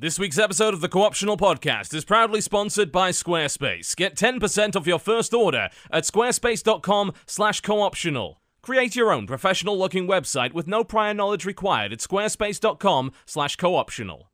This week's episode of the Co-optional Podcast is proudly sponsored by Squarespace. Get 10% off your first order at squarespace.com slash co-optional. Create your own professional-looking website with no prior knowledge required at squarespace.com slash co-optional.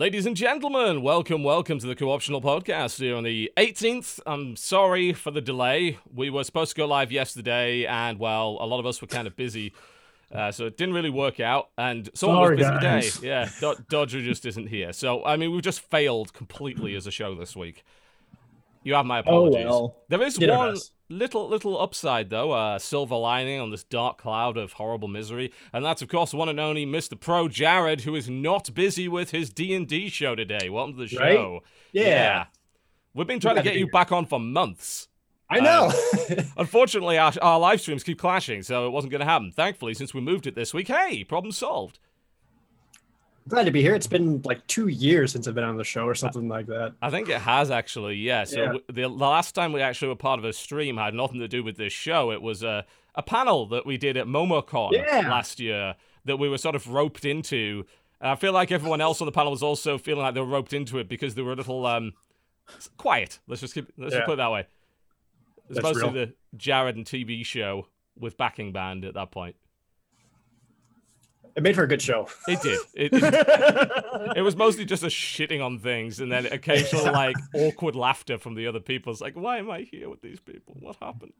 Ladies and gentlemen, welcome, welcome to the Co-optional Podcast here on the 18th. I'm sorry for the delay. We were supposed to go live yesterday, and well, a lot of us were kind of busy, uh, so it didn't really work out. And someone Sorry, was busy guys. today. Yeah, Do- Dodger just isn't here. So I mean, we've just failed completely as a show this week. You have my Oh, apologies. well. There is Did one little little upside though, a silver lining on this dark cloud of horrible misery, and that's of course one and only Mr. Pro Jared, who is not busy with his D and D show today. Welcome to the Right? show. Yeah. We've been trying to get you back on for months. I know. Um, unfortunately, our, our live streams keep clashing, so it wasn't going to happen. Thankfully, since we moved it this week, hey, problem solved. Glad to be here. It's been like two years since I've been on the show or something like that. I think it has actually, yeah. So Yeah. the, the last time we actually were part of a stream had nothing to do with this show. It was a, a panel that we did at MomoCon Yeah. last year that we were sort of roped into. And I feel like everyone else on the panel was also feeling like they were roped into it because they were a little um, quiet. Let's just keep, let's just put it that way. It's mostly real. the Jared and TV show with backing band at that point. It made for a good show. It did. It, it, it was mostly just a shitting on things and then occasional like awkward laughter from the other people. It's like, why am I here with these people? What happened?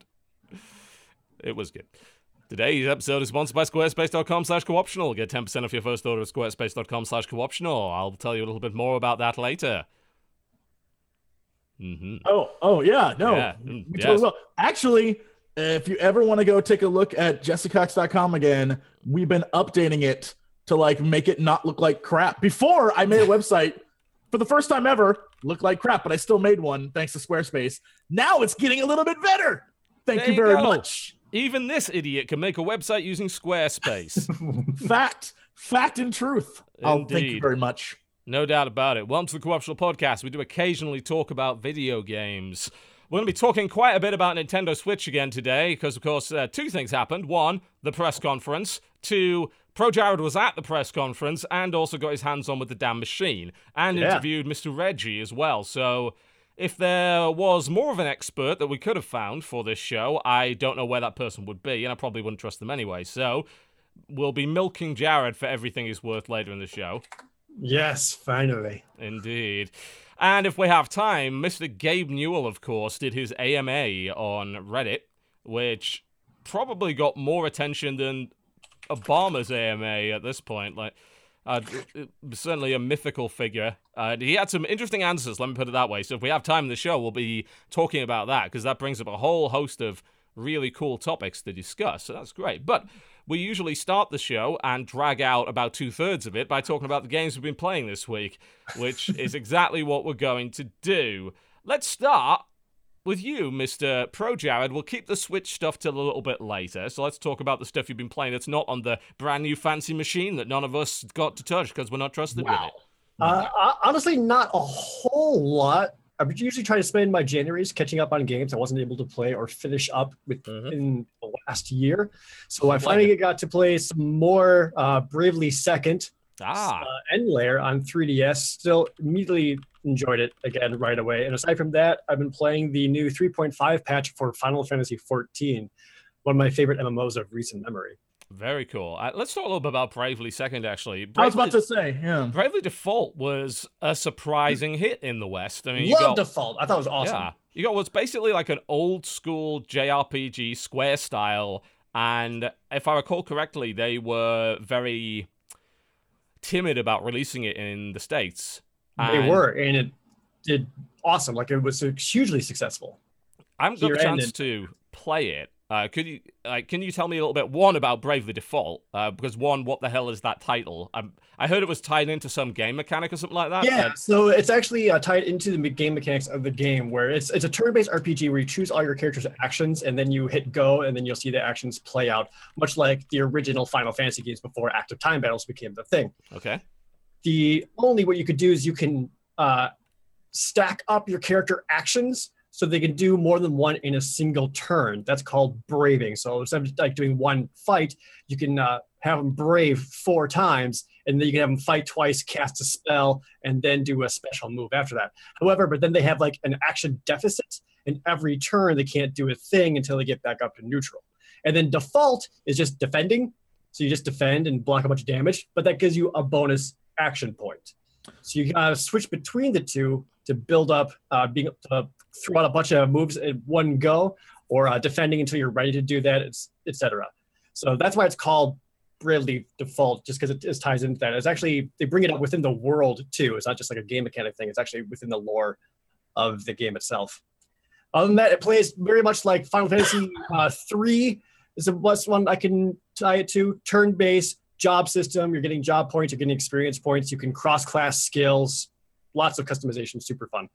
It was good. Today's episode is sponsored by squarespace.com slash co-optional. Get 10% off your first order at squarespace.com slash co-optional. I'll tell you a little bit more about that later. Mm-hmm. Oh, oh yeah, no, Yeah, mm, yes. Actually, if you ever want to go take a look at jessecox.com again, we've been updating it to like make it not look like crap. Before I made a website for the first time ever, look like crap, but I still made one thanks to Squarespace. Now it's getting a little bit better. Thank There you very much. Even this idiot can make a website using Squarespace. Fact, fact, and truth. Oh, thank you very much. No doubt about it. Welcome to the Co-optional Podcast. We do occasionally talk about video games. We're going to be talking quite a bit about Nintendo Switch again today because, of course, uh, two things happened. One, the press conference. Two, Pro Jared was at the press conference and also got his hands on with the damn machine and Yeah. interviewed Mr. Reggie as well. So, if there was more of an expert that we could have found for this show, I don't know where that person would be, and I probably wouldn't trust them anyway. So, we'll be milking Jared for everything he's worth later in the show. Yes, finally. Indeed. And if we have time, Mr. Gabe Newell, of course, did his AMA on Reddit, which probably got more attention than Obama's AMA at this point. Like, uh, certainly a mythical figure. Uh, he had some interesting answers, let me put it that way. So if we have time in the show, we'll be talking about that because that brings up a whole host of really cool topics to discuss. So that's great. But we usually start the show and drag out about two thirds of it by talking about the games we've been playing this week, which is exactly what we're going to do. Let's start with you, Mr. Pro Jared. We'll keep the Switch stuff till a little bit later. So let's talk about the stuff you've been playing that's not on the brand new fancy machine that none of us got to touch because we're not trusted with it. Uh, uh, honestly, not a whole lot. I would usually try to spend my Januaries catching up on games I wasn't able to play or finish up with Mhm. in the last year. So I finally got to play some more uh, Bravely Second Ah, uh, End Layer on 3DS. Still immediately enjoyed it again right away. And aside from that, I've been playing the new 3.5 patch for Final Fantasy 14, one of my favorite MMOs of recent memory. Very cool. Uh, let's talk a little bit about Bravely Second, actually. I was about to say, yeah. Bravely Default was a surprising hit in the West. I mean, you Love got, Default. I thought it was awesome. Yeah. You got what's basically like an old school JRPG square style. And if I recall correctly, they were very timid about releasing it in the States. They were, and it did awesome. Like it was hugely successful. I haven't got a chance ended. to play it. Uh, could you like can you tell me a little bit one about Bravely Default? Uh, because one, what the hell is that title? Um, I heard it was tied into some game mechanic or something like that. Yeah, so it's actually uh, tied into the game mechanics of the game, where it's it's a turn-based RPG where you choose all your characters' actions, and then you hit go, and then you'll see the actions play out, much like the original Final Fantasy games before active time battles became the thing. Okay. The only what you could do is you can uh, stack up your character actions so they can do more than one in a single turn. That's called braving. So instead of like doing one fight, you can uh, have them brave four times, and then you can have them fight twice, cast a spell, and then do a special move after that. However, but then they have like an action deficit, and every turn they can't do a thing until they get back up to neutral. And then default is just defending. So you just defend and block a bunch of damage, but that gives you a bonus action point. So you uh, switch between the two to build up, uh, being to throw out a bunch of moves in one go, or uh, defending until you're ready to do that, etc. So that's why it's called Bravely Default, just because it just ties into that. It's actually they bring it up within the world too. It's not just like a game mechanic thing. It's actually within the lore of the game itself. Other than that, it plays very much like Final Fantasy uh, three is the best one I can tie it to. Turn-based job system. You're getting job points. You're getting experience points. You can cross-class skills. Lots of customization. Super fun.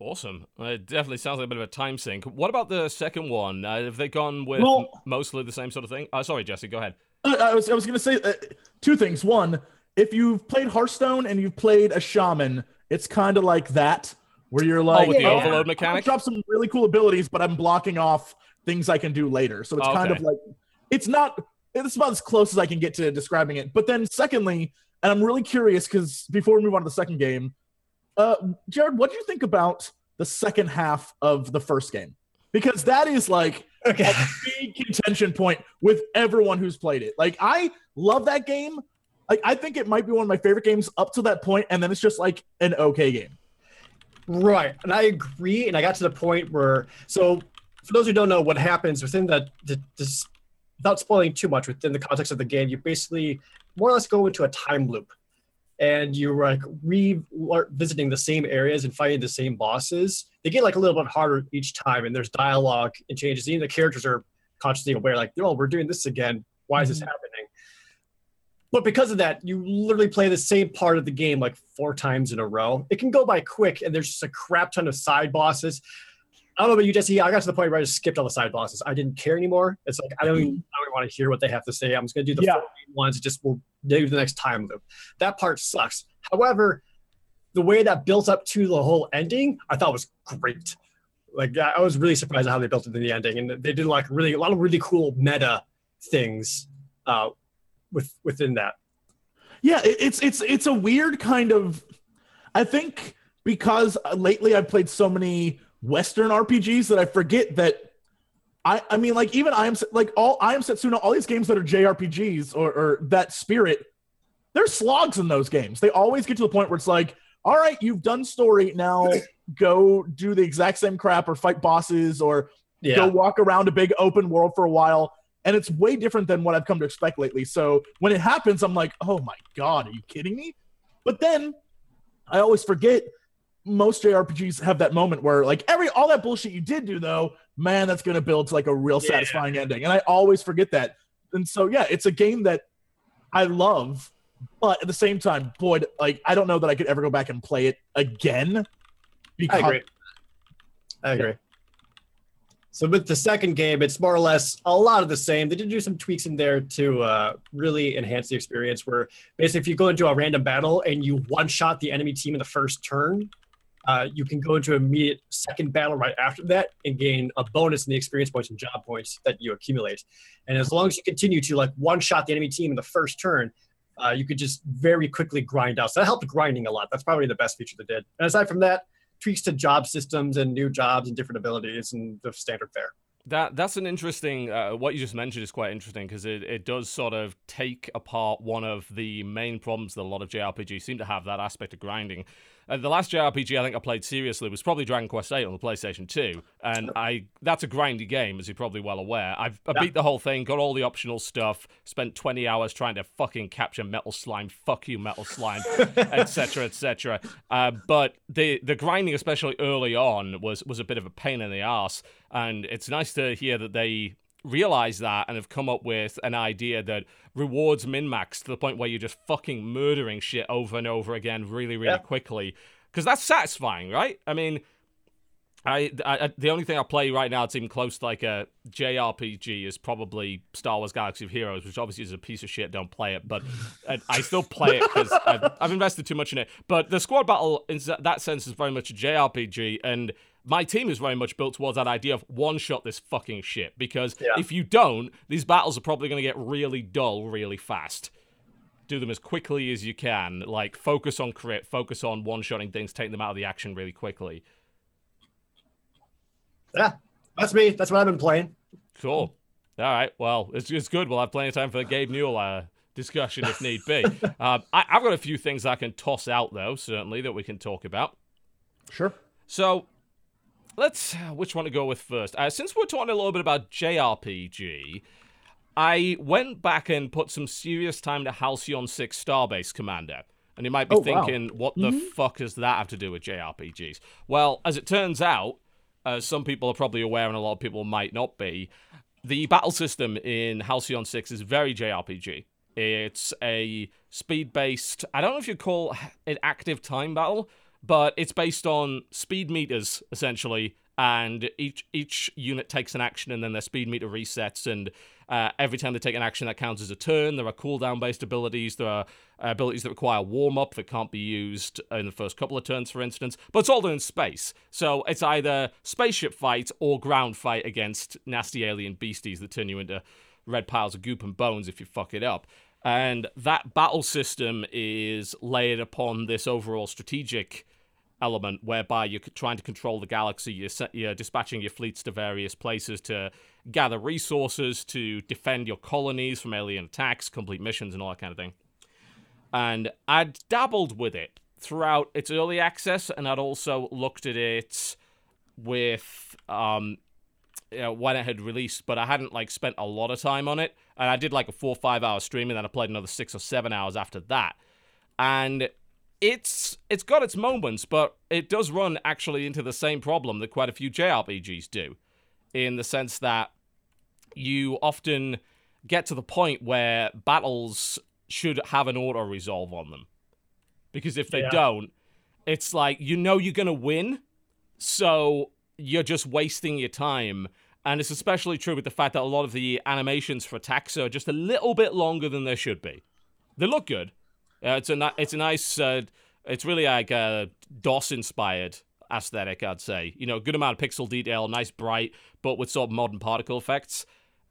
Awesome. Uh, It definitely sounds like a bit of a time sink. What about the second one? Uh, have they gone with Well- mostly the same sort of thing? Uh, sorry, Jesse, go ahead. I, I was I was gonna say uh, two things. One, if you've played Hearthstone and you've played a shaman, it's kind of like that, where you're like, oh, with the yeah. overload I mechanic? drop some really cool abilities, but I'm blocking off things I can do later. So it's kind Okay. of like it's not. It's about as close as I can get to describing it. But then, secondly, and I'm really curious because before we move on to the second game, uh, Jared, what do you think about the second half of the first game? Because that is like Okay. a big contention point with everyone who's played it. Like I love that game. Like I think it might be one of my favorite games up to that point, and then it's just like an okay game. Right, and I agree. And I got to the point where, so for those who don't know, what happens within the, the this, without spoiling too much within the context of the game, you basically more or less go into a time loop, and you're like revisiting the same areas and fighting the same bosses. They get like a little bit harder each time, and there's dialogue and changes. Even the characters are consciously aware, like, oh, we're doing this again. Why is this Mhm. happening? But because of that, you literally play the same part of the game like four times in a row. It can go by quick, and there's just a crap ton of side bosses. I don't know about you, Jesse. I got to the point where I just skipped all the side bosses. I didn't care anymore. It's like I don't even, I don't want to hear what they have to say. I'm just gonna do the Yeah. ones. Just will do the next time loop. That part sucks. However, the way that built up to the whole ending, I thought was great. Like I was really surprised at how they built it in the ending, and they did like really a lot of really cool meta things uh, with within that. Yeah, it's it's it's a weird kind of. I think because lately I've played so many Western RPGs that I forget that. I, I mean, like even I am like all I am Setsuna, all these games that are JRPGs or, or that spirit, there's slogs in those games. They always get to the point where it's like, all right, you've done story now, go do the exact same crap or fight bosses or Yeah, go walk around a big open world for a while. And it's way different than what I've come to expect lately. So when it happens, I'm like, oh my God, are you kidding me? But then I always forget most JRPGs have that moment where like every all that bullshit you did do though, man, that's gonna build to like a real Yeah. satisfying ending. And I always forget that. And so yeah, it's a game that I love, but at the same time, boy, like I don't know that I could ever go back and play it again. Because I agree. I agree. So with the second game, it's more or less a lot of the same. They did do some tweaks in there to uh, really enhance the experience. Where basically, if you go into a random battle and you one shot the enemy team in the first turn, uh, you can go into immediate second battle right after that and gain a bonus in the experience points and job points that you accumulate. And as long as you continue to like one shot the enemy team in the first turn, uh, you could just very quickly grind out. So that helped grinding a lot. That's probably the best feature they did. And aside from that, tweaks to job systems and new jobs and different abilities and the standard fare. That that's an interesting. Uh, what you just mentioned is quite interesting because it, it does sort of take apart one of the main problems that a lot of JRPGs seem to have. That aspect of grinding. Uh, the last JRPG I think I played seriously was probably Dragon Quest VIII on the PlayStation 2, and I that's a grindy game, as you're probably well aware. I've I beat the whole thing, got all the optional stuff, spent 20 hours trying to fucking capture Metal Slime, fuck you, Metal Slime, etc., etc. Uh, but the the grinding, especially early on, was was a bit of a pain in the ass, and it's nice to hear that they realize that and have come up with an idea that rewards min-max to the point where you're just fucking murdering shit over and over again really really Yeah. quickly because that's satisfying right i mean I, I I- the only thing I play right now that's even close to like a JRPG is probably Star Wars Galaxy of Heroes, which obviously is a piece of shit. Don't play it, but I, I still play it because I've, I've invested too much in it. But the squad battle in that sense is very much a JRPG, and my team is very much built towards that idea of one shot this fucking shit. Because Yeah. if you don't, these battles are probably going to get really dull really fast. Do them as quickly as you can. Like focus on crit, focus on one shotting things, taking them out of the action really quickly. Yeah, that's me. That's what I've been playing. Cool. All right. Well, it's, it's good. We'll have plenty of time for the Gabe Newell uh, discussion if need be. um, I, I've got a few things I can toss out, though, certainly, that we can talk about. Sure. So, let's. Uh, which one to go with first? Uh, since we're talking a little bit about JRPG, I went back and put some serious time to Halcyon 6 Starbase Commander. And you might be Oh, wow. thinking, what the mm-hmm. fuck does that have to do with JRPGs? Well, as it turns out, as some people are probably aware and a lot of people might not be, the battle system in Halcyon 6 is very JRPG. It's a speed based, I don't know if you'd call it active time battle, but it's based on speed meters, essentially. And each each unit takes an action, and then their speed meter resets. And uh, every time they take an action, that counts as a turn. There are cooldown based abilities. There are uh, abilities that require warm up that can't be used in the first couple of turns, for instance. But it's all done in space. So it's either spaceship fight or ground fight against nasty alien beasties that turn you into red piles of goop and bones if you fuck it up. And that battle system is layered upon this overall strategic element whereby you're trying to control the galaxy. You're, you're dispatching your fleets to various places to gather resources, to defend your colonies from alien attacks, complete missions, and all that kind of thing. And I'd dabbled with it throughout its early access, and I'd also looked at it with um, you know, when it had released, but I hadn't like spent a lot of time on it. And I did like a four or five hour stream, and then I played another six or seven hours after that. And it's it's got its moments, but it does run actually into the same problem that quite a few JRPGs do, in the sense that you often get to the point where battles should have an auto resolve on them, because if they Yeah. don't, it's like you know you're gonna win, so you're just wasting your time. And it's especially true with the fact that a lot of the animations for attacks are just a little bit longer than they should be. They look good. Uh, it's a ni- it's a nice. Uh, it's really like a DOS inspired aesthetic, I'd say. You know, good amount of pixel detail, nice bright, but with sort of modern particle effects.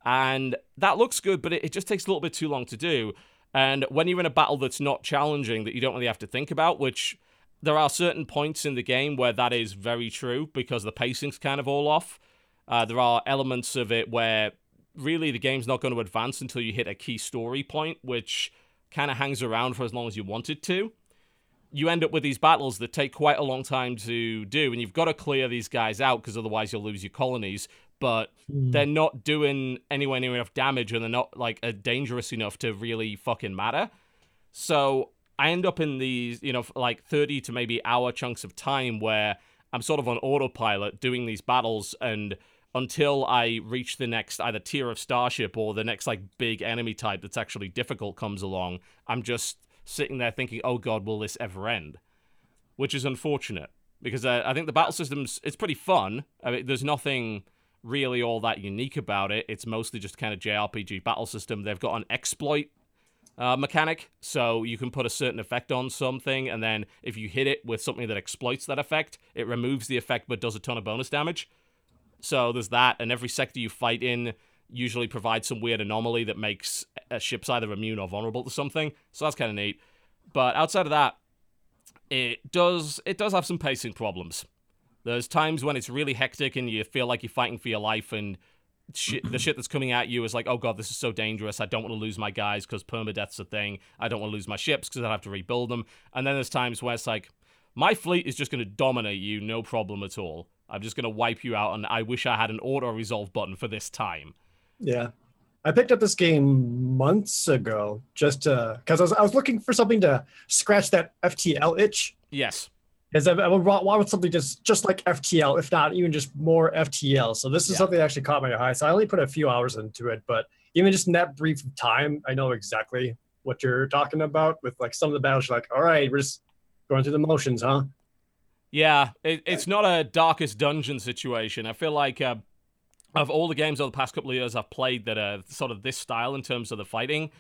And that looks good, but it, it just takes a little bit too long to do. And when you're in a battle that's not challenging, that you don't really have to think about, which there are certain points in the game where that is very true because the pacing's kind of all off. Uh, there are elements of it where really the game's not going to advance until you hit a key story point, which kind of hangs around for as long as you want it to. You end up with these battles that take quite a long time to do, and you've got to clear these guys out because otherwise you'll lose your colonies. But they're not doing anywhere near enough damage, and they're not like uh, dangerous enough to really fucking matter. So I end up in these, you know, like 30 to maybe hour chunks of time where I'm sort of on autopilot doing these battles and until I reach the next either tier of starship or the next like big enemy type that's actually difficult comes along, I'm just sitting there thinking, "Oh god, will this ever end?" Which is unfortunate because uh, I think the battle system's it's pretty fun. I mean, there's nothing really all that unique about it. It's mostly just kind of JRPG battle system. They've got an exploit uh, mechanic, so you can put a certain effect on something, and then if you hit it with something that exploits that effect, it removes the effect but does a ton of bonus damage. So there's that, and every sector you fight in usually provides some weird anomaly that makes ships either immune or vulnerable to something. So that's kind of neat. But outside of that, it does it does have some pacing problems. There's times when it's really hectic and you feel like you're fighting for your life, and shit, the shit that's coming at you is like, oh god, this is so dangerous. I don't want to lose my guys because permadeath's a thing. I don't want to lose my ships because I have to rebuild them. And then there's times where it's like, my fleet is just going to dominate you, no problem at all. I'm just going to wipe you out, and I wish I had an auto resolve button for this time. Yeah. I picked up this game months ago just because I was, I was looking for something to scratch that FTL itch. Yes. Because I, I would something just just like FTL, if not even just more FTL. So this is Yeah. something that actually caught my eye. So I only put a few hours into it, but even just in that brief time, I know exactly what you're talking about. With like some of the battles, you're like, all right, we're just going through the motions, huh? Yeah, it, it's not a darkest dungeon situation. I feel like uh, of all the games over the past couple of years I've played that are sort of this style in terms of the fighting,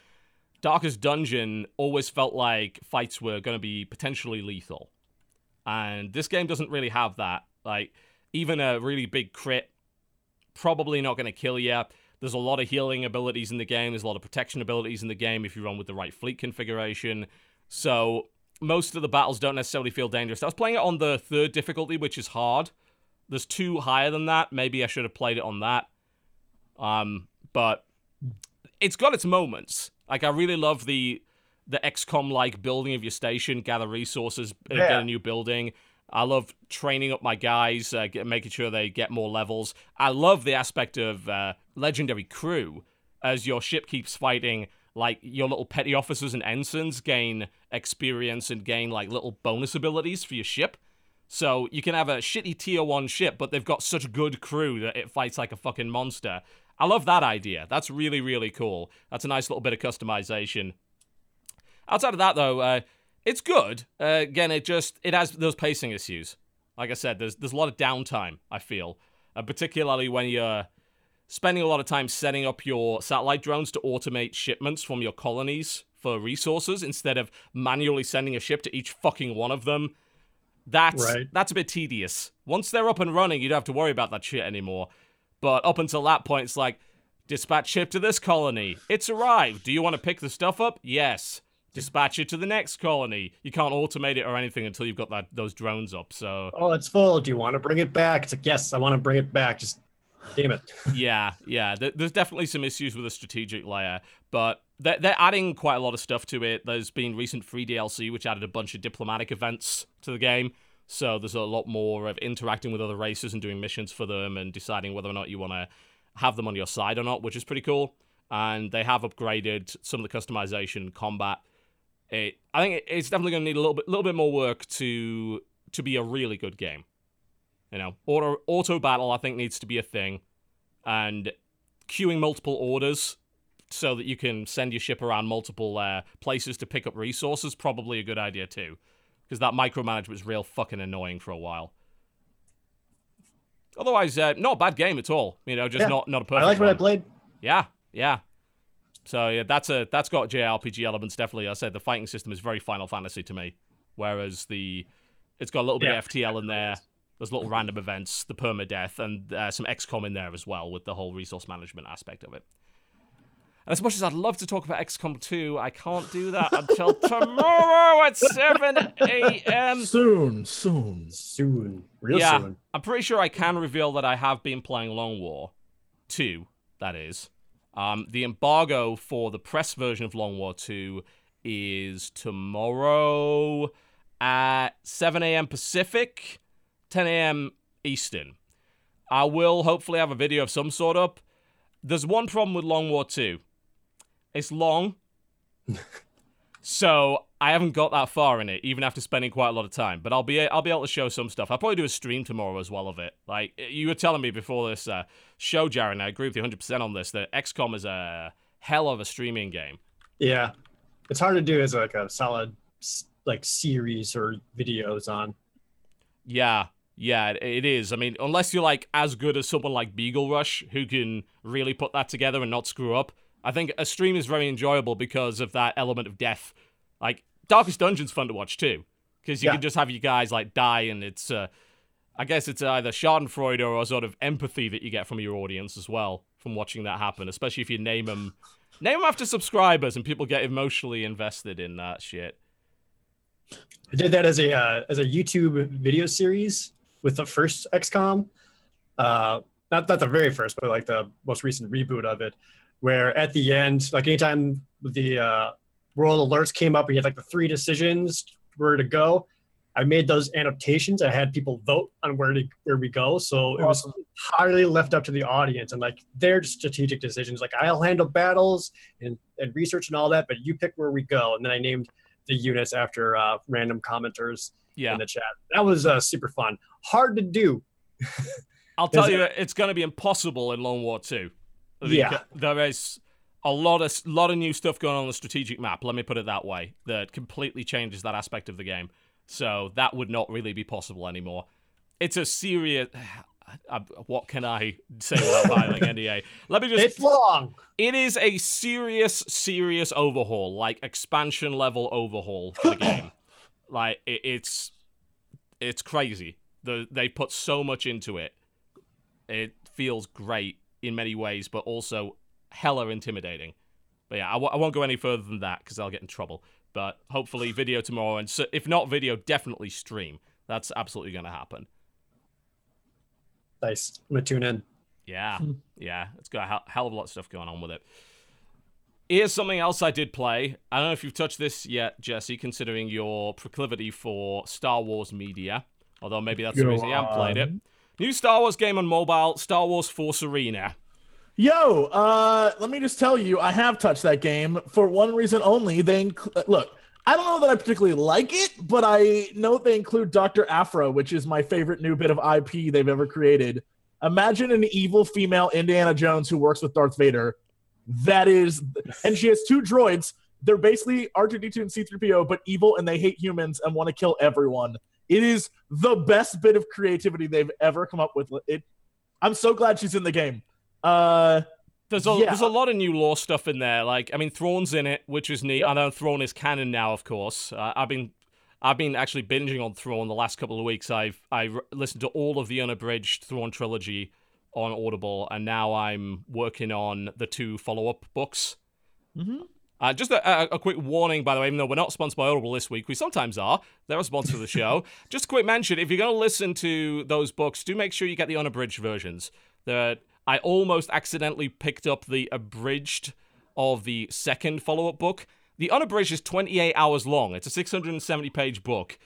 Darkest Dungeon always felt like fights were going to be potentially lethal. And this game doesn't really have that. Like, even a really big crit, probably not going to kill you. There's a lot of healing abilities in the game, there's a lot of protection abilities in the game if you run with the right fleet configuration. So, most of the battles don't necessarily feel dangerous. I was playing it on the third difficulty, which is hard. There's two higher than that. Maybe I should have played it on that. Um, but it's got its moments. Like I really love the the XCOM like building of your station, gather resources, uh, get a new building. I love training up my guys, uh, get, making sure they get more levels. I love the aspect of uh, legendary crew as your ship keeps fighting. Like your little petty officers and ensigns gain experience and gain like little bonus abilities for your ship. So you can have a shitty tier one ship, but they've got such good crew that it fights like a fucking monster. I love that idea. That's really, really cool. That's a nice little bit of customization. Outside of that, though, uh, it's good. Uh, again, it just it has those pacing issues. Like I said, there's there's a lot of downtime. I feel, uh, particularly when you're spending a lot of time setting up your satellite drones to automate shipments from your colonies for resources instead of manually sending a ship to each fucking one of them. That's Right. that's a bit tedious. Once they're up and running, you don't have to worry about that shit anymore. But up until that point, it's like dispatch ship to this colony. It's arrived. Do you want to pick the stuff up? Yes. Dispatch it to the next colony. You can't automate it or anything until you've got that those drones up. So Oh, it's full. Do you want to bring it back? It's like, yes, I want to bring it back. Just damn it. yeah, yeah. There's definitely some issues with the strategic layer, but they're, they're adding quite a lot of stuff to it. There's been recent free DLC which added a bunch of diplomatic events to the game. So there's a lot more of interacting with other races and doing missions for them and deciding whether or not you want to have them on your side or not, which is pretty cool. And they have upgraded some of the customization combat. It, I think it's definitely going to need a little bit, little bit more work to to be a really good game. You know, auto auto battle I think needs to be a thing, and queuing multiple orders so that you can send your ship around multiple uh, places to pick up resources probably a good idea too, because that micromanagement was real fucking annoying for a while. Otherwise, uh, not a bad game at all. You know, just Yeah. not not a perfect. I like what I played. Yeah, yeah. So yeah, that's a that's got JRPG elements definitely. I said the fighting system is very Final Fantasy to me, whereas the it's got a little bit Yeah. of FTL in there. There's little random events, the permadeath, and uh, some XCOM in there as well with the whole resource management aspect of it. And as much as I'd love to talk about XCOM 2, I can't do that until tomorrow at 7 a.m. Soon, soon. Soon, real yeah, soon. I'm pretty sure I can reveal that I have been playing Long War 2, that is. Um, the embargo for the press version of Long War 2 is tomorrow at 7 a.m. Pacific, 10 a.m. Eastern. I will hopefully have a video of some sort up. There's one problem with Long War 2. It's long. so I haven't got that far in it, even after spending quite a lot of time. But I'll be I'll be able to show some stuff. I'll probably do a stream tomorrow as well of it. Like you were telling me before this uh, show, Jared, and I agree with you 100 percent on this. That XCOM is a hell of a streaming game. Yeah, it's hard to do as like a solid like series or videos on. Yeah, yeah, it- is. I mean, unless you're like as good as someone like Beaglerush, who can really put that together and not screw up, I think a stream is very enjoyable because of that element of death. Like Darkest Dungeon's fun to watch too, because you Yeah. can just have you guys like die, and it's, uh, I guess it's either Schadenfreude or a sort of empathy that you get from your audience as well from watching that happen. Especially if you name them, name them after subscribers, and people get emotionally invested in that shit. I did that as a uh, as a YouTube video series with the first XCOM. Uh, not not the very first, but like the most recent reboot of it, where at the end, like anytime the uh, world alerts came up, we had like the three decisions where to go. I made those annotations. I had people vote on where to where we go, so it was highly left up to the audience and like their strategic decisions. Like I'll handle battles and, and research and all that, but you pick where we go. And then I named the units after uh, random commenters Yeah. in the chat. That was uh, super fun. Hard to do. I'll tell you, it's going to be impossible in Long War 2. Yeah. There is a lot of lot of new stuff going on, on the strategic map, let me put it that way, that completely changes that aspect of the game. So that would not really be possible anymore. It's a serious. uh, What can I say without violating NDA? Let me just. It's long. It is a serious, serious overhaul, like expansion level overhaul for the game. Like it, it's, it's crazy. The they put so much into it. It feels great in many ways, but also hella intimidating. But yeah, I w- I won't go any further than that because I'll get in trouble. But hopefully, video tomorrow, and so, if not video, definitely stream. That's absolutely going to happen. Nice. I'm gonna tune in. Yeah, hmm. yeah, it's got a hell, hell of a lot of stuff going on with it. Here's something else I did play. I don't know if you've touched this yet, Jesse, considering your proclivity for Star Wars media. Although maybe that's the Go reason you haven't played it. New Star Wars game on mobile, Star Wars Force Arena. Yo, uh, let me just tell you, I have touched that game for one reason only. They inc- look. I don't know that I particularly like it, but I know they include Doctor Aphra, which is my favorite new bit of IP they've ever created. Imagine an evil female Indiana Jones who works with Darth Vader. That is, and she has two droids. They're basically R2D2 and C3PO, but evil and they hate humans and want to kill everyone. It is the best bit of creativity they've ever come up with. It. I'm so glad she's in the game. Uh, There's a Yeah. there's a lot of new lore stuff in there. Like I mean, Thrawn's in it, which is neat. I know Thrawn is canon now, of course. Uh, I've been I've been actually binging on Thrawn the last couple of weeks. I've I listened to all of the unabridged Thrawn trilogy on Audible, and now I'm working on the two follow up books. Mhm. Uh, just a, a, a quick warning, by the way, even though we're not sponsored by Audible this week, we sometimes are. They're a sponsor of the show. just a quick mention if you're going to listen to those books, do make sure you get the unabridged versions. That I almost accidentally picked up the abridged of the second follow up book. The unabridged is 28 hours long. It's a 670 page book,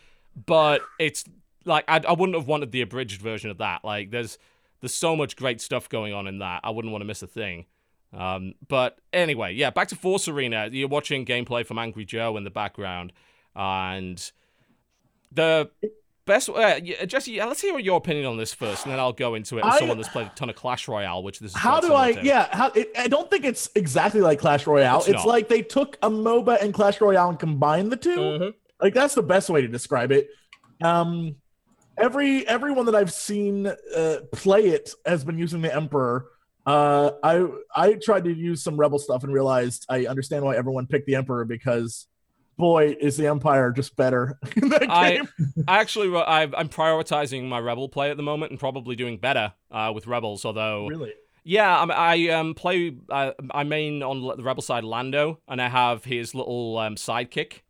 but it's like I, I wouldn't have wanted the abridged version of that. Like there's there's so much great stuff going on in that. I wouldn't want to miss a thing. Um, but anyway, yeah, back to Force Arena. You're watching gameplay from Angry Joe in the background, and the best. Uh, Jesse, let's hear your opinion on this first, and then I'll go into it as I- someone that's played a ton of Clash Royale, which this is how do I? to. Yeah, how, it, I don't think it's exactly like Clash Royale. It's It's, like they took a MOBA and Clash Royale and combined the 2 Mhm. Like that's the best way to describe it. Um, every everyone that I've seen uh, play it has been using the Emperor. Uh, I I tried to use some Rebel stuff and realized I understand why everyone picked the Emperor because boy is the Empire just better in that I- game. I actually, I, I'm prioritizing my Rebel play at the moment, and probably doing better uh, with Rebels. Although, really. Yeah, I, I um play uh, I main on the rebel side Lando, and I have his little um, sidekick.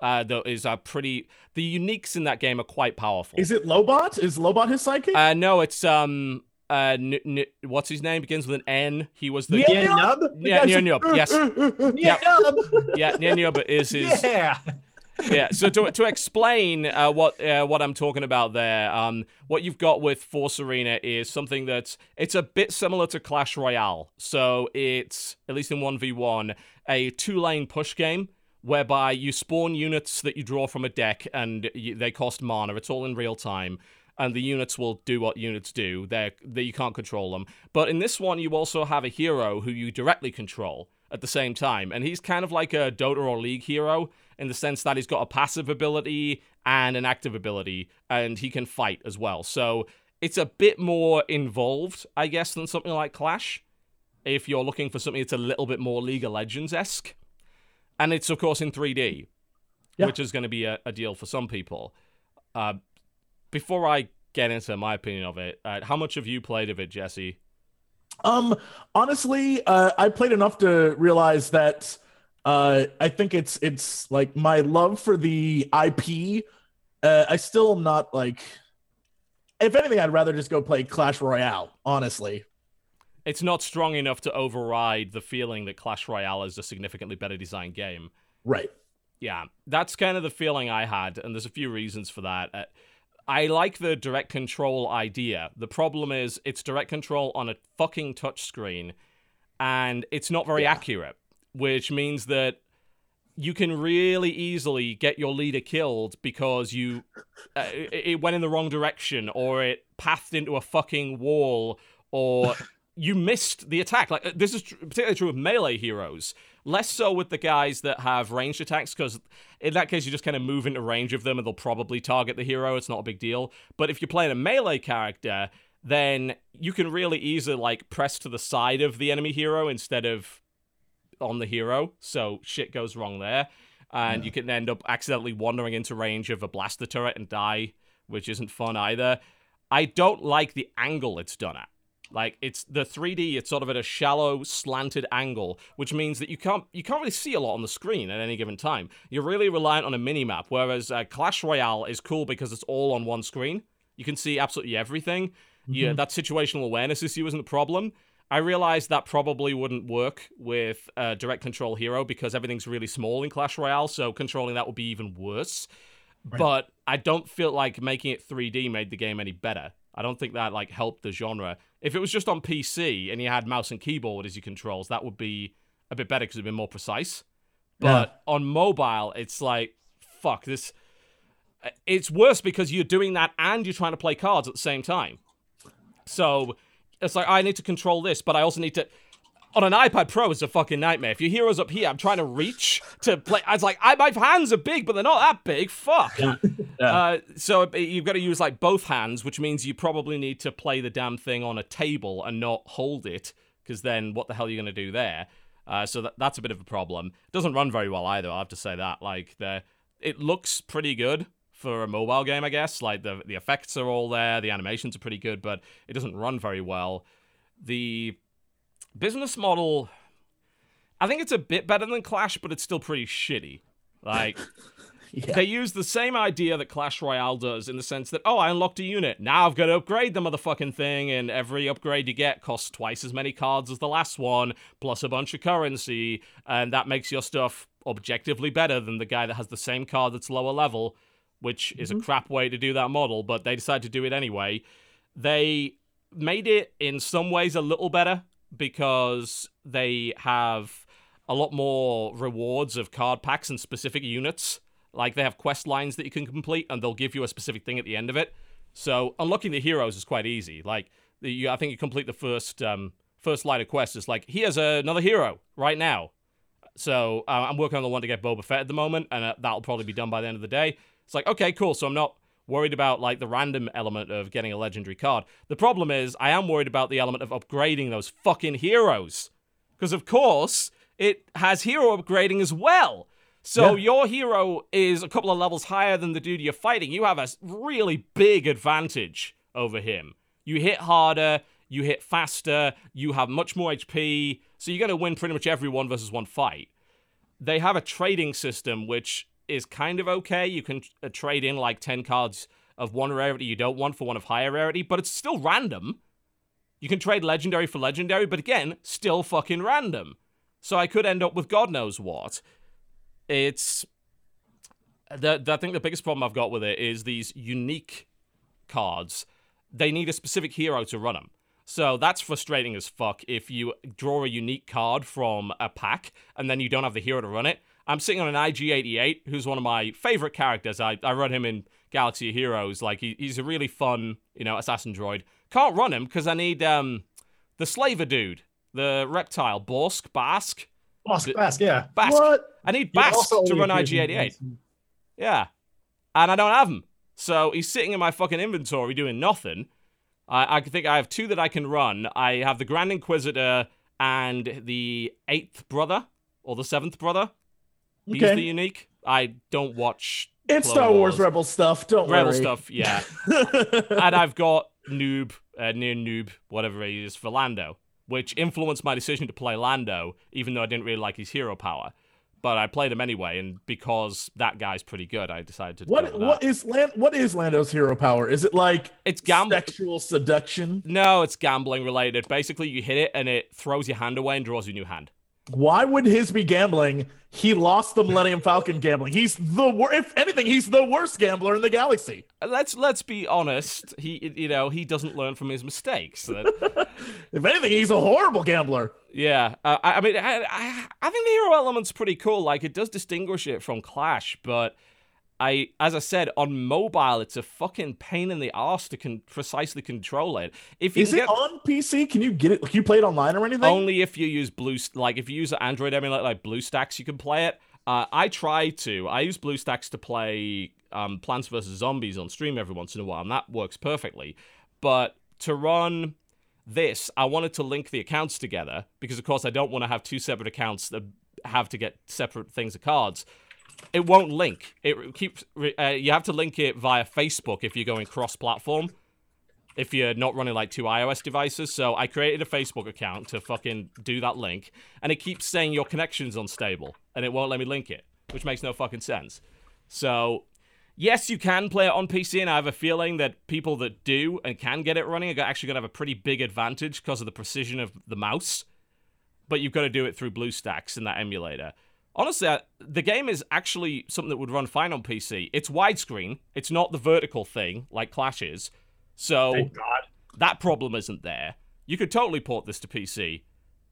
Uh, that is uh, pretty. The uniques in that game are quite powerful. Is it Lobot? Is Lobot his sidekick? uh, no, it's um uh n- n- what's his name begins with an N. He was the Yeah. Yeah, Nub? yeah The guy Nyan said, Nub, yes Yeah, Nub. yeah Nien Nunb is his Yeah. yeah. So to to explain uh, what uh, what I'm talking about there, um, what you've got with Force Arena is something that's it's a bit similar to Clash Royale. So it's at least in one v one a two lane push game whereby you spawn units that you draw from a deck and you, they cost mana. It's all in real time. And the units will do what units do. They're, they you can't control them. But in this one, you also have a hero who you directly control at the same time. And he's kind of like a Dota or League hero in the sense that he's got a passive ability and an active ability, and he can fight as well. So it's a bit more involved, I guess, than something like Clash. If you're looking for something that's a little bit more League of Legends esque. And it's, of course, in 3D, Yeah. which is going to be a, a deal for some people. Uh, before I get into my opinion of it, uh, how much have you played of it, Jesse? Um, honestly, uh, I played enough to realize that uh, I think it's it's like my love for the IP. Uh, I still am not like if anything, I'd rather just go play Clash Royale. Honestly, It's not strong enough to override the feeling that Clash Royale is a significantly better designed game. right? Yeah, that's kind of the feeling I had, and there's a few reasons for that. Uh, I like the direct control idea. The problem is it's direct control on a fucking touchscreen, and it's not very Yeah. accurate, which means that you can really easily get your leader killed because you uh, it, went in the wrong direction or it pathed into a fucking wall or you missed the attack. Like uh, this is tr- particularly true of melee heroes. Less so with the guys that have ranged attacks, because in that case you just kind of move into range of them and they'll probably target the hero. It's not a big deal. But if you're playing a melee character, then you can really easily like press to the side of the enemy hero instead of on the hero. So shit goes wrong there, and you can end up accidentally wandering into range of a blaster turret and die, which isn't fun either. I don't like the angle it's done at. Like it's the 3D, it's sort of at a shallow, slanted angle, which means that you can't you can't really see a lot on the screen at any given time. You're really reliant on a mini map, whereas uh, Clash Royale is cool because it's all on one screen. You can see absolutely everything. Yeah, that situational awareness issue isn't the problem. I realized that probably wouldn't work with a direct control hero because everything's really small in Clash Royale, so controlling that would be even worse. But I don't feel like making it 3D made the game any better. I don't think that like helped the genre. If it was just on PC and you had mouse and keyboard as your controls, that would be a bit better because it'd be more precise. But on mobile, it's like fuck this. It's worse because you're doing that and you're trying to play cards at the same time. So it's like I need to control this, but I also need to. On an iPad Pro, is a fucking nightmare. If your hero's up here, I'm trying to reach to play. I was like, I, my hands are big, but they're not that big. Fuck. Yeah. Uh, so you've got to use like both hands, which means you probably need to play the damn thing on a table and not hold it, because then what the hell are you going to do there? Uh, so that, that's a bit of a problem. It doesn't run very well either. I have to say that. Like the, it looks pretty good for a mobile game, I guess. Like the the effects are all there, the animations are pretty good, but it doesn't run very well. The business model, I think it's a bit better than Clash, but it's still pretty shitty. Like Yeah. they use the same idea that Clash Royale does in the sense that, oh, I unlocked a unit. Now I've got to upgrade the motherfucking thing, and every upgrade you get costs twice as many cards as the last one, plus a bunch of currency, and that makes your stuff objectively better than the guy that has the same card that's lower level, which is a mm-hmm. crap way to do that model, but they decided to do it anyway. They made it in some ways a little better because they have a lot more rewards of card packs and specific units. Like they have quest lines that you can complete, and they'll give you a specific thing at the end of it. So unlocking the heroes is quite easy. Like you, I think you complete the first um, first line of quest It's like here's another hero right now. So uh, I'm working on the one to get Boba Fett at the moment, and uh, that'll probably be done by the end of the day. It's like okay, cool. So I'm not worried about like the random element of getting a legendary card. The problem is I am worried about the element of upgrading those fucking heroes. Because of course, it has hero upgrading as well. So Yeah. your hero is a couple of levels higher than the dude you're fighting. You have a really big advantage over him. You hit harder, you hit faster, you have much more HP, so you're going to win pretty much every one versus one fight. They have a trading system which is kind of okay. You can uh, trade in like 10 cards of one rarity you don't want for one of higher rarity, but it's still random. You can trade legendary for legendary, but again, still fucking random. So I could end up with God knows what. It's. The, the, I think the biggest problem I've got with it is these unique cards. They need a specific hero to run them. So that's frustrating as fuck if you draw a unique card from a pack and then you don't have the hero to run it. I'm sitting on an IG88, who's one of my favorite characters. I, I run him in Galaxy of Heroes. Like, he, he's a really fun, you know, assassin droid. Can't run him because I need um the slaver dude, the reptile, Borsk, Bossk. Lost Bossk, yeah. Bossk. What? I need Bossk to run IG88. Yeah. And I don't have him. So he's sitting in my fucking inventory doing nothing. I, I think I have two that I can run. I have the Grand Inquisitor and the eighth brother, or the seventh brother. He's Okay. the unique. I don't watch It's Clone Star Wars Wars. Rebel stuff. Don't Rebel worry. stuff, yeah. and I've got Noob, uh, near Noob, whatever he is, for Lando, which influenced my decision to play Lando, even though I didn't really like his hero power. but I played him anyway, and because that guy's pretty good, I decided to. What what is Land, what is Lando's hero power? Is it like it's gambling, sexual seduction? No, it's gambling related. Basically, you hit it and it throws your hand away and draws you a new hand. Why would his be gambling? He lost the Millennium Falcon gambling. He's the worst. If anything, he's the worst gambler in the galaxy. Let's let's be honest. He you know he doesn't learn from his mistakes. if anything, he's a horrible gambler. Yeah, uh, I, I, mean, I, I I think the hero element's pretty cool. Like it does distinguish it from Clash, but I, as I said, on mobile, it's a fucking pain in the ass to con- precisely control it. If you is it on PC? Can you get it? Can you play it online or anything? Only if you use Blue, like if you use an Android emulator like BlueStacks, you can play it. Uh, I try to. I use BlueStacks to play um, Plants vs Zombies on stream every once in a while, and that works perfectly. But to run this, I wanted to link the accounts together because, of course, I don't want to have two separate accounts that have to get separate things of cards it won't link. It keeps. Uh, you have to link it via Facebook if you're going cross-platform. If you're not running like two iOS devices, so I created a Facebook account to fucking do that link, and it keeps saying your connection's unstable, and it won't let me link it, which makes no fucking sense. So, yes, you can play it on PC, and I have a feeling that people that do and can get it running are actually going to have a pretty big advantage because of the precision of the mouse. But you've got to do it through BlueStacks in that emulator. Honestly, the game is actually something that would run fine on PC. It's widescreen. It's not the vertical thing like Clash is. So that problem isn't there. You could totally port this to PC,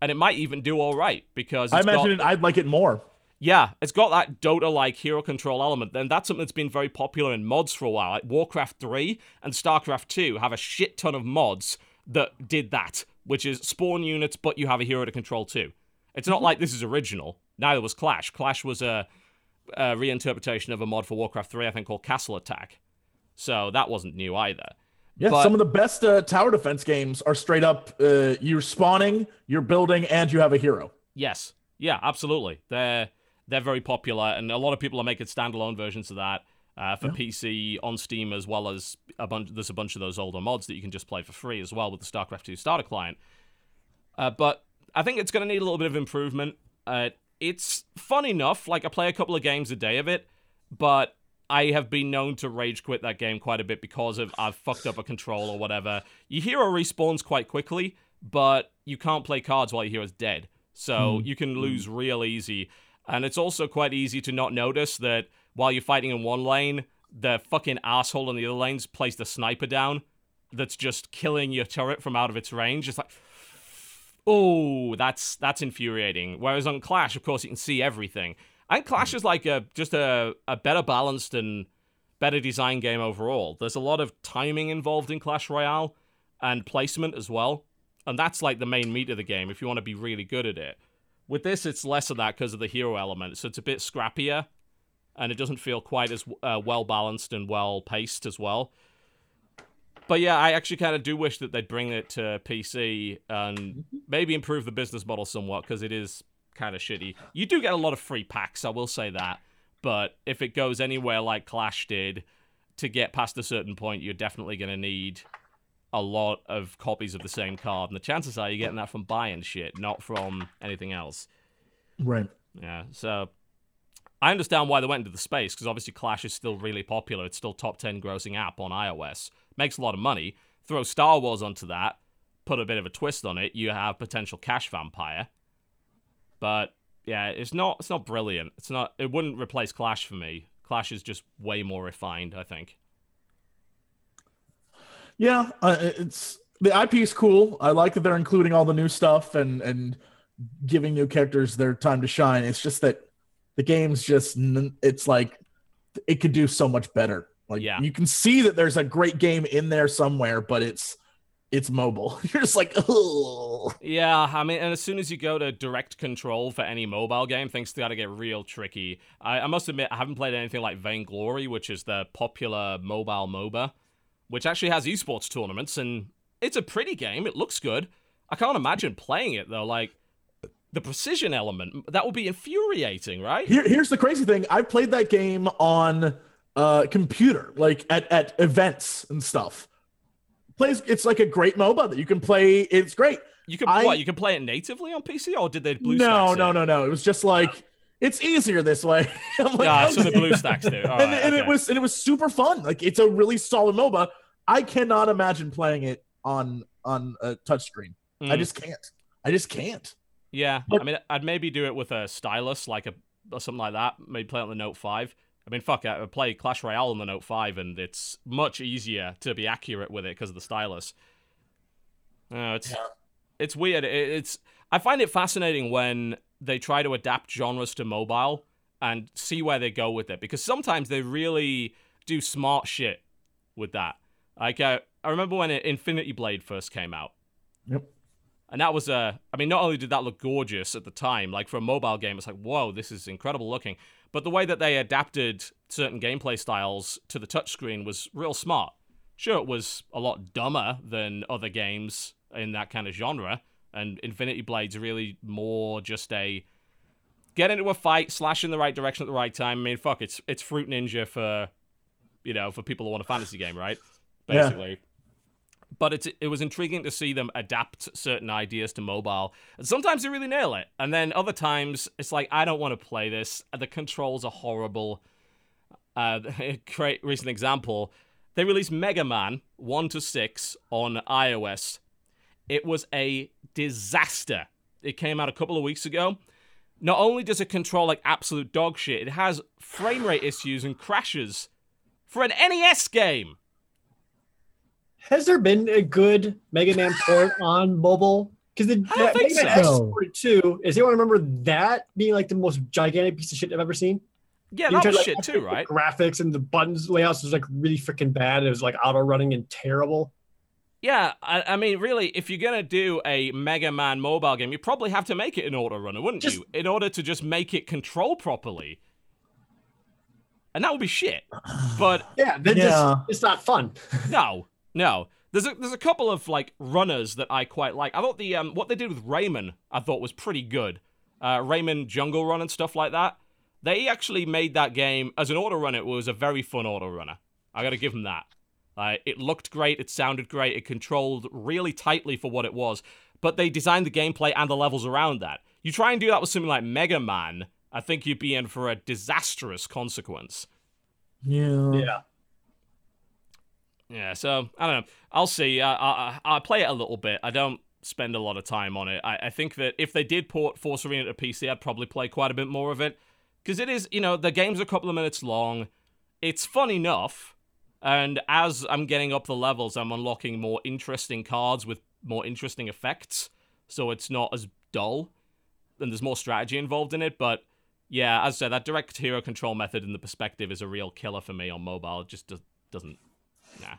and it might even do all right because I imagine got, I'd like it more. Yeah, it's got that Dota-like hero control element. Then that's something that's been very popular in mods for a while. Like Warcraft 3 and StarCraft 2 have a shit ton of mods that did that, which is spawn units, but you have a hero to control too. It's not mm-hmm. like this is original. Neither was Clash. Clash was a, a reinterpretation of a mod for Warcraft 3, I think, called Castle Attack. So that wasn't new either. Yeah, but, some of the best uh, tower defense games are straight up uh, you're spawning, you're building, and you have a hero. Yes. Yeah, absolutely. They're they're very popular, and a lot of people are making standalone versions of that uh, for yeah. PC on Steam, as well as a bunch. There's a bunch of those older mods that you can just play for free as well with the StarCraft 2 starter client. Uh, but I think it's going to need a little bit of improvement. It's fun enough. Like I play a couple of games a day of it, but I have been known to rage quit that game quite a bit because of I've fucked up a control or whatever. Your hero respawns quite quickly, but you can't play cards while your hero's dead. So hmm. you can lose hmm. real easy. And it's also quite easy to not notice that while you're fighting in one lane, the fucking asshole in the other lanes placed a sniper down that's just killing your turret from out of its range. It's like oh, that's that's infuriating. Whereas on Clash, of course, you can see everything. And Clash is like a just a, a better balanced and better design game overall. There's a lot of timing involved in Clash Royale and placement as well. And that's like the main meat of the game if you want to be really good at it. With this, it's less of that because of the hero element. So it's a bit scrappier and it doesn't feel quite as uh, well balanced and well paced as well. But yeah, I actually kind of do wish that they'd bring it to PC and mm-hmm. maybe improve the business model somewhat because it is kind of shitty. You do get a lot of free packs, I will say that. But if it goes anywhere like Clash did, to get past a certain point, you're definitely going to need a lot of copies of the same card. And the chances are you're getting that from buying shit, not from anything else. Right. Yeah. So I understand why they went into the space because obviously Clash is still really popular. It's still top 10 grossing app on iOS makes a lot of money. Throw Star Wars onto that, put a bit of a twist on it. You have potential cash vampire, but yeah, it's not it's not brilliant. It's not. It wouldn't replace Clash for me. Clash is just way more refined. I think. Yeah, uh, it's the IP is cool. I like that they're including all the new stuff and and giving new characters their time to shine. It's just that the game's just it's like it could do so much better. Like yeah. you can see that there's a great game in there somewhere, but it's it's mobile. You're just like, oh. Yeah, I mean, and as soon as you go to direct control for any mobile game, things start to get real tricky. I, I must admit, I haven't played anything like Vainglory, which is the popular mobile MOBA, which actually has esports tournaments, and it's a pretty game. It looks good. I can't imagine playing it though. Like the precision element, that would be infuriating, right? Here, here's the crazy thing: I've played that game on uh, computer, like at, at events and stuff. Plays it's like a great MOBA that you can play. It's great. You can I, what? You can play it natively on PC, or did they blue? No, no, no, no. It was just like it's easier this way. I'm like, yeah, so the okay. BlueStacks do. All and, right, and it was and it was super fun. Like it's a really solid MOBA. I cannot imagine playing it on on a touchscreen. I Mm. just can't. I just can't. Yeah, But- I mean, I'd maybe do it with a stylus, like a or something like that. Maybe play it on the Note Five. I mean, fuck, I play Clash Royale on the Note Five, and it's much easier to be accurate with it because of the stylus. No, it's Yeah. it's weird. It, it's I find it fascinating when they try to adapt genres to mobile and see where they go with it because sometimes they really do smart shit with that. Like uh, I remember when Infinity Blade first came out. Yep. And that was a, I mean, not only did that look gorgeous at the time, like for a mobile game, it's like, whoa, this is incredible looking. But the way that they adapted certain gameplay styles to the touchscreen was real smart. Sure, it was a lot dumber than other games in that kind of genre. And Infinity Blade's really more just a get into a fight, slash in the right direction at the right time. I mean, fuck, it's it's Fruit Ninja for, you know, for people who want a fantasy game, right? Yeah. But it's it was intriguing to see them adapt certain ideas to mobile. Sometimes they really nail it, and then other times it's like I don't want to play this. The controls are horrible. Uh, a great recent example: they released Mega Man one to six on iOS. It was a disaster. It came out a couple of weeks ago. Not only does it control like absolute dog shit, it has frame rate issues and crashes for an NES game. Has there been a good Mega Man port on mobile? Because the I think Mega Man so. X42, is anyone remember that being like the most gigantic piece of shit I've ever seen? Yeah, You that was like, shit too, right? Graphics and the buttons layouts was like really freaking bad. It was like auto running and terrible. Yeah, I, I mean, really, if you're gonna do a Mega Man mobile game, you probably have to make it an auto runner, wouldn't Just- you? In order to just make it control properly, and that would be shit. But Yeah, that Yeah. just it's not fun. no, no. There's a there's a couple of like runners that I quite like. I thought the um what they did with Rayman I thought was pretty good. Uh, Rayman Jungle Run and stuff like that. They actually made that game as an auto run. It was a very fun auto runner. I got to give them that. Uh, it looked great. It sounded great. It controlled really tightly for what it was. But they designed the gameplay and the levels around that. You try and do that with something like Mega Man, I think you'd be in for a disastrous consequence. Yeah. Yeah. Yeah, so I don't know. I'll see. I, I, I'll play it a little bit. I don't spend a lot of time on it. I, I think that if they did port Force Arena to PC, I'd probably play quite a bit more of it. Because it is, you know, the game's a couple of minutes long. It's fun enough. And as I'm getting up the levels, I'm unlocking more interesting cards with more interesting effects. So it's not as dull. And there's more strategy involved in it. But yeah, as I said, that direct hero control method in the perspective is a real killer for me on mobile. It just does, doesn't Nah.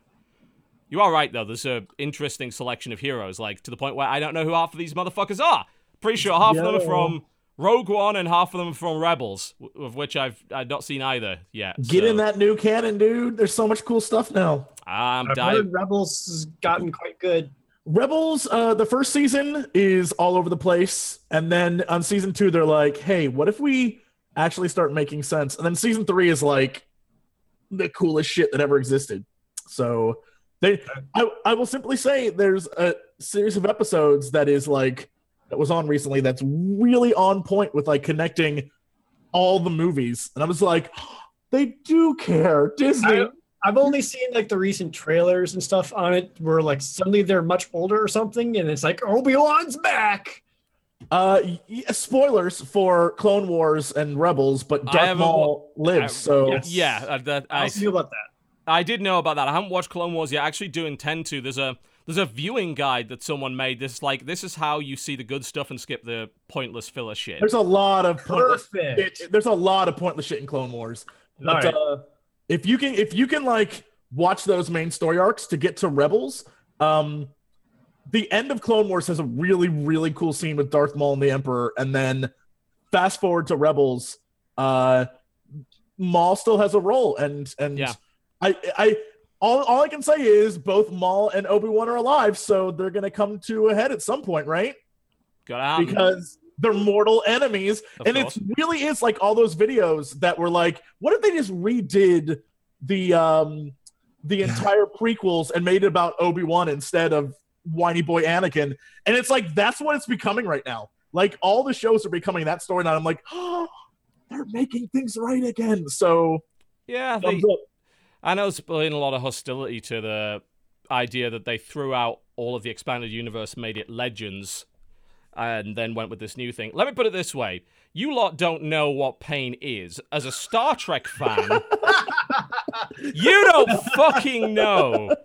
You are right though. There's a interesting selection of heroes, like to the point where I don't know who half of these motherfuckers are. Pretty sure half of them are from Rogue One and half of them are from Rebels, w- of which I've I've not seen either yet. Get so in that new canon, dude. There's so much cool stuff now. I'm I've dying. heard Rebels has gotten quite good. Rebels, uh, the first season is all over the place, and then on season two, they're like, "Hey, what if we actually start making sense?" And then season three is like the coolest shit that ever existed. So they, I, I will simply say, there's a series of episodes that is like that was on recently that's really on point with like connecting all the movies, and I was like, they do care, Disney. I, I've only seen like the recent trailers and stuff on it where like suddenly they're much older or something, and it's like Obi Wan's back. Uh, y- spoilers for Clone Wars and Rebels, but Darth haven't Maul lives. I- so yes. Yeah, that, How I, do you feel about that? I did know about that. I haven't watched Clone Wars yet. I actually do intend to. There's a there's a viewing guide that someone made. This like this is how you see the good stuff and skip the pointless filler shit. there's a lot of pointless. Perfect. It, it- there's a lot of pointless shit in Clone Wars. But Alright. uh, if you can, if you can like watch those main story arcs to get to Rebels, um, the end of Clone Wars has a really really cool scene with Darth Maul and the Emperor, and then fast forward to Rebels, uh, Maul still has a role, and and Yeah. I I. All, all I can say is both Maul and Obi Wan are alive, so they're gonna come to a head at some point, right? Gotta happen. because they're mortal enemies. Of and course. it really is like all those videos that were like, what if they just redid the um the entire prequels and made it about Obi-Wan instead of whiny boy Anakin? And it's like that's what it's becoming right now. Like all the shows are becoming that story, and I'm like, oh, they're making things right again. So Yeah, they, up. I know there's been a lot of hostility to the idea that they threw out all of the expanded universe, made it Legends, and then went with this new thing. Let me put it this way: you lot don't know what pain is. As a Star Trek fan, you don't fucking know.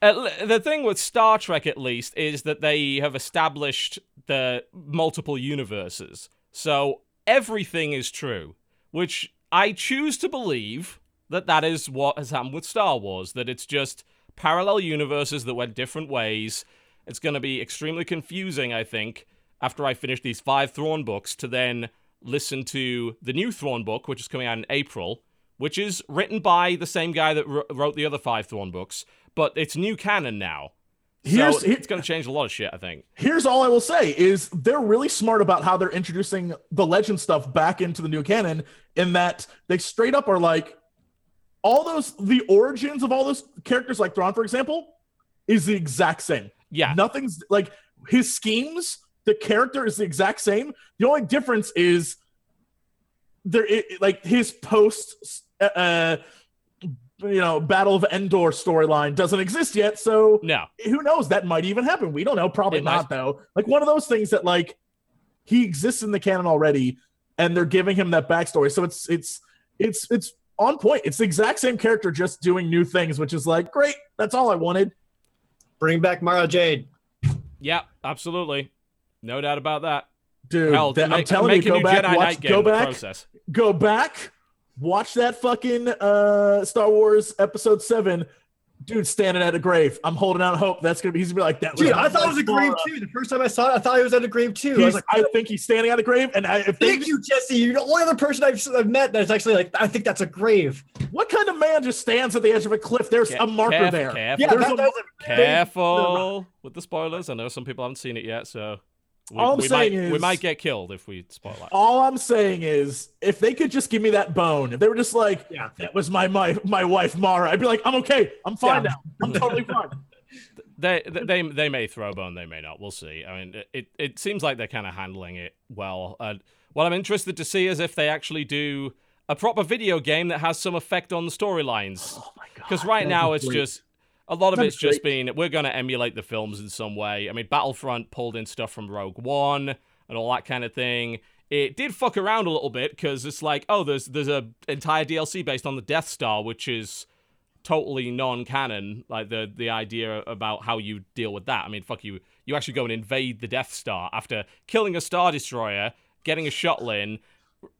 The thing with Star Trek, at least, is that they have established the multiple universes. So everything is true, which I choose to believe that that is what has happened with Star Wars, that it's just parallel universes that went different ways. It's going to be extremely confusing, I think, after I finish these five Thrawn books to then listen to the new Thrawn book, which is coming out in April, which is written by the same guy that wr- wrote the other five Thrawn books, but it's new canon now. Here's- so it's going to change a lot of shit, I think. Here's all I will say is they're really smart about how they're introducing the legend stuff back into the new canon in that they straight up are like all those the origins of all those characters like Thrawn for example is the exact same. Yeah. Nothing's like his schemes, the character is the exact same. The only difference is there it, like his post uh, uh you know Battle of Endor storyline doesn't exist yet, so No. who knows that might even happen we don't know probably It might. not though like one of those things that like he exists in the canon already and they're giving him that backstory so it's it's it's it's on point it's the exact same character just doing new things which is like great that's all i wanted Bring back Mara Jade. Yeah, absolutely. No doubt about that. dude Hell, that- i'm make, telling you go back Jedi watch go back process. go back watch that fucking uh star wars episode 7 dude standing at a grave i'm holding out hope that's gonna be he's gonna be like that was Dude, I thought it was a oh grave too. The first time I saw it, I thought he was at a grave too. I was like, I think he's standing at a grave, and I, if they thank you, Jesse. You're the only other person I've, I've met that's actually like, I think that's a grave. What kind of man just stands at the edge of a cliff? There's Ca- a marker caref- there. Careful, Yeah, There's that, a- that was a careful with the spoilers. I know some people haven't seen it yet, so we, All I'm we saying might, we might get killed if we spoil that. All I'm saying is, if they could just give me that bone, if they were just like, Yeah. "That was my my my wife Mara," I'd be like, "I'm okay. I'm fine Yeah. now. I'm totally fine." They, they they may throw a bone, they may not. We'll see. I mean, it it seems like they're kind of handling it well. And what I'm interested to see is if they actually do a proper video game that has some effect on the storylines. Oh my god! Because right now it's great. just a lot of it's just been we're going to emulate the films in some way. I mean, Battlefront pulled in stuff from Rogue One and all that kind of thing. It did fuck around a little bit because it's like, oh, there's there's a entire DLC based on the Death Star, which is totally non-canon. Like the the idea about how you deal with that. I mean, fuck you. You actually go and invade the Death Star after killing a Star Destroyer, getting a shuttle in,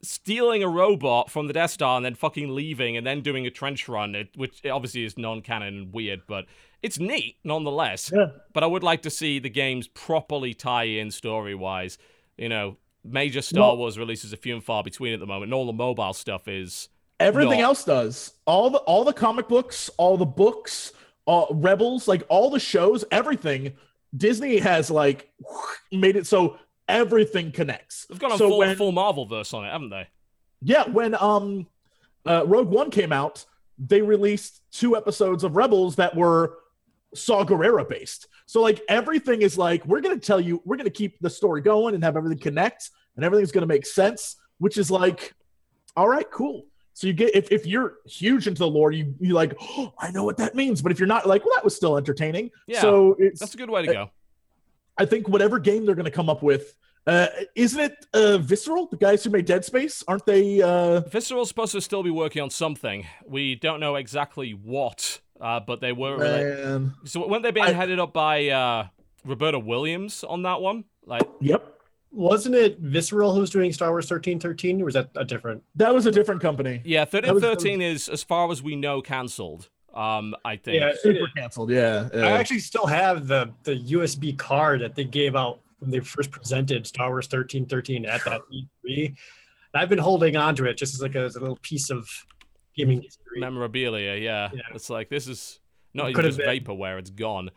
stealing a robot from the Death Star and then fucking leaving and then doing a trench run, it, which obviously is non-canon and weird, but it's neat nonetheless. Yeah. But I would like to see the games properly tie in story-wise. You know, major Star Well- Wars releases are few and far between at the moment, and all the mobile stuff is Everything No. else does. All the all the comic books, all the books, all, Rebels, like all the shows, everything. Disney has like made it so everything connects. they've got a so full, when, full Marvel verse on it, haven't they? Yeah, when um uh, Rogue One came out, they released two episodes of Rebels that were Saw Gerrera based. So like everything is like we're gonna tell you, we're gonna keep the story going and have everything connect, and everything's gonna make sense. Which is like, all right, cool. So you get if, if you're huge into the lore, you you like, oh, I know what that means. But if you're not, like, well, that was still entertaining. Yeah, So it's That's a good way to go. I think whatever game they're gonna come up with. Uh, isn't it uh, Visceral, the guys who made Dead Space? Aren't they? Uh, Visceral's supposed to still be working on something. We don't know exactly what, uh, but they were. man. So weren't they being I- headed up by uh, Roberta Williams on that one? Like, Yep. Wasn't it Visceral who's doing Star Wars 1313? Or was that a different? That was a different company. yeah, thirteen That was- thirteen is, as far as we know, cancelled. Um, I think. Yeah, Super canceled. Yeah. I actually still have the the USB card that they gave out when they first presented Star Wars 1313 at that E3. I've been holding on to it just as like a, as a little piece of gaming history. memorabilia. Yeah. Yeah. it's like this is not It even just been. vaporware; it's gone.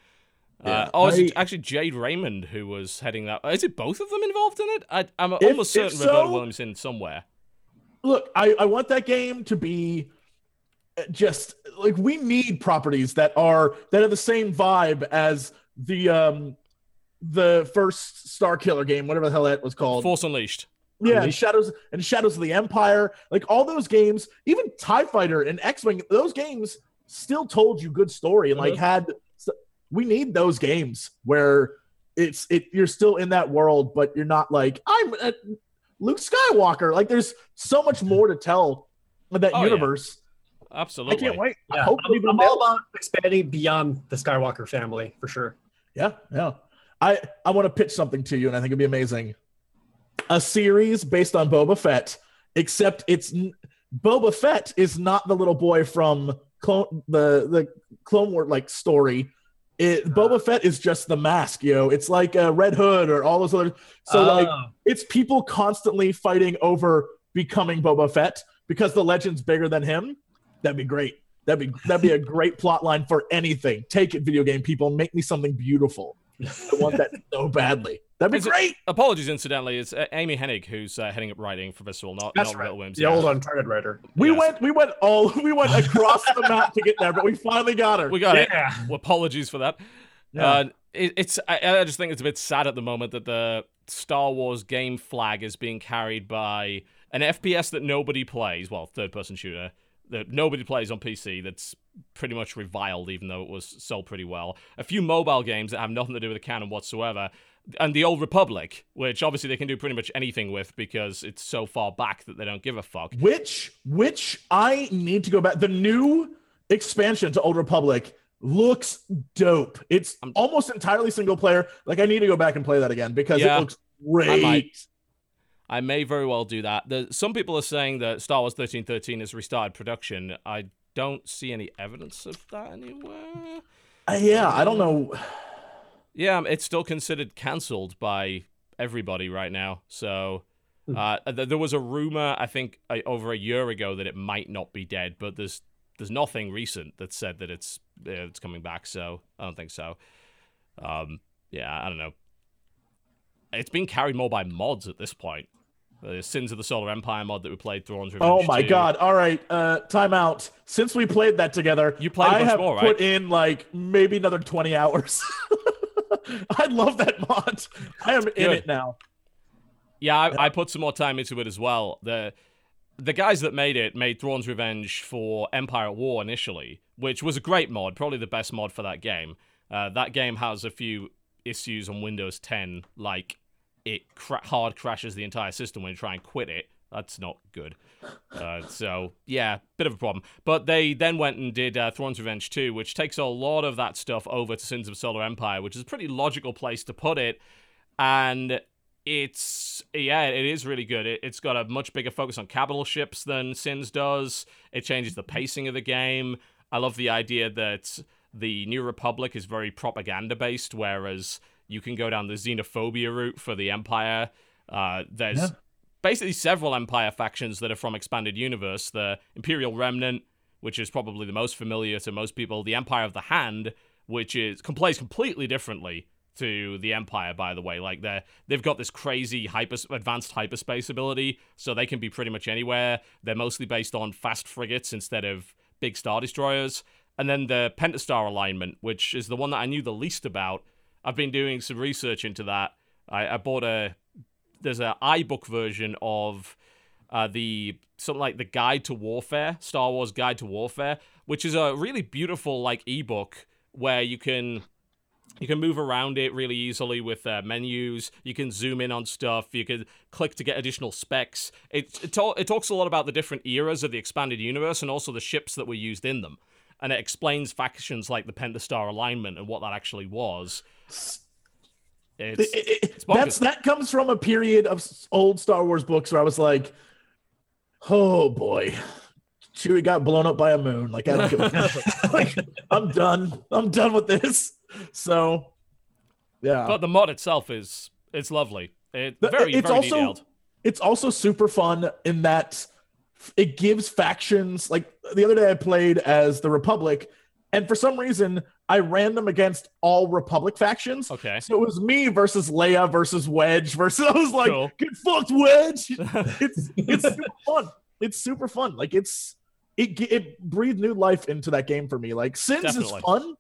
Yeah. Uh, oh, is it I- actually Jade Raymond who was heading that? Is it both of them involved in it? I, I'm If- almost if certain Roberta so- Williams in somewhere. Look, I, I want that game to be uh, just like we need properties that are that have the same vibe as the um the first Star Killer game, whatever the hell that was called. Force Unleashed. Yeah, and Unleashed. Shadows and Shadows of the Empire, like all those games, even Tie Fighter and X Wing, those games still told you good story and like Mhm. had. We need those games where it's it you're still in that world, but you're not like I'm uh, Luke Skywalker. Like there's so much more to tell in that Oh, yeah. Universe. Absolutely. I can't wait. I Yeah, hope I'm, I'm nail all about expanding beyond the Skywalker family for sure. Yeah, yeah. I I want to pitch something to you, and I think it'd be amazing. A series based on Boba Fett, except it's n- Boba Fett is not the little boy from Clone, the the Clone War like story. It, Boba Fett is just the mask, yo. It's like uh, Red Hood or all those other. So like Oh, it's people constantly fighting over becoming Boba Fett because the legend's bigger than him. That'd be great. That'd be that'd be a great plot line for anything. Take it, video game people, make me something beautiful. I want that so badly. That'd be Is it- great. Apologies, incidentally. It's uh, Amy Hennig who's uh, heading up writing for this. Visceral, not, that's not right. Little Wims. The yeah. old Uncharted writer. We Yes. went we went all we went across the map to get there, but we finally got her. We got it. Yeah. Well, apologies for that. Yeah. Uh, it, it's I, I just think it's a bit sad at the moment that the Star Wars game flag is being carried by an FPS that nobody plays. Well, third-person shooter that nobody plays on PC. That's pretty much reviled, even though it was sold pretty well. A few mobile games that have nothing to do with the canon whatsoever. And the Old Republic, which obviously they can do pretty much anything with because it's so far back that they don't give a fuck. which which I need to go back. The new expansion to Old Republic looks dope. It's I'm- almost entirely single player. Like I need to go back and play that again because Yeah. it looks great. I may very well do that. The, some people are saying that Star Wars 1313 has restarted production. I don't see any evidence of that anywhere. Uh, yeah, I don't know. Yeah, um, it's still considered cancelled by everybody right now. So Hmm. uh, th- there was a rumor, I think, uh, over a year ago that it might not be dead, but there's there's nothing recent that said that it's uh, it's coming back. So I don't think so. Um, yeah, I don't know. It's being carried more by mods at this point. The Sins of the Solar Empire mod that we played, Thrawn's Revenge. Oh my 2. god! All right, uh, time out. Since we played that together, You played I have more, put in like maybe another twenty hours. I love that mod. I am in it now. Yeah, I, I put some more time into it as well. The the guys that made it made Thrawn's Revenge for Empire at War initially, which was a great mod, probably the best mod for that game. Uh, that game has a few issues on Windows 10, like it cra- hard crashes the entire system when you try and quit it. That's not good. Uh, so yeah, bit of a problem. But they then went and did uh, Thrawn's Revenge 2, which takes a lot of that stuff over to Sins of Solar Empire, which is a pretty logical place to put it. And it's yeah, it is really good. It, it's got a much bigger focus on capital ships than Sins does. It changes the pacing of the game. I love the idea that the New Republic is very propaganda based, whereas you can go down the xenophobia route for the Empire. Uh, there's Yeah. basically several Empire factions that are from Expanded Universe. The Imperial Remnant, which is probably the most familiar to most people. The Empire of the Hand, which is plays completely differently to the Empire, by the way. Like they they've got this crazy hyper advanced hyperspace ability, so they can be pretty much anywhere. They're mostly based on fast frigates instead of big star destroyers. And then the Pentastar alignment, which is the one that I knew the least about. I've been doing some research into that. I, I bought a there's a iBook version of uh, the something like the Guide to Warfare, Star Wars Guide to Warfare, which is a really beautiful like ebook where you can you can move around it really easily with uh, menus. You can zoom in on stuff. You can click to get additional specs. It it, ta- it talks a lot about the different eras of the expanded universe and also the ships that were used in them. And it explains factions like the Pentastar alignment and what that actually was. It's, It- it- it- bonkers. that's that comes from a period of old Star Wars books where I was like, "Oh boy, Chewie got blown up by a moon." Like, I don't give a like, I'm done. I'm done with this. So, yeah, but the mod itself is it's lovely. It very it's very also- detailed. it's also super fun in that it gives factions like the other day I played as the Republic, and for some reason I ran them against all Republic factions. Okay. So it was me versus Leia versus Wedge versus I was like, Cool. get fucked, Wedge. it's it's super fun. It's super fun. Like it's it it breathed new life into that game for me. Like Sins Definitely. is fun,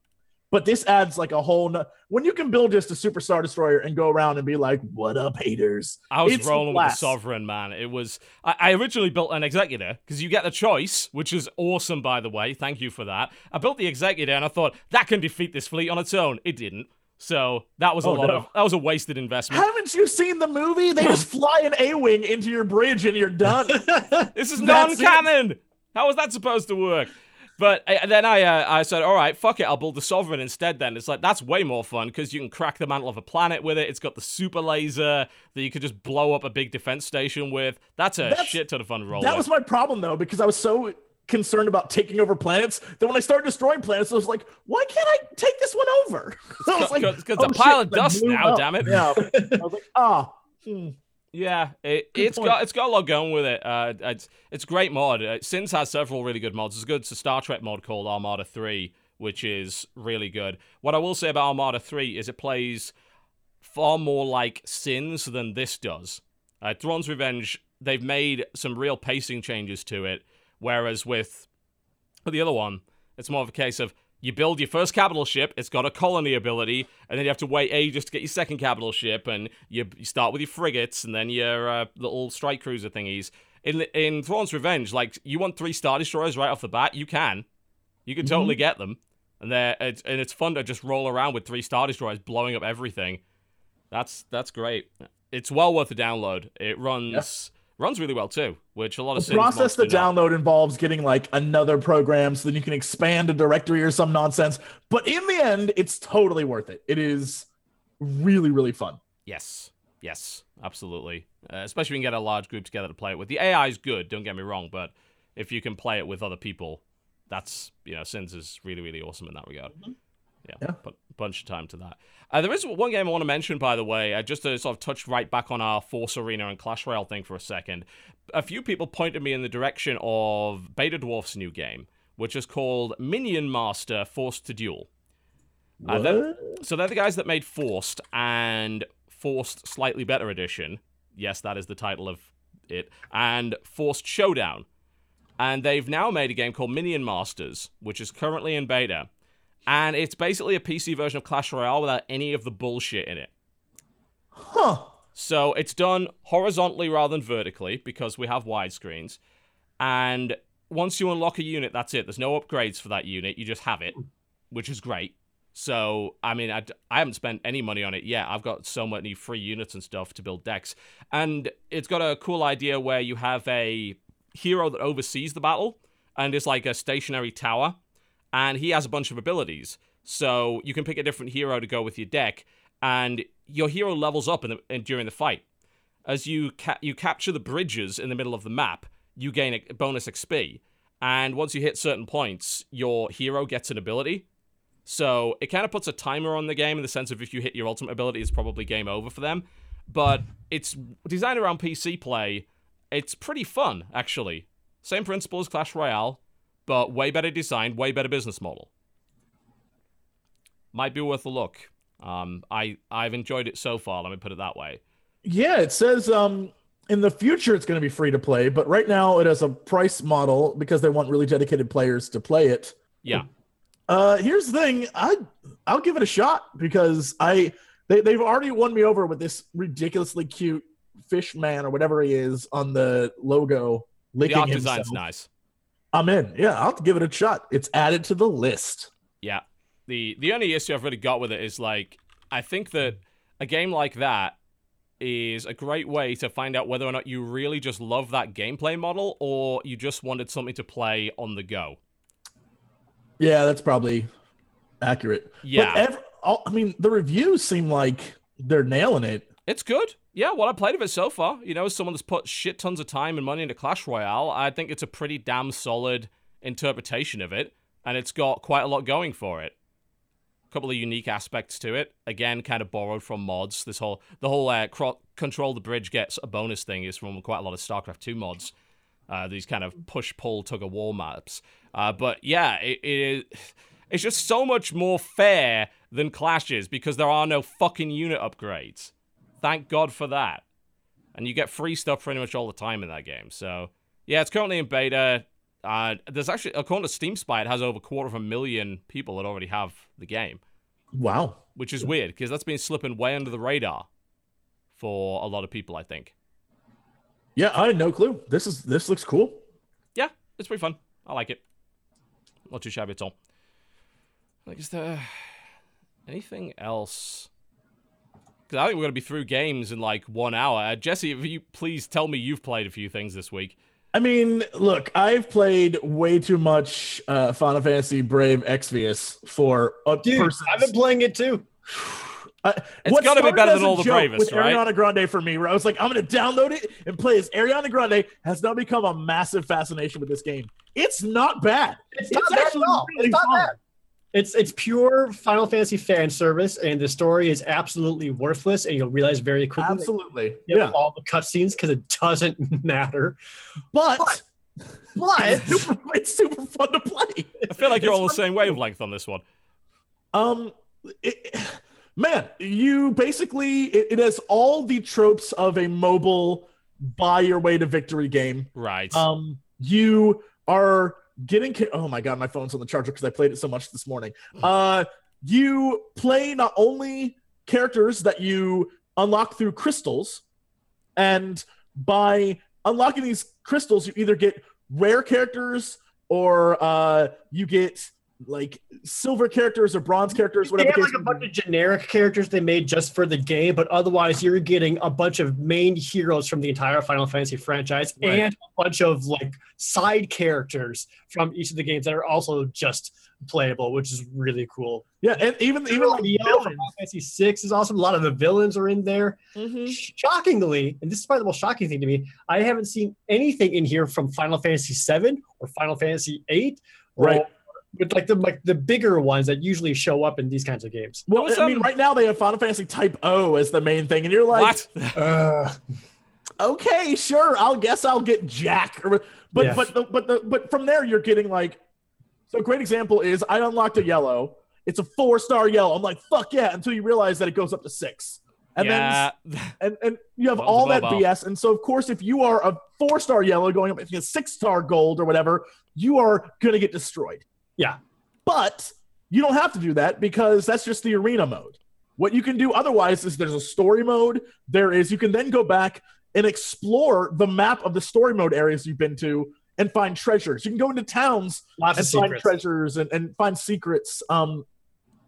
But this adds like a whole. No- when you can build just a superstar destroyer and go around and be like, "What up, haters?" I was It's rolling with the sovereign man. It was I, I originally built an executor because you get the choice, which is awesome by the way. Thank you for that. I built the executor and I thought that can defeat this fleet on its own. It didn't. So that was a Oh, lot no. of that was a wasted investment. Haven't you seen the movie? They just fly an A wing into your bridge and you're done. This is non-canon. How was that supposed to work? But uh, then I uh, I said, all right, fuck it, I'll build the sovereign instead. Then it's like that's way more fun because you can crack the mantle of a planet with it. It's got the super laser that you could just blow up a big defense station with. That's a That's- shit ton of fun to roll. that with. was my problem though, because I was so concerned about taking over planets that when I started destroying planets, I was like, "Why can't I take this one over?" I was It's 'cause- 'cause "Oh, it's a pile shit," of dust now, up. damn it. Yeah, I was like, "Ah." hmm. Yeah, it, it's point. got it's got a lot going with it. Uh, it's it's great mod. Uh, Sins has several really good mods. There's a good it's Star Trek mod called Armada Three, which is really good. What I will say about Armada Three is it plays far more like Sins than this does. Uh, Thrawn's Revenge, they've made some real pacing changes to it, whereas with the other one, it's more of a case of you build your first capital ship, it's got a colony ability, and then you have to wait ages to get your second capital ship, and you, you start with your frigates and then your uh, little strike cruiser thingies. In in Thrawn's Revenge, like you want three star destroyers right off the bat, you can, you can totally get them, and they're it's, and it's fun to just roll around with three star destroyers blowing up everything. That's that's great. It's well worth the download. It runs runs really well too, which a lot of The process the to do not. download involves getting like another program so then you can expand a directory or some nonsense. But in the end, it's totally worth it. It is really, really fun. Yes, yes, absolutely. Uh, especially when you get a large group together to play it with. The AI is good, don't get me wrong, but if you can play it with other people, that's you know, Sins is really, really awesome in that regard. Yeah, Yeah. but bunch of time to that. Uh, there is one game I want to mention, by the way, uh, just to sort of touch right back on our Force Arena and Clash Royale thing for a second. A few people pointed me in the direction of BetaDwarf's new game, which is called Minion Master Forced to Duel. Uh, they're- so they're the guys that made Forced and Forced Slightly Better Edition. Yes, that is the title of it. And Forced Showdown. And they've now made a game called Minion Masters, which is currently in beta. And it's basically a PC version of Clash Royale without any of the bullshit in it. Huh. So it's done horizontally rather than vertically because we have widescreens. And once you unlock a unit, that's it. There's no upgrades for that unit. You just have it, which is great. So, I mean, I haven't spent any money on it yet. I've got so many free units and stuff to build decks. And it's got a cool idea where you have a hero that oversees the battle and is like a stationary tower. And he has a bunch of abilities. So you can pick a different hero to go with your deck. And your hero levels up in the, in, during the fight as you ca- you capture the bridges in the middle of the map, you gain a bonus XP. And once you hit certain points, your hero gets an ability. So it kind of puts a timer on the game in the sense of if you hit your ultimate ability, it's probably game over for them. But it's designed around PC play. It's pretty fun, actually. Same principle as Clash Royale, but way better design, way better business model. Might be worth a look. Um, I I've enjoyed it so far. Let me put it that way. Yeah, it says um in the future it's going to be free to play, but right now it has a price model because they want really dedicated players to play it. Yeah. Uh, here's the thing, I I'll give it a shot because I they they've already won me over with this ridiculously cute fish man or whatever he is on the logo Licking The art himself. design's nice. I'm in. Yeah, I'll give it a shot. It's added to the list. Yeah. The the only issue I've really got with it is like I think that a game like that is a great way to find out whether or not you really just love that gameplay model or you just wanted something to play on the go. Yeah, that's probably accurate. Yeah. Ev- I mean, the reviews seem like they're nailing it. It's good. Yeah, what I played of it so far, you know, as someone that's put shit tons of time and money into Clash Royale, I think it's a pretty damn solid interpretation of it, and it's got quite a lot going for it. A couple of unique aspects to it. Again, kind of borrowed from mods. This whole the whole uh, cro- control the bridge gets a bonus thing is from quite a lot of StarCraft 2 mods. Uh, these kind of push pull tug of war maps. Uh, but yeah, it, it is. It's just so much more fair than Clashes because there are no fucking unit upgrades. Thank God for that. And you get free stuff pretty much all the time in that game. So, yeah, it's currently in beta. Uh, there's actually, according to Steam Spy, it has over a quarter of a million people that already have the game, Wow. which is weird because that's been slipping way under the radar for a lot of people. I think. Yeah, I had no clue. This is this looks cool. Yeah, it's pretty fun. I like it. Not too shabby at all. Like, is there anything else? Because I think we're going to be through games in like one hour. Uh, Jesse, if you please tell me you've played a few things this week. I mean, look, I've played way too much uh, Final Fantasy Brave Exvius for a Dude, person. I've been playing it too. Uh, It's what gotta be better than all the joke bravest, with right? Ariana Grande for me, where I was like, I'm going to download it and play as Ariana Grande, has now become a massive fascination with this game. It's not bad. It's, It's not bad at actually all. really it's not fun. bad. It's it's pure Final Fantasy fan service, and the story is absolutely worthless, and you'll realize very quickly. Absolutely. you Yeah. all the cutscenes because it doesn't matter. But, But it's, super, it's super fun to play. I feel like you're It's all the same wavelength on this one. Um, it, man, you basically it, it has all the tropes of a mobile buy your way to victory game. Right. Um, you are getting. Oh my god, my phone's on the charger because I played it so much this morning. Uh, you play not only characters that you unlock through crystals, and by unlocking these crystals, you either get rare characters or uh, you get like silver characters or bronze characters, they have like a bunch of generic characters they made just for the game, but otherwise you're getting a bunch of main heroes from the entire Final Fantasy franchise Right. and a bunch of like side characters from each of the games that are also just playable, which is really cool. yeah, and even even like Leo from. Final Fantasy Six is awesome. A lot of the villains are in there. Mhm. Shockingly, and this is probably the most shocking thing to me, I haven't seen anything in here from Final Fantasy Seven or Final Fantasy Eight, or Right. With like the like the bigger ones that usually show up in these kinds of games. Well, was, I mean, um, right now they have Final Fantasy Type O as the main thing, and you're like, what? Uh, okay, sure, I'll guess I'll get Jack. Or, but Yeah. but the, but the, but from there you're getting like, so a great example is I unlocked a yellow. It's a four star yellow. I'm like, fuck yeah, until you realize that it goes up to six, and yeah. then and and you have Well, all that mobile. BS. And so of course, if you are a four star yellow going up to a six star gold or whatever, you are gonna get destroyed. Yeah. But you don't have to do that because that's just the arena mode. What you can do otherwise is there's a story mode. There is you can then go back and explore the map of the story mode areas you've been to and find treasures. You can go into towns lots and find secrets. treasures and, and find secrets. Um,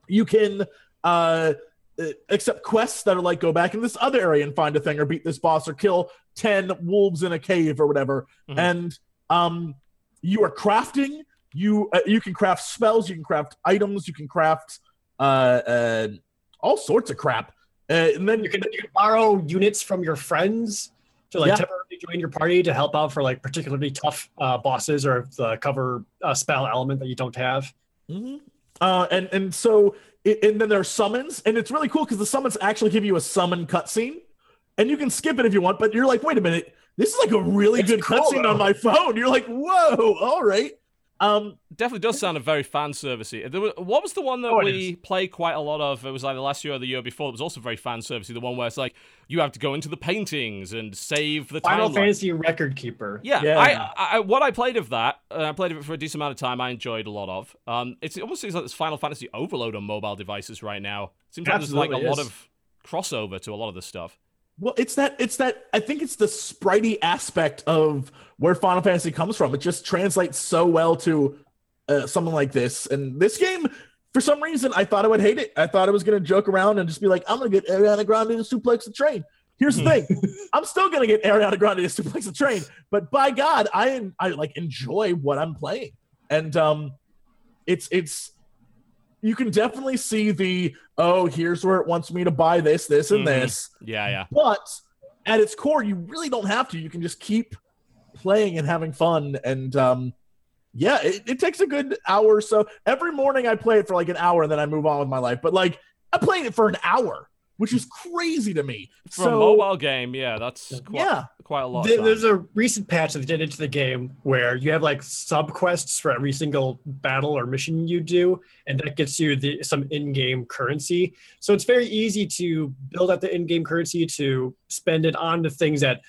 you can uh, accept quests that are like go back in this other area and find a thing or beat this boss or kill 10 wolves in a cave or whatever. Mhm. And um, you are crafting. You uh, you can craft spells. You can craft items. You can craft uh, uh, all sorts of crap. Uh, and then You can, you can borrow units from your friends to like Yeah. temporarily join your party to help out for like particularly tough uh, bosses or the cover uh, spell element that you don't have. Mhm. Uh, and and so it, and then there are summons, and it's really cool because the summons actually give you a summon cutscene, and you can skip it if you want. But you're like, wait a minute, this is like a really It's good cool, cutscene on my phone. You're like, whoa, all right. Um, Definitely does sound a very fan servicey. Was, what was the one that Oh, we played quite a lot of? It was either last year or the year before. It was also very fan servicey. The one where it's like you have to go into the paintings and save the Final timeline. Fantasy Record Keeper. Yeah, Yeah. I, I what I played of that, uh, I played of it for a decent amount of time. I enjoyed a lot of. Um, it's, it almost seems like this Final Fantasy overload on mobile devices right now. It seems like there's like a Absolutely lot of crossover to a lot of this stuff. well, it's that it's that I think it's the spritey aspect of where Final Fantasy comes from. It just translates so well to uh, something like this. And this game, for some reason, I thought I would hate it. I thought I was going to joke around and just be like, I'm going to get Ariana Grande to suplex the train. Here's the thing, I'm still going to get Ariana Grande to suplex the train, but by God, I I like enjoy what I'm playing, and um, it's it's you can definitely see the oh here's where it wants me to buy this this and Mhm. this Yeah, yeah. but at its core you really don't have to you can just keep playing and having fun and um yeah it, it takes a good hour or so. Every morning i play it for like an hour and then i move on with my life but like i'm playing it for an hour which is crazy to me. For so a mobile game, yeah, that's quite, yeah quite a lot. There- There's a recent patch that they did into the game where you have like sub quests for every single battle or mission you do, and that gets you the some in-game currency. So it's very easy to build up the in-game currency to spend it on the things that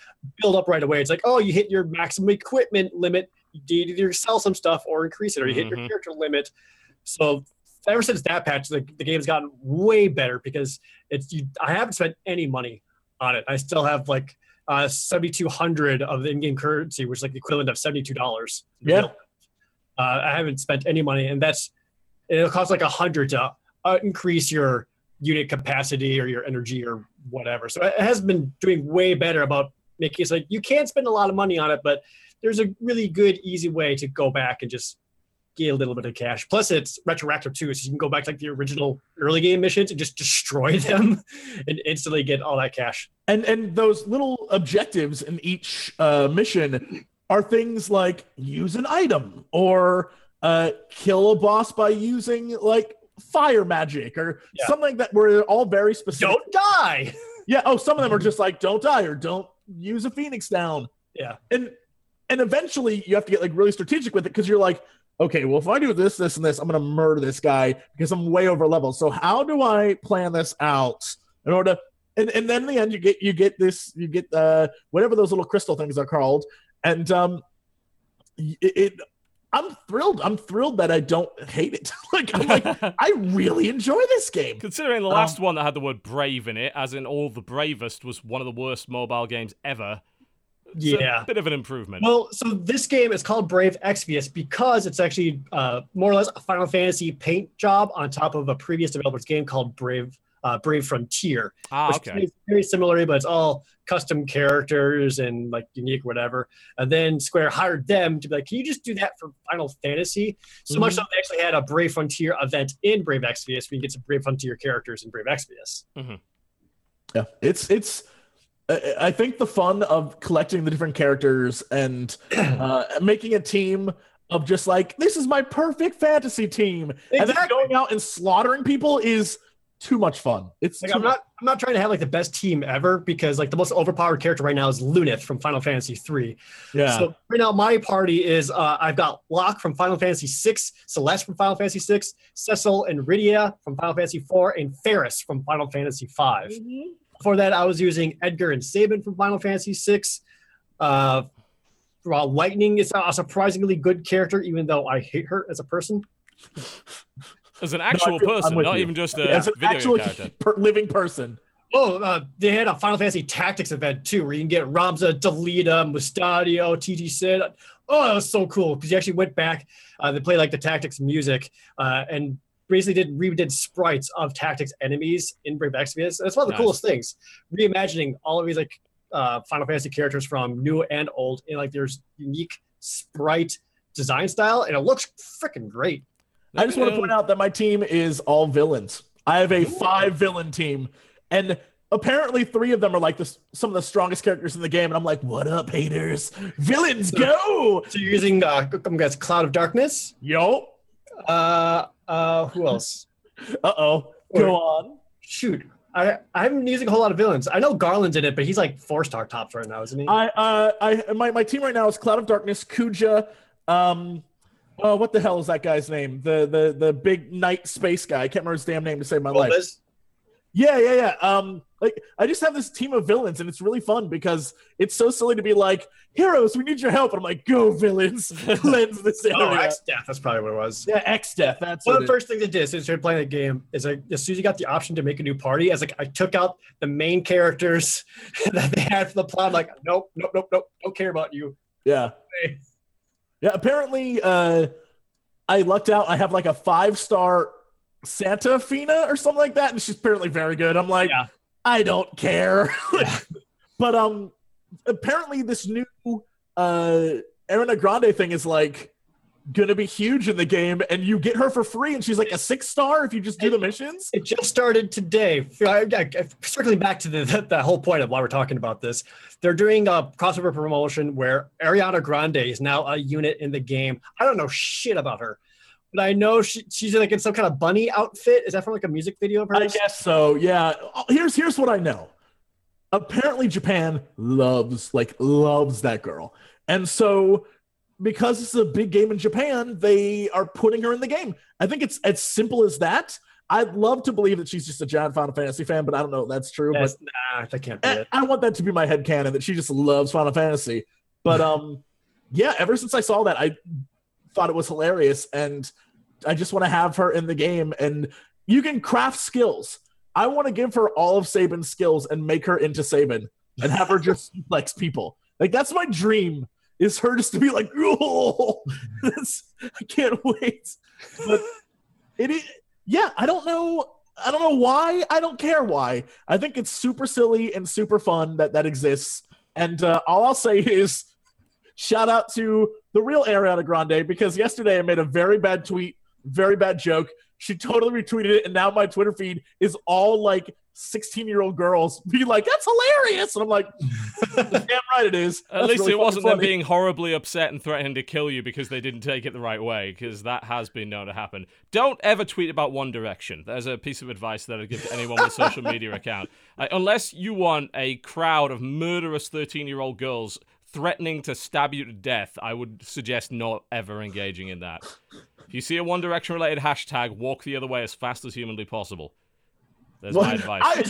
build up right away. It's like, oh, you hit your maximum equipment limit. you need to either sell some stuff or increase it, or you hit Mhm. your character limit. So ever since that patch, the, the game's gotten way better because it's you, I haven't spent any money on it. I still have like uh, 7,200 of the in-game currency, which is like the equivalent of $72. Yeah. Uh, I haven't spent any money, and that's it'll cost like a hundred to uh, increase your unit capacity or your energy or whatever. So it has been doing way better about making it like you can't spend a lot of money on it, but there's a really good, easy way to go back and just a little bit of cash. Plus, it's retroactive too, so you can go back to like the original early game missions and just destroy them and instantly get all that cash. and and those little objectives in each uh, mission are things like use an item or uh, kill a boss by using like fire magic or Yeah. something like that where they're all very specific Don't die. yeah oh some of them are just like don't die or don't use a phoenix down Yeah. and and eventually you have to get like really strategic with it because you're like okay well if i do this this and this i'm gonna murder this guy because i'm way over level. So how do i plan this out in order to and, and then in the end you get you get this you get uh whatever those little crystal things are called. And um it, it i'm thrilled. I'm thrilled that i don't hate it. Like i'm like i really enjoy this game. Considering the last one that had the word brave in it, as in all the bravest, was one of the worst mobile games ever. It's a Yeah. bit of an improvement. Well, so this game is called Brave Exvius because it's actually uh, more or less a Final Fantasy paint job on top of a previous developer's game called Brave uh, Brave Frontier. ah, which okay. is very similar, but it's all custom characters and like unique, whatever. And then Square hired them to be like, "Can you just do that for Final Fantasy?" So much so they actually had a Brave Frontier event in Brave Exvius. We can get some Brave Frontier characters in Brave Exvius. Yeah, it's it's. I I think the fun of collecting the different characters and uh, making a team of just like this is my perfect fantasy team, and then going out and slaughtering people is too much fun. It's Like I'm not, I'm not trying to have like the best team ever because like the most overpowered character right now is Luneth from Final Fantasy III. yeah. So right now, my party is uh, I've got Locke from Final Fantasy VI, Celeste from Final Fantasy VI, Cecil and Rydia from Final Fantasy IV, and Faris from Final Fantasy V. Mm-hmm. Before that, I was using Edgar and Sabin from Final Fantasy VI. Uh, while Lightning is a surprisingly good character, even though I hate her as a person. As an actual I'm person, not you. even just a As an video actual game character. per- living person. Oh, uh, they had a Final Fantasy Tactics event too, where you can get Ramza, Delita, Mustadio, TG Cid. Oh, that was so cool because you actually went back. Uh, they played like the Tactics music uh, and basically did redid sprites of Tactics enemies in Brave Exvius. That's one of the Nice. coolest things. Reimagining all of these like uh, Final Fantasy characters from new and old in like there's unique sprite design style, and it looks freaking great. I just want to point out that my team is all villains. I have a five villain team, and apparently three of them are like this, some of the strongest characters in the game. And I'm like, what up, haters? Villains, go! So you're using uh, I'm guess Cloud of Darkness. Yo, Uh, uh, who else? uh oh, go on. shoot I, I haven't been using a whole lot of villains. I know Garland's in it, but he's like four star tops right now, isn't he? I, uh, I, my, my team right now is Cloud of Darkness, Kuja. Um, oh, what the hell is that guy's name? The, the, the big night space guy. I can't remember his damn name to save my life. Yeah, yeah, yeah. Um, like I just have this team of villains, and it's really fun because it's so silly to be like, heroes, we need your help, and I'm like, go villains, cleanse this area. Oh, X Death. That's probably what it was. yeah, Exdeath. That's of the first things I did since started playing the game is like as soon as you got the option to make a new party, as like I took out the main characters that they had for the plot. I'm like, nope, nope, nope, nope, don't care about you. Yeah. Yeah, apparently uh I lucked out. I have like a five star Santa Fina or something like that, and she's apparently very good. I'm like, Yeah. I don't care. Yeah. but um apparently this new uh Ariana Grande thing is like gonna be huge in the game, and you get her for free, and she's like a six star if you just do the missions. It just started today. I, I, circling back to the, the, the whole point of why we're talking about this, they're doing a crossover promotion where Ariana Grande is now a unit in the game. I don't know shit about her, but I know she, she's like in some kind of bunny outfit. Is that from like a music video of hers? I guess so. Yeah. Here's here's what I know. Apparently, Japan loves like loves that girl, and so because it's a big game in Japan, they are putting her in the game. I think it's as simple as that. I'd love to believe that she's just a giant Final Fantasy fan, but I don't know if that's true. That's- nah, that can't be but it. I, I want that to be my head canon that she just loves Final Fantasy. But um, yeah, ever since I saw that, I thought it was hilarious, and I just want to have her in the game. And you can craft skills. I want to give her all of Sabin's skills and make her into Sabin and have her just flex people. Like that's my dream. Is her just to be like, oh, I can't wait. But it is, yeah, I don't know. I don't know why. I don't care why. I think it's super silly and super fun that that exists. And uh, all I'll say is shout out to the real Ariana Grande because yesterday I made a very bad tweet, very bad joke. She totally retweeted it, and now my Twitter feed is all like 16 year old girls be like, that's hilarious. And I'm like, damn right it is. At least really it wasn't fucking them being horribly upset and threatening to kill you because they didn't take it the right way, because that has been known to happen. Don't ever tweet about One Direction. There's a piece of advice that I'd give to anyone with a social media account. Like, unless you want a crowd of murderous 13 year old girls threatening to stab you to death, I would suggest not ever engaging in that. If you see a One Direction related hashtag, walk the other way as fast as humanly possible. There's my advice. I,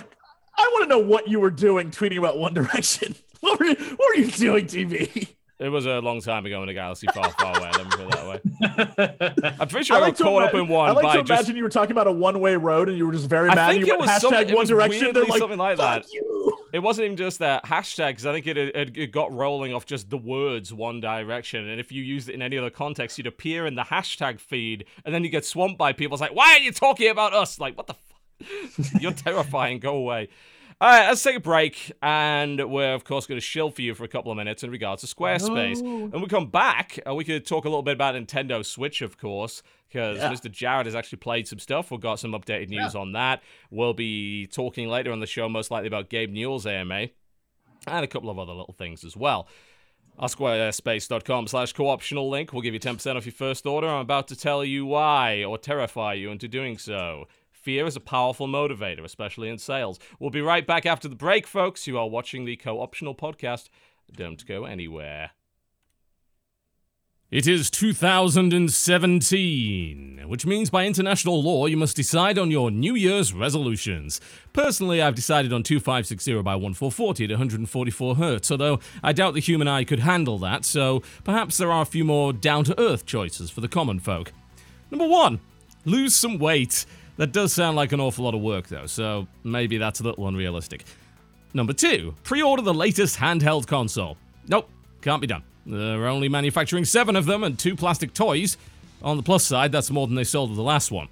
I want to know what you were doing tweeting about One Direction. What were you, what were you doing, TV? It was a long time ago in a galaxy far, far away. Let me put it that way. I'm pretty sure I I, like got to, caught up in one I like to just. imagine you were talking about a one-way road and you were just very mad. I think you it went was something- hashtag One was Direction. They're weirdly like something like that. You." It wasn't even just that hashtag, because I think it, it, it got rolling off just the words One Direction. And if you used it in any other context, you'd appear in the hashtag feed, and then you get swamped by people. It's like, why are you talking about us? Like, what the fuck? You're terrifying. Go away. All right, let's take a break, and we're of course going to shill for you for a couple of minutes in regards to Squarespace. Oh. No. And we come back, and we could talk a little bit about Nintendo Switch, of course, because Yeah. Mr. Jared has actually played some stuff. We've got some updated news on that. We'll be talking later on the show, most likely about Gabe Newell's AMA, and a couple of other little things as well. Our squarespace.com slash co-optional link will give you 10% off your first order. I'm about to tell you why, or terrify you into doing so. Fear is a powerful motivator, especially in sales. We'll be right back after the break, folks. You are watching the co-optional podcast. Don't go anywhere. It is 2017, which means by international law you must decide on your New Year's resolutions. Personally, I've decided on 2560 by 1440 at 144 hertz, although I doubt the human eye could handle that, so perhaps there are a few more down to earth choices for the common folk. Number one, lose some weight. That does sound like an awful lot of work, though, so maybe that's a little unrealistic. Number two, pre order the latest handheld console. Nope, can't be done. They're only manufacturing seven of them and two plastic toys. On the plus side, that's more than they sold with the last one.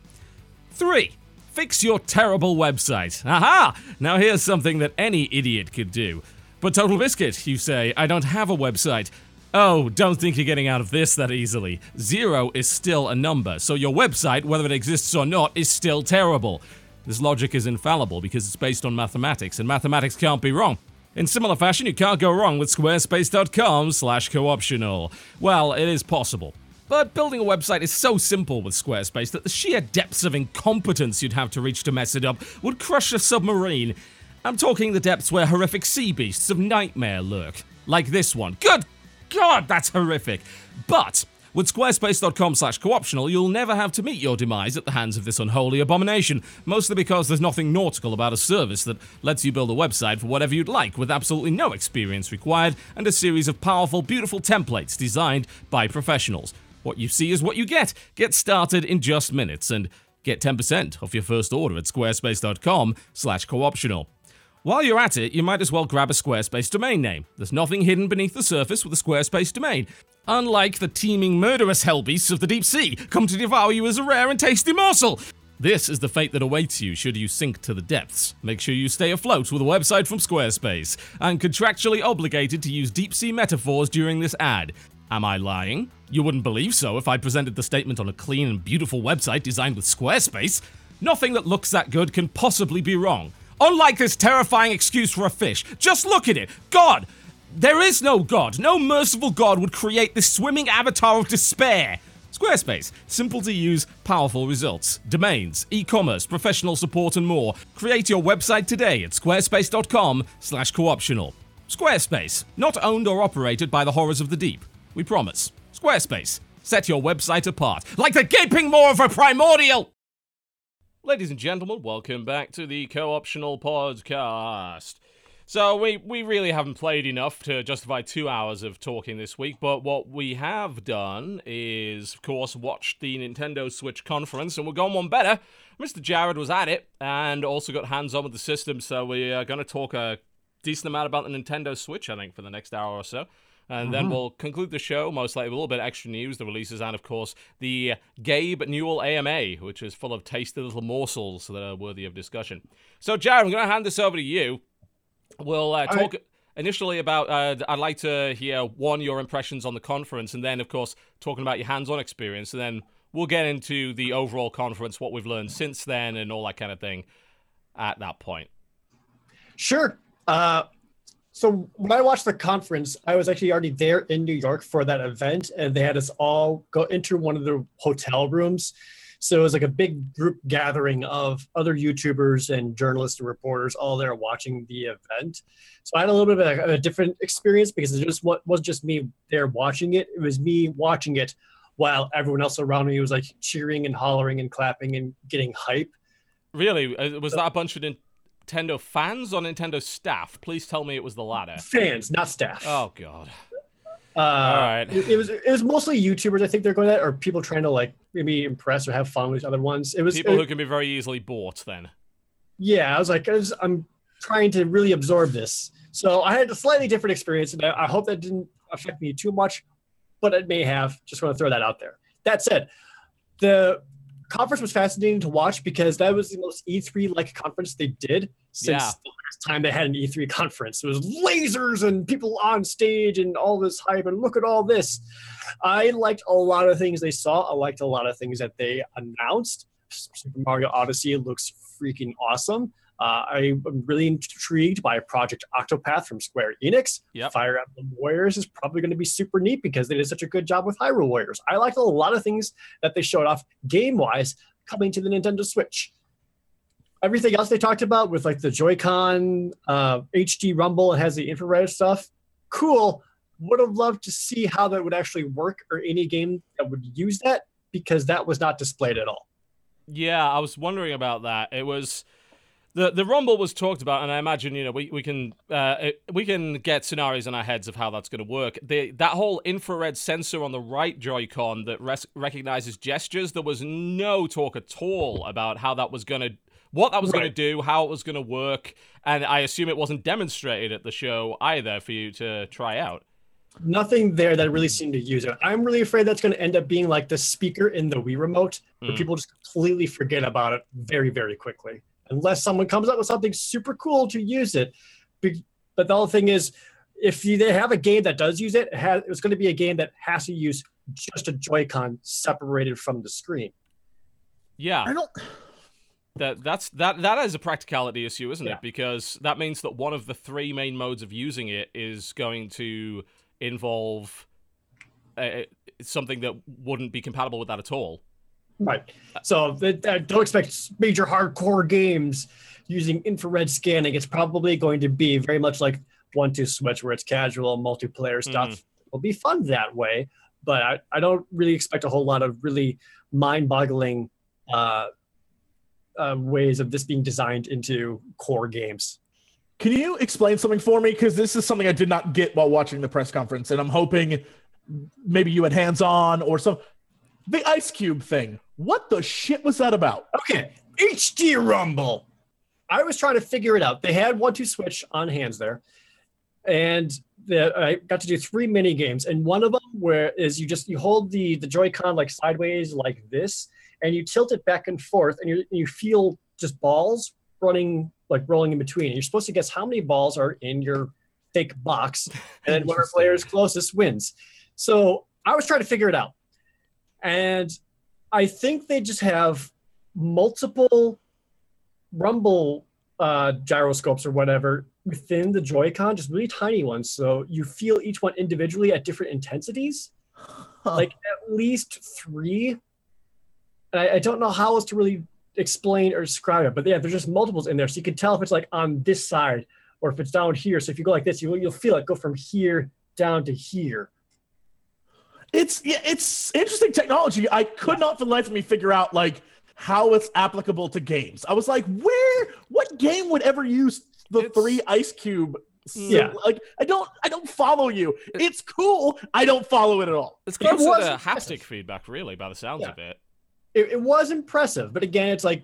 Three, fix your terrible website. Aha! Now here's something that any idiot could do. But Total Biscuit, you say, I don't have a website. Oh, don't think you're getting out of this that easily. Zero is still a number, so your website, whether it exists or not, is still terrible. This logic is infallible because it's based on mathematics, and mathematics can't be wrong. In similar fashion, you can't go wrong with squarespace.com slash co-optional. Well, it is possible. But building a website is so simple with Squarespace that the sheer depths of incompetence you'd have to reach to mess it up would crush a submarine. I'm talking the depths where horrific sea beasts of nightmare lurk. Like this one. Good God, that's horrific. But with squarespace.com slash co-optional, you'll never have to meet your demise at the hands of this unholy abomination, mostly because there's nothing nautical about a service that lets you build a website for whatever you'd like with absolutely no experience required and a series of powerful, beautiful templates designed by professionals. What you see is what you get. Get started in just minutes and get 10% off your first order at squarespace.com slash co-optional. While you're at it, you might as well grab a Squarespace domain name. There's nothing hidden beneath the surface with a Squarespace domain. Unlike the teeming murderous hellbeasts of the deep sea, come to devour you as a rare and tasty morsel. This is the fate that awaits you should you sink to the depths. Make sure you stay afloat with a website from Squarespace. I'm contractually obligated to use deep sea metaphors during this ad. Am I lying? You wouldn't believe so if I presented the statement on a clean and beautiful website designed with Squarespace. Nothing that looks that good can possibly be wrong. Unlike this terrifying excuse for a fish, just look at it. God! There is no God. No merciful God would create this swimming avatar of despair. Squarespace. Simple to use, powerful results. Domains, e-commerce, professional support, and more. Create your website today at squarespace.com slash co-optional. Squarespace. Not owned or operated by the horrors of the deep. We promise. Squarespace. Set your website apart. Like the gaping maw of a primordial! Ladies and gentlemen, welcome back to the Co-optional Podcast. So we we really haven't played enough to justify two hours of talking this week. But what we have done is, of course, watched the Nintendo Switch conference, and we're going one better. Mr. Jared was at it and also got hands on with the system, so we are going to talk a decent amount about the Nintendo Switch, I think, for the next hour or so. And then we'll conclude the show, most likely with a little bit of extra news, the releases, and of course, the Gabe Newell AMA, which is full of tasty little morsels that are worthy of discussion. So, Jared, I'm going to hand this over to you. We'll uh, talk initially about, uh, I'd like to hear, one, your impressions on the conference, and then, of course, talking about your hands on experience, and then we'll get into the overall conference, what we've learned since then, and all that kind of thing at that point. Sure. Uh, so when I watched the conference, I was actually already there in New York for that event, and they had us all go into one of the hotel rooms. So it was like a big group gathering of other YouTubers and journalists and reporters all there watching the event. So I had a little bit of a, a different experience because it just wa- wasn't just me there watching it; it was me watching it while everyone else around me was like cheering and hollering and clapping and getting hype. Really? Uh, Was that a bunch of Nintendo fans or Nintendo staff? Please tell me it was the latter. Fans, not staff. Oh, God. Uh, All right. It, it was it was mostly YouTubers. I think they're going at, or people trying to like maybe impress or have fun with other ones. It was People it- who can be very easily bought, then. yeah. I was like, I was, I'm trying to really absorb this. So I had a slightly different experience, and I, I hope that didn't affect me too much, but it may have. Just want to throw that out there. That said, the conference was fascinating to watch because that was the most E3 like conference they did since Yeah. the last time they had an E3 conference. It was lasers and people on stage and all this hype and look at all this. I liked a lot of things they saw. I liked a lot of things that they announced. Super Mario Odyssey looks freaking awesome. Uh, I'm really intrigued by Project Octopath from Square Enix. Yep. Fire Emblem Warriors is probably going to be super neat because they did such a good job with Hyrule Warriors. I liked a lot of things that they showed off game wise coming to the Nintendo Switch. Everything else they talked about with like the Joy-Con, uh, HD Rumble, it has the infrared stuff. Cool. Would have loved to see how that would actually work or any game that would use that because that was not displayed at all. Yeah, I was wondering about that. It was the the rumble was talked about, and I imagine you know we we can uh, we can get scenarios in our heads of how that's going to work. The that whole infrared sensor on the right Joy-Con that res- recognizes gestures. There was no talk at all about how that was going to. What that was going to do, how it was going to work, and I assume it wasn't demonstrated at the show either for you to try out. nothing there that really seemed to use it. I'm really afraid that's going to end up being like the speaker in the Wii remote, where Mm. people just completely forget about it very, very quickly, unless someone comes up with something super cool to use it. But the other thing is, if you, they have a game that does use it, it has, it's going to be a game that has to use just a Joy-Con separated from the screen. Yeah, I don't. That that's that that is a practicality issue, isn't Yeah. it? Because that means that one of the three main modes of using it is going to involve uh, something that wouldn't be compatible with that at all. Right. So th- th- don't expect major hardcore games using infrared scanning. It's probably going to be very much like one two switch, where it's casual multiplayer stuff. It will be fun that way, but I, I don't really expect a whole lot of really mind-boggling uh, uh, ways of this being designed into core games. Can you explain something for me? Because this is something I did not get while watching the press conference, and I'm hoping maybe you had hands on or some. The Ice Cube thing. What the shit was that about? Okay, HD Rumble. I was trying to figure it out. They had one two switch on hands there, and the, I got to do three mini games. And one of them where is you just you hold the the Joy-Con like sideways like this, and you tilt it back and forth, and you you feel just balls running like rolling in between. And you're supposed to guess how many balls are in your fake box, and whoever player is closest wins. So I was trying to figure it out, and I think they just have multiple rumble uh, gyroscopes or whatever within the Joy-Con, just really tiny ones. So you feel each one individually at different intensities, Huh. like at least three. And I, I don't know how else to really explain or describe it, but yeah, there's just multiples in there, so you can tell if it's like on this side or if it's down here. So if you go like this, you, you'll feel it go from here down to here. It's yeah, it's interesting technology. I could not for the life of me figure out like how it's applicable to games. I was like, where what game would ever use the It's- three ice cube. Yeah. like I don't, I don't follow you. It's cool. I don't follow it at all. It's It close to was the impressive. haptic feedback, really, by the sounds Yeah. of it. It, it was impressive, but again, it's like,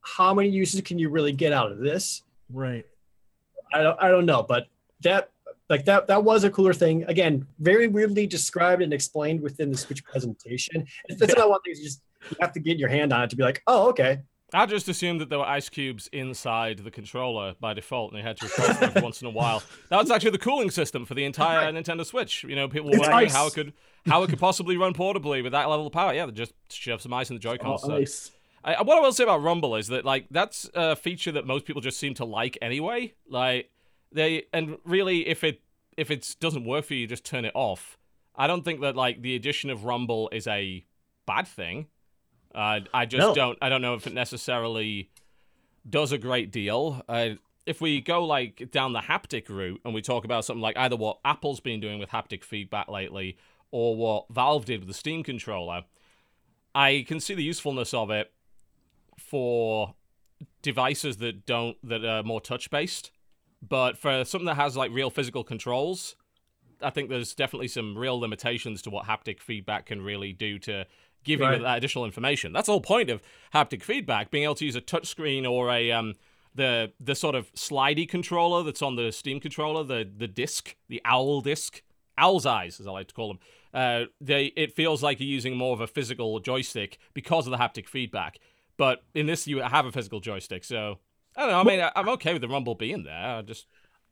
how many uses can you really get out of this? Right. I don't, I don't know, but that like that that was a cooler thing. Again, very weirdly described and explained within the Switch presentation. It's, that's Yeah. not one thing. You just you have to get your hand on it to be like, oh, okay. I just assumed that there were ice cubes inside the controller by default, and they had to replace them once in a while. That was actually the cooling system for the entire Nintendo Switch. You know, people were wondering how it could how it could possibly run portably with that level of power. Yeah, they just shove some ice in the Oh, Joy-Cons. so- I, what I will say about Rumble is that like that's a feature that most people just seem to like anyway. Like they and really, if it if it doesn't work for you, just turn it off. I don't think that like the addition of Rumble is a bad thing. Uh, I just No. don't. I don't know if it necessarily does a great deal. Uh, if we go like down the haptic route and we talk about something like either what Apple's been doing with haptic feedback lately or what Valve did with the Steam controller, I can see the usefulness of it for devices that don't that are more touch based. But for something that has like real physical controls, I think there's definitely some real limitations to what haptic feedback can really do to give Right. you that additional information. That's the whole point of haptic feedback, being able to use a touchscreen or a um the the sort of slidey controller that's on the Steam controller, the the disc, the owl disc, owl's eyes as I like to call them. Uh, they it feels like you're using more of a physical joystick because of the haptic feedback. But in this, you have a physical joystick, so I don't know. I mean, I, I'm okay with the rumble being there. I just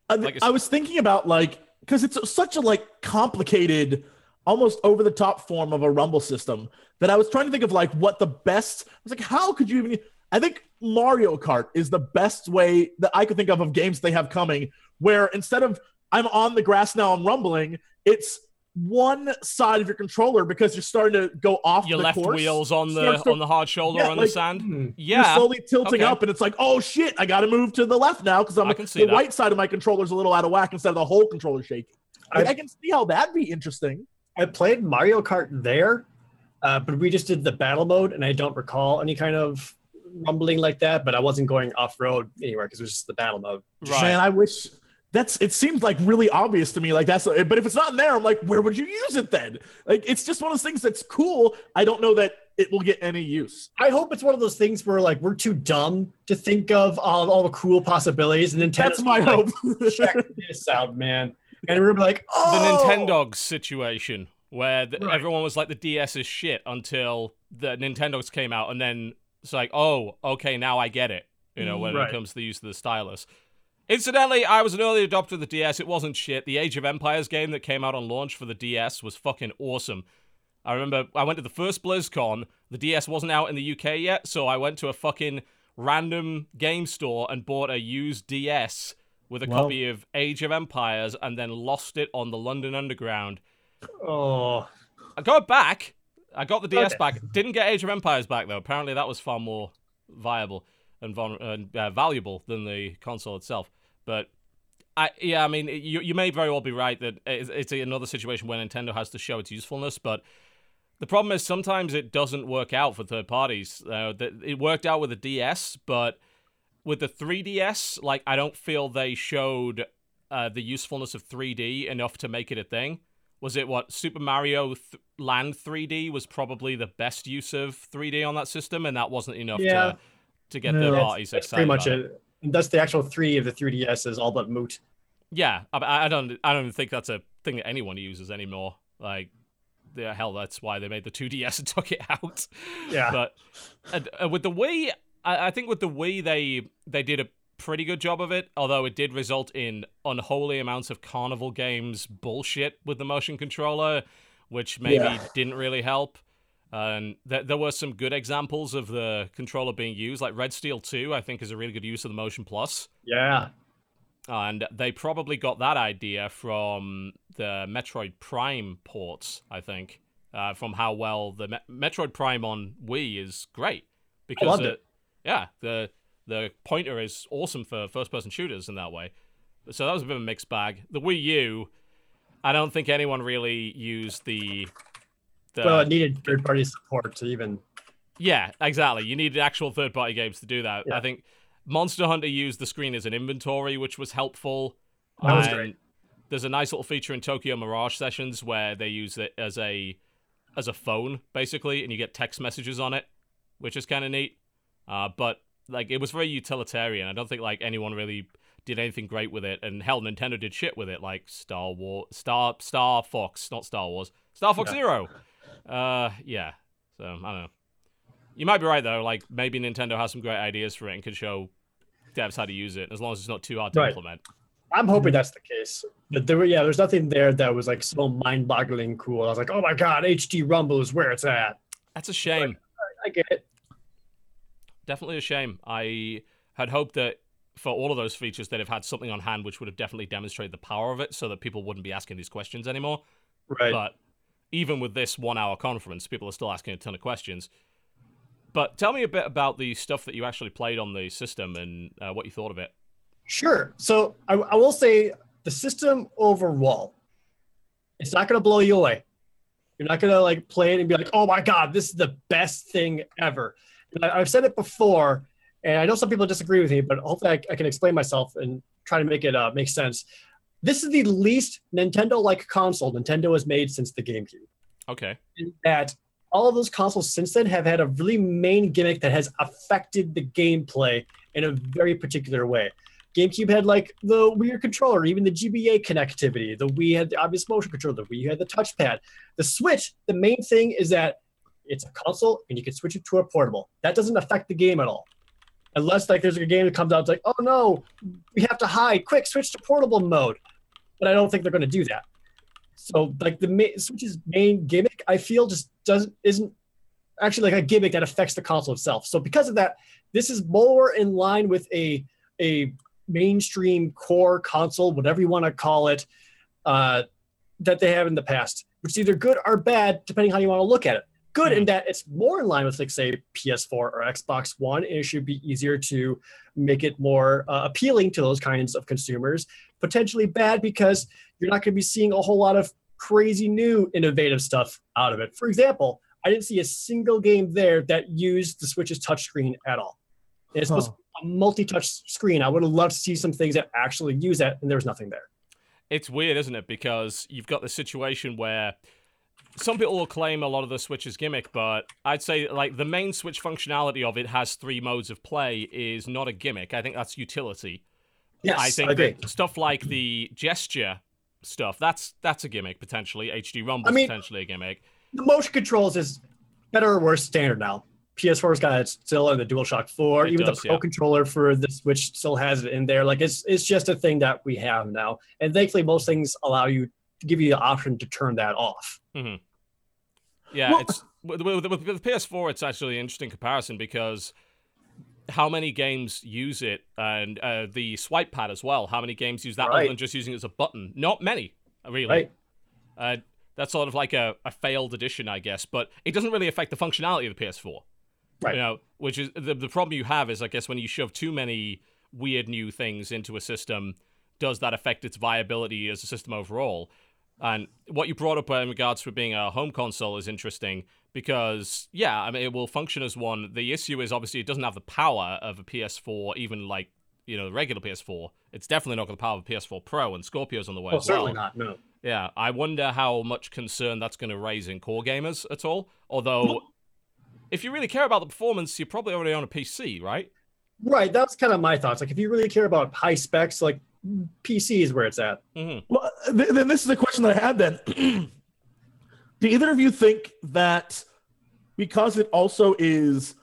I, Like I was thinking about like because it's such a like complicated, almost over the top form of a rumble system that I was trying to think of like what the best. I was like, how could you even? I think Mario Kart is the best way that I could think of of games they have coming, where instead of I'm on the grass now, I'm rumbling. It's one side of your controller because you're starting to go off your the left course. wheels on the Starts to- on the hard shoulder Yeah, on like- the sand. Hmm. You're Yeah, slowly tilting okay. up, and it's like, oh shit, I got to move to the left now because I'm I can see the that. right side of my controller's a little out of whack instead of the whole controller shaking. I- I, can see how that'd be interesting. I played Mario Kart there, uh, but we just did the battle mode, and I don't recall any kind of rumbling like that. But I wasn't going off road anywhere because it was just the battle mode. right. Man, I wish that's. It seems like really obvious to me. Like that's. But if it's not in there, I'm like, where would you use it then? Like it's just one of those things that's cool. I don't know that it will get any use. I hope it's one of those things where like we're too dumb to think of all, all the cool possibilities, and Nintendo's That's my like, hope. Check this out, man. And we're gonna be like, the oh, Nintendogs situation where the, Right. everyone was like the DS is shit until the Nintendogs came out, and then it's like, oh, okay, now I get it. You know, when Right. it comes to the use of the stylus. Incidentally, I was an early adopter of the DS. It wasn't shit. The Age of Empires game that came out on launch for the DS was fucking awesome. I remember I went to the first BlizzCon. The DS wasn't out in the UK yet, so I went to a fucking random game store and bought a used DS with a Wow. copy of Age of Empires and then lost it on the London Underground. oh, I got it back. I got the DS back. Didn't get Age of Empires back though. Apparently that was far more viable and uh, valuable than the console itself. But I yeah, I mean you you may very well be right that it's, it's another situation where Nintendo has to show its usefulness, but the problem is sometimes it doesn't work out for third parties. Uh, it worked out with the DS, but with the 3DS, like I don't feel they showed uh, the usefulness of 3D enough to make it a thing. Was it what Super Mario th- Land 3D was probably the best use of 3D on that system, and that wasn't enough Yeah. to to get No. third That's- parties that's excited. pretty much about it. And that's the actual three of the 3DS is all but moot. Yeah, I, I don't I don't think that's a thing that anyone uses anymore. Like, the hell, that's why they made the 2DS and took it out. Yeah. But and, uh, with the Wii, I, I think with the Wii they they did a pretty good job of it. Although it did result in unholy amounts of Carnival Games bullshit with the motion controller, which maybe Yeah. didn't really help. And th- there were some good examples of the controller being used, like Red Steel 2, I think is a really good use of the Motion Plus Yeah. and they probably got that idea from the Metroid Prime ports. I think uh, from how well the Me- Metroid Prime on Wii is great because loved uh, it. yeah the the pointer is awesome for first person shooters in that way. So that was a bit of a mixed bag. The Wii U, I don't think anyone really used the. The well, it needed third party support to even. yeah, exactly. You needed actual third party games to do that. Yeah. I think Monster Hunter used the screen as an inventory, which was helpful. That was great. There's a nice little feature in Tokyo Mirage sessions where they use it as a as a phone basically, and you get text messages on it, which is kind of neat. Uh, but like it was very utilitarian. I don't think like anyone really did anything great with it. And hell, Nintendo did shit with it, like Star War, Star Star Fox, not Star Wars, Star Fox Yeah. Zero. Uh, yeah. So I don't know. You might be right though. Like maybe Nintendo has some great ideas for it and could show devs how to use it, as long as it's not too hard to Right. implement. I'm hoping that's the case. But there were yeah, there's nothing there that was like so mind-boggling cool. I was like, oh my god, HD Rumble is where it's at. That's a shame. I get it. Definitely a shame. I had hoped that for all of those features they'd have had something on hand which would have definitely demonstrated the power of it so that people wouldn't be asking these questions anymore. Right. But even with this one hour conference, people are still asking a ton of questions. But tell me a bit about the stuff that you actually played on the system and uh, what you thought of it. Sure. So I, I will say the system overall, it's not going to blow you away. You're not going to like play it and be like, oh my God, this is the best thing ever. And I, I've said it before, and I know some people disagree with me, but hopefully I, I can explain myself and try to make it uh, make sense. This is the least Nintendo like console Nintendo has made since the GameCube. Okay. in that all of those consoles since then have had a really main gimmick that has affected the gameplay in a very particular way. GameCube had like the weird controller, even the GBA connectivity. The Wii had the obvious motion control. The Wii had the touchpad. The Switch, the main thing is that it's a console and you can switch it to a portable. That doesn't affect the game at all. Unless like there's a game that comes out, it's like, oh no, we have to hide. Quick, switch to portable mode. But I don't think they're going to do that. So like the Switch's main gimmick, I feel just doesn't isn't actually like a gimmick that affects the console itself. So because of that, this is more in line with a a mainstream core console, whatever you want to call it, uh, that they have in the past, which is either good or bad depending how you want to look at it. Good in that it's more in line with like say PS4 or Xbox One, and it should be easier to make it more uh, appealing to those kinds of consumers. Potentially bad because you're not going to be seeing a whole lot of crazy new innovative stuff out of it. For example, I didn't see a single game there that used the Switch's touchscreen at all. And it's supposed to be a multi-touch screen. I would have loved to see some things that actually use that, and there was nothing there. It's weird, isn't it? Because you've got the situation where some people will claim a lot of the Switch's gimmick, but I'd say like the main Switch functionality of it has three modes of play is not a gimmick. I think that's utility. Yes, I think agree. stuff like the gesture stuff that's that's a gimmick potentially. HD Rumble I mean- potentially a gimmick. the motion controls is better or worse standard now. PS4's got it still in the DualShock 4. It Even does, the Pro yeah. controller for the Switch still has it in there. Like it's it's just a thing that we have now. And thankfully most things allow you to give you the option to turn that off. Mm-hmm. Yeah, Well- it's with, with, with, with PS4. It's actually an interesting comparison because how many games use it, and uh, the swipe pad as well. How many games use that other than just using it as a button? Not many, really. Right. Uh, that's sort of like a, a failed edition, I guess, but it doesn't really affect the functionality of the PS4. Right. You know, which is the the problem you have is, I guess, when you shove too many weird new things into a system, does that affect its viability as a system overall? And what you brought up in regards to being a home console is interesting because, yeah, I mean, it will function as one. The issue is obviously it doesn't have the power of a PS4, even like you know the regular PS4. It's definitely not got the power of a PS4 Pro, and Scorpio's on the way Oh, as certainly well. not. No. Yeah, I wonder how much concern that's going to raise in core gamers at all. Although, if you really care about the performance, you're probably already on a PC, right? Right. That's kind of my thoughts. Like if you really care about high specs, like PC is where it's at. hmm Well, th- then this is a question that I had then. Do either of you think that because it also is,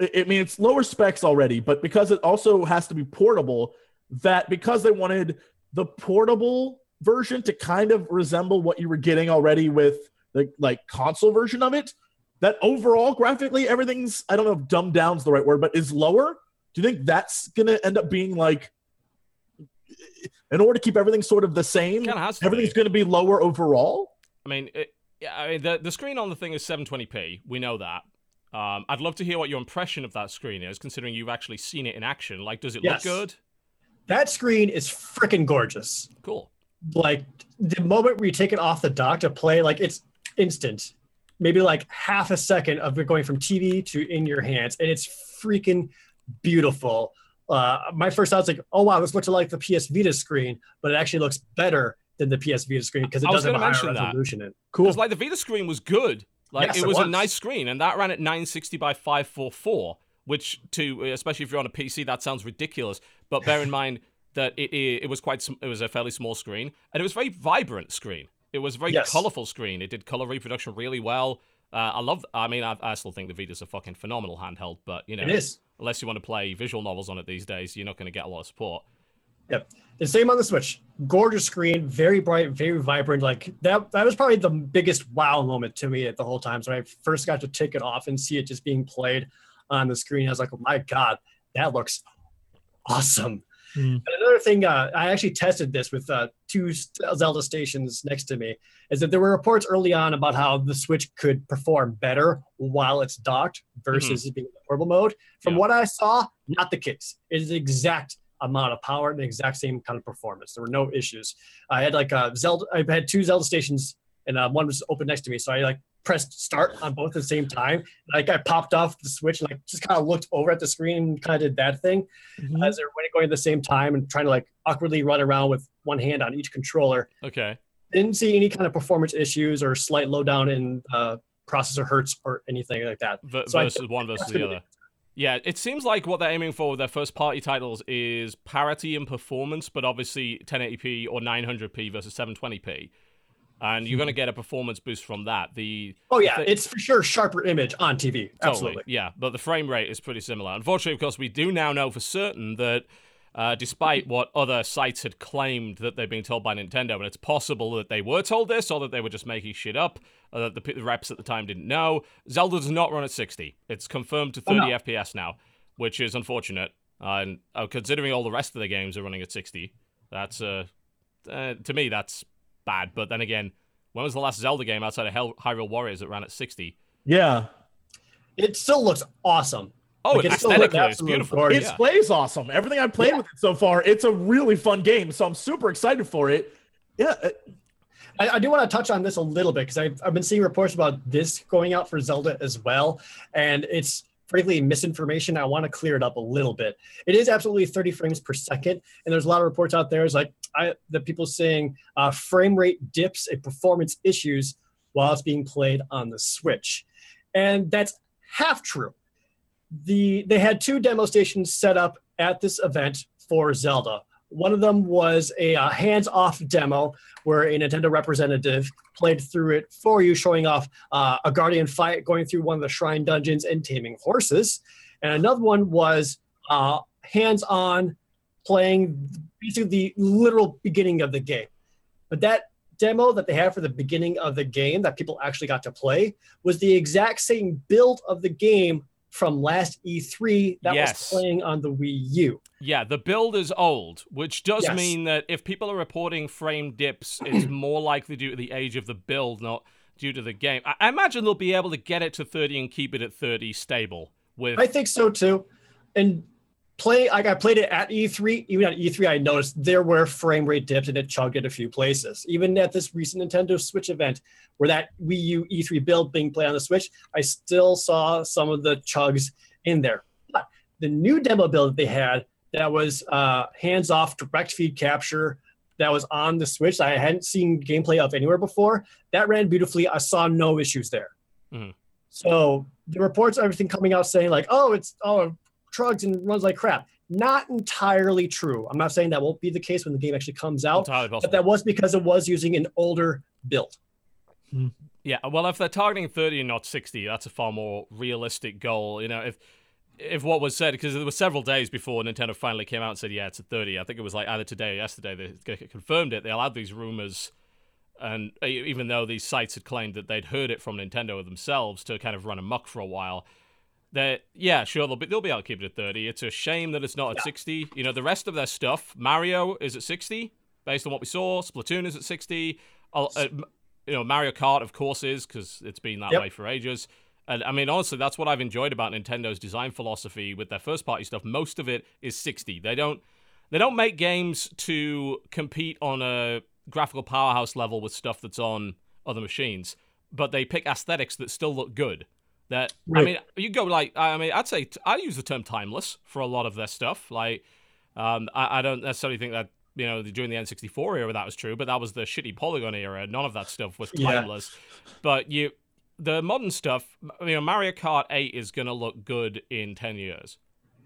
I I mean, it's lower specs already, but because it also has to be portable, that because they wanted the portable version to kind of resemble what you were getting already with the like console version of it, that overall graphically everything's, I don't know if dumbed down's the right word, but is lower? Do you think that's going to end up being like, in order to keep everything sort of the same, Kind of has to. everything's going to be lower overall. I mean, it, yeah, I mean, the the screen on the thing is 720p. We know that. Um, I'd love to hear what your impression of that screen is, considering you've actually seen it in action. Like, does it Yes. look good? That screen is freaking gorgeous. Cool. Like the moment where you take it off the dock to play, like it's instant. Maybe like half a second of it going from TV to in your hands, and it's freaking beautiful. Uh, my first thought was like, oh wow, this looks like the PS Vita screen, but it actually looks better than the PS Vita screen because it was does have a higher mention that. resolution in. Cool. Because like the Vita screen was good. Like Yes, it it was, a nice screen, and that ran at 960 by 544, which to especially if you're on a PC, that sounds ridiculous. But bear in mind that it, it it was quite it was a fairly small screen, and it was a very vibrant screen. It was a very Yes. colorful screen. It did color reproduction really well. Uh, I love. I mean, I, I still think the Vita's a fucking phenomenal handheld, but you know, It is. Unless you want to play visual novels on it these days, you're not going to get a lot of support. Yep. The same on the Switch. Gorgeous screen, very bright, very vibrant. Like that that was probably the biggest wow moment to me at the whole time. So I first got to take it off and see it just being played on the screen, I was like, oh my God, that looks awesome. And another thing, uh, I actually tested this with uh, two Zelda stations next to me, is that there were reports early on about how the Switch could perform better while it's docked versus it being in portable mode. From Yeah. what I saw, not the case. It is the exact amount of power and the exact same kind of performance. There were no issues. I had like a Zelda. I had two Zelda stations, and uh, one was open next to me. So I like pressed start on both at the same time. Like I popped off the switch, and like just kind of looked over at the screen, and kind of did that thing Mhm. as they're going at the same time and trying to like awkwardly run around with one hand on each controller. Okay. Didn't see any kind of performance issues or slight lowdown in uh, processor hertz or anything like that. V- So versus one versus the other. Yeah, it seems like what they're aiming for with their first party titles is parity in performance, but obviously 1080p or 900p versus 720p. And you're going to get a performance boost from that. The Oh yeah, the- it's for sure sharper image on TV. Totally, Absolutely. yeah, but the frame rate is pretty similar. Unfortunately, of course, we do now know for certain that uh, despite what other sites had claimed that they've been told by Nintendo, and it's possible that they were told this or that they were just making shit up, or that the, the reps at the time didn't know, Zelda does not run at 60. It's confirmed to Oh, 30 no. FPS now, which is unfortunate. and uh, considering all the rest of the games are running at 60, that's uh, uh, to me that's bad. But then again, when was the last Zelda game outside of Hell- Hyrule Warriors that ran at 60? Yeah. It still looks awesome. Oh, Like, it's still looks aesthetically, it's absolutely beautiful. gorgeous. It Yeah. plays awesome. Everything I've played Yeah. with it so far, it's a really fun game. So I'm super excited for it. Yeah. uh, I, I do want to touch on this a little bit because I've, I've been seeing reports about this going out for Zelda as well, and it's frankly misinformation. I want to clear it up a little bit. It is absolutely 30 frames per second, and there's a lot of reports out there. It's like I, the people saying uh, frame rate dips and performance issues while it's being played on the Switch, and that's half true. The they had two demo stations set up at this event for Zelda. One of them was a uh, hands-off demo where a Nintendo representative played through it for you, showing off uh, a Guardian fight, going through one of the shrine dungeons, and taming horses. And another one was uh, hands-on, playing basically the literal beginning of the game. But that demo that they had for the beginning of the game that people actually got to play was the exact same build of the game from last E3 that Yes. was playing on the Wii U. Yeah, the build is old, which does Yes. mean that if people are reporting frame dips, it's more likely due to the age of the build, not due to the game. I, I imagine they'll be able to get it to 30 and keep it at 30 stable. With I think so too. And play like I played it at E3. Even at E3, I noticed there were frame rate dips and it chugged in a few places. Even at this recent Nintendo Switch event, where that Wii U E3 build being played on the Switch, I still saw some of the chugs in there. But the new demo build that they had that was uh, hands off direct feed capture that was on the Switch that I hadn't seen gameplay of anywhere before, that ran beautifully. I saw no issues there. Mhm. So the reports, everything coming out saying like, oh, it's oh trucks and runs like crap. Not entirely true. I'm not saying that won't be the case when the game actually comes out, entirely but that was because it was using an older build. Hmm. Yeah, well, if they're targeting 30 and not 60, that's a far more realistic goal. You know, if if what was said, because there were several days before Nintendo finally came out and said, yeah, it's a 30. I think it was like either today or yesterday they confirmed it. They allowed these rumors, and e- even though these sites had claimed that they'd heard it from Nintendo themselves to kind of run amok for a while, that yeah, sure they'll be they'll be able to keep it at 30. It's a shame that it's not at 60. You know, the rest of their stuff, Mario is at 60 based on what we saw. Splatoon is at 60. Uh, you know, Mario Kart, of course, is because it's been that Yep. way for ages. And I mean, honestly, that's what I've enjoyed about Nintendo's design philosophy with their first party stuff. Most of it is 60. They don't they don't make games to compete on a graphical powerhouse level with stuff that's on other machines, but they pick aesthetics that still look good. That I mean, you go like I mean, I'd say I use the term timeless for a lot of their stuff. Like, um, I, I don't necessarily think that you know during the N64 era that was true, but that was the shitty Polygon era. None of that stuff was Yeah. timeless. But you, the modern stuff, you know, Mario Kart 8 is gonna look good in 10 years.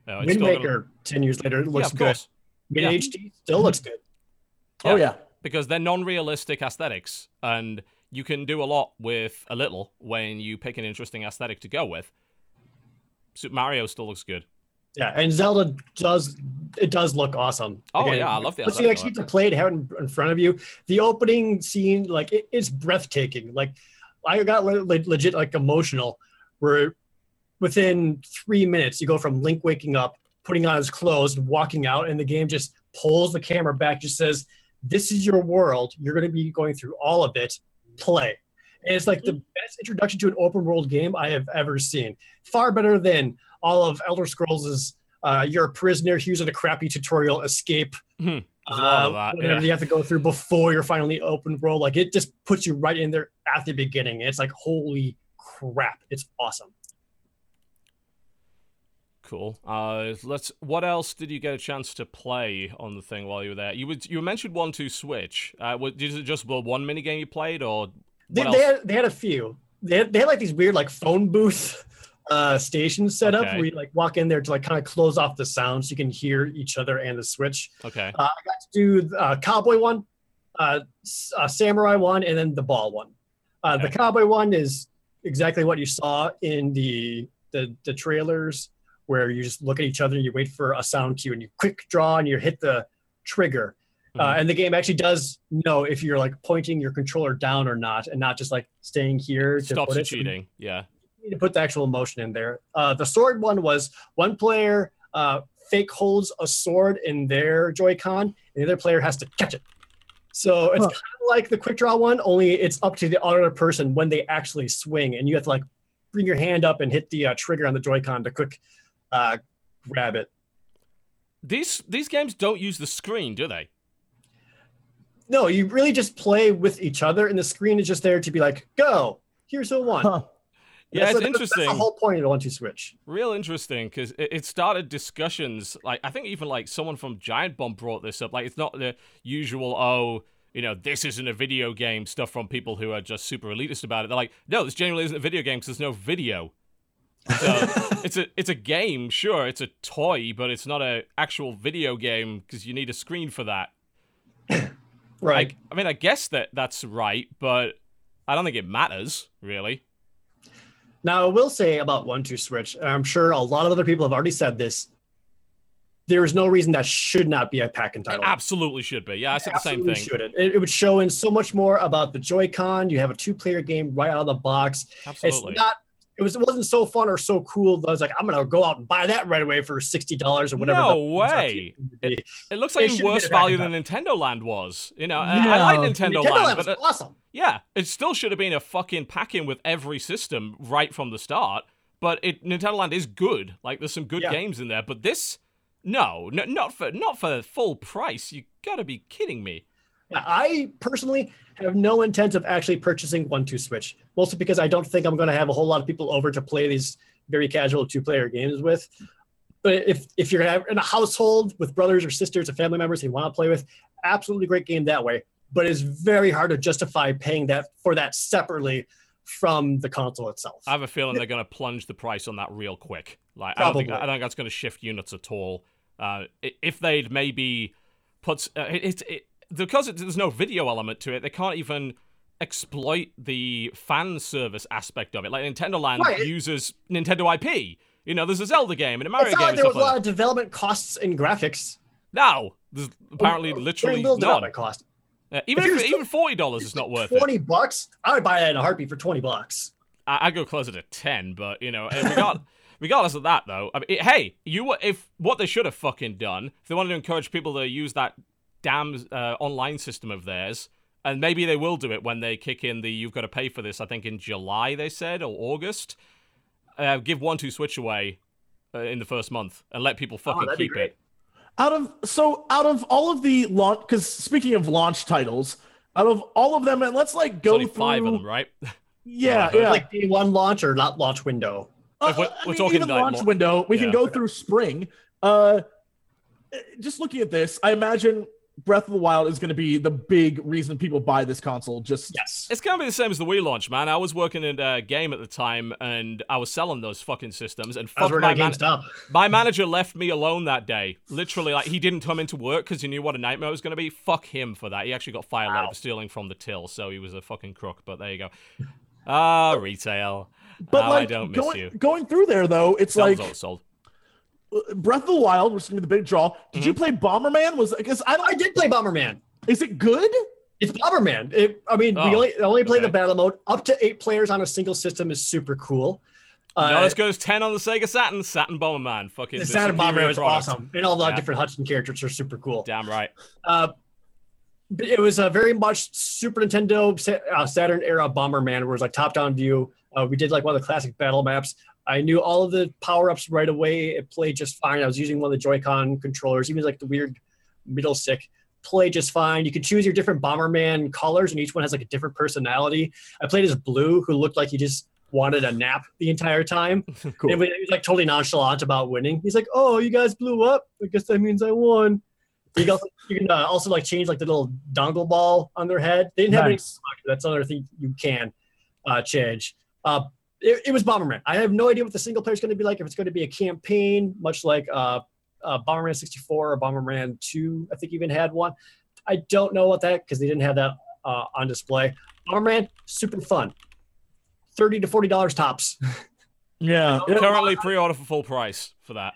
Uh, it's Wind still gonna- 10 years later, yeah, looks of good. Mid Yeah. HD still looks good. Oh yeah. because they're non-realistic aesthetics and you can do a lot with a little when you pick an interesting aesthetic to go with super mario still looks good Yeah, and Zelda does it does look awesome. Oh, yeah, I love the Once you actually get to play it, have it in- in front of you, the opening scene, like it, it's breathtaking. Like I got le- le- legit like emotional, where within three minutes you go from Link waking up, putting on his clothes, and walking out, and the game just pulls the camera back, just says, "This is your world. You're going to be going through all of it. Play." And it's like the best introduction to an open world game I have ever seen. Far better than all of Elder Scrolls' uh, "You're a prisoner. Here's a crappy tutorial. Escape." Hmm. There's lot uh, that, whatever yeah. you have to go through before you're finally open world. Like it just puts you right in there at the beginning. It's like holy crap! It's awesome. Cool uh let's what else did you get a chance to play on the thing while you were there you would you mentioned one two switch uh was, it just the one mini game you played or They, they, had, they had a few. They had, they had like these weird like phone booth uh, stations set up Okay. where you like walk in there to like kind of close off the sound so you can hear each other and the switch. okay Uh, I got to do uh, cowboy one, uh, uh, samurai one, and then the ball one. Uh, The cowboy one is exactly what you saw in the, the the trailers, where you just look at each other, and you wait for a sound cue, and you quick draw and you hit the trigger. Uh, Mhm. and the game actually does know if you're like pointing your controller down or not, and not just like staying here to stops put you it. Cheating yeah need to put the actual motion in there. Uh, the sword one was one player uh, fake holds a sword in their Joy-Con, and the other player has to catch it. So it's Huh. kind of like the quick draw one, only it's up to the other person when they actually swing, and you have to like bring your hand up and hit the uh, trigger on the Joy-Con to quick uh, grab it. these these games don't use the screen do they No, you really just play with each other, and the screen is just there to be like, "Go, here's a one." Huh. yeah That's it's the- interesting That's the whole point of the one-two switch. real interesting because it, it started discussions like i think even like someone from giant bomb brought this up like it's not the usual oh you know this isn't a video game stuff from people who are just super elitist about it they're like no this genuinely isn't a video game because there's no video it's a it's a game sure it's a toy but it's not an actual video game because you need a screen for that Right. I, I mean i guess that that's right but i don't think it matters really Now, I will say about One Two Switch, and I'm sure a lot of other people have already said this. There is no reason that should not be a pack it entitled. absolutely should be yeah i said the same thing Shouldn't. It, it would show in so much more about the Joy-Con. You have a two-player game right out of the box. absolutely It's not. It was. It wasn't so fun or so cool. That I was like, I'm gonna go out and buy that right away for sixty dollars or whatever. No way. It, It looks like It worse been a back value than Nintendo Land was. You know, and I Yeah. like Nintendo, Nintendo Land, Land was but awesome. yeah, it still should have been a fucking pack-in with every system right from the start. But it Nintendo Land is good. Like there's some good Yeah. games in there. But this, no, no, not for not for full price. You gotta be kidding me. I personally have no intent of actually purchasing one two Switch, mostly because I don't think I'm going to have a whole lot of people over to play these very casual two player games with. But if if you're in a household with brothers or sisters or family members you want to play with, absolutely great game that way. But it's very hard to justify paying that for that separately from the console itself. I have a feeling they're gonna plunge the price on that real quick. Like I don't think Probably. I don't think that's gonna shift units at all. Uh, if they'd maybe put uh, it, it, it because it, there's no video element to it, they can't even exploit the fan service aspect of it. Like Nintendo Land Right. uses Nintendo IP. You know, there's a Zelda game and a Mario it's game like and there was a like lot of development costs in graphics. No, there's apparently Very literally little none. development cost. Uh, even If if, even forty dollars is not worth it. Twenty bucks, I would buy that in a heartbeat for twenty bucks. I, I go closer to ten, but you know, regard, regardless of that, though, I mean, it- hey, you if what they should have fucking done, if they wanted to encourage people to use that damn uh, online system of theirs, and maybe they will do it when they kick in the you've got to pay for this. I think in July they said or August. Uh, give one two switch away uh, in the first month and let people fucking Oh, keep it. Out of so out of all of the launch, because speaking of launch titles, out of all of them, and let's like go only through five of them, right? Yeah, Yeah, yeah. Like day one launch or not launch window. Uh, If we're- I we're mean, talking even launch more- window. We can go through spring. Uh, just looking at this, I imagine Breath of the Wild is going to be the big reason people buy this console. Just Yes. It's gonna be the same as the Wii launch, man. I was working in a game at the time, and I was selling those fucking systems, and fuck my, at man- my manager left me alone that day. Literally, like he didn't come into work because he knew what a nightmare it was gonna be. Fuck him for that. He actually got fired later Wow. for stealing from the till, so he was a fucking crook. But there you go. Ah, retail. but How like I don't miss going you. going through there though, it's That like was sold. Breath of the Wild, which is going to be the big draw. Did Mm-hmm. you play Bomberman? Was because I I don't. did play Bomberman. Is it good? It's Bomberman. It, I mean, Oh, we only, only play the battle mode. Up to eight players on a single system is super cool. Uh, Not as good as ten on the Sega Saturn. Saturn Bomberman. Fucking the the Saturn Bomberman was awesome, and all the Yeah. different Hudson characters are super cool. Damn right. Uh, but it was a very much Super Nintendo uh, Saturn era Bomberman, where it was like top down view. Uh, we did like one of the classic battle maps. I knew all of the power ups right away. It played just fine. I was using one of the Joy-Con controllers, even like the weird middle stick. Played just fine. You could choose your different Bomberman colors, and each one has like a different personality. I played as Blue, who looked like he just wanted a nap the entire time. Cool. And he was like totally nonchalant about winning. He's like, "Oh, you guys blew up. I guess that means I won." You can also, you can uh, also like change like the little dongle ball on their head. They didn't have any. That's another thing you can uh, change. Uh, it, it was Bomberman. I have no idea what the single player is going to be like. If it's going to be a campaign, much like uh, uh, Bomberman 64 or Bomberman 2, I think even had one. I don't know what that because they didn't have that uh, on display. Bomberman, super fun. Thirty to forty dollars tops. Yeah. yeah. Currently pre-order for full price for that.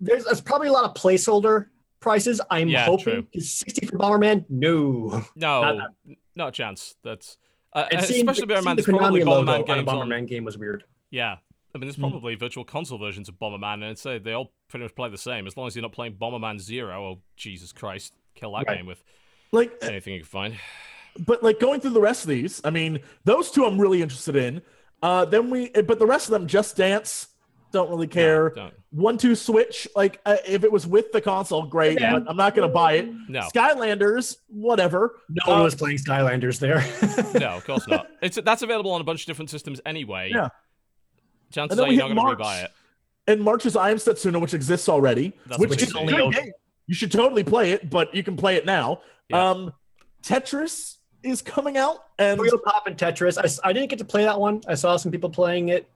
there's, there's probably a lot of placeholder prices. I'm Yeah, hoping. 60 for Bomberman. No, No, Not not, a chance. That's uh, and especially bear in mind the Konami logo Bomberman on a games on. Game was weird. Yeah. I mean, there's Hmm. probably virtual console versions of Bomberman, and say they all pretty much play the same. As long as you're not playing Bomberman Zero, oh Jesus Christ, kill that Right. game with Like, anything you can find. but like going through the rest of these, I mean, those two I'm really interested in. Uh, then we, but the rest of them, Just Dance, don't really care. Don't. One Two Switch, like uh, if it was with the console, great. Yeah. But I'm not gonna buy it. No, Skylanders, whatever. No one Uh, was playing Skylanders there. no, of course not. It's that's available on a bunch of different systems anyway. Yeah. Chances are you're not going to March. rebuy it. And March's I Am Setsuna, which exists already, That's which is they a good Only- game. You should totally play it, but you can play it now. Yeah. Um, Tetris is coming out, and Puyo Pop and Tetris. I didn't get to play that one. I saw some people playing it.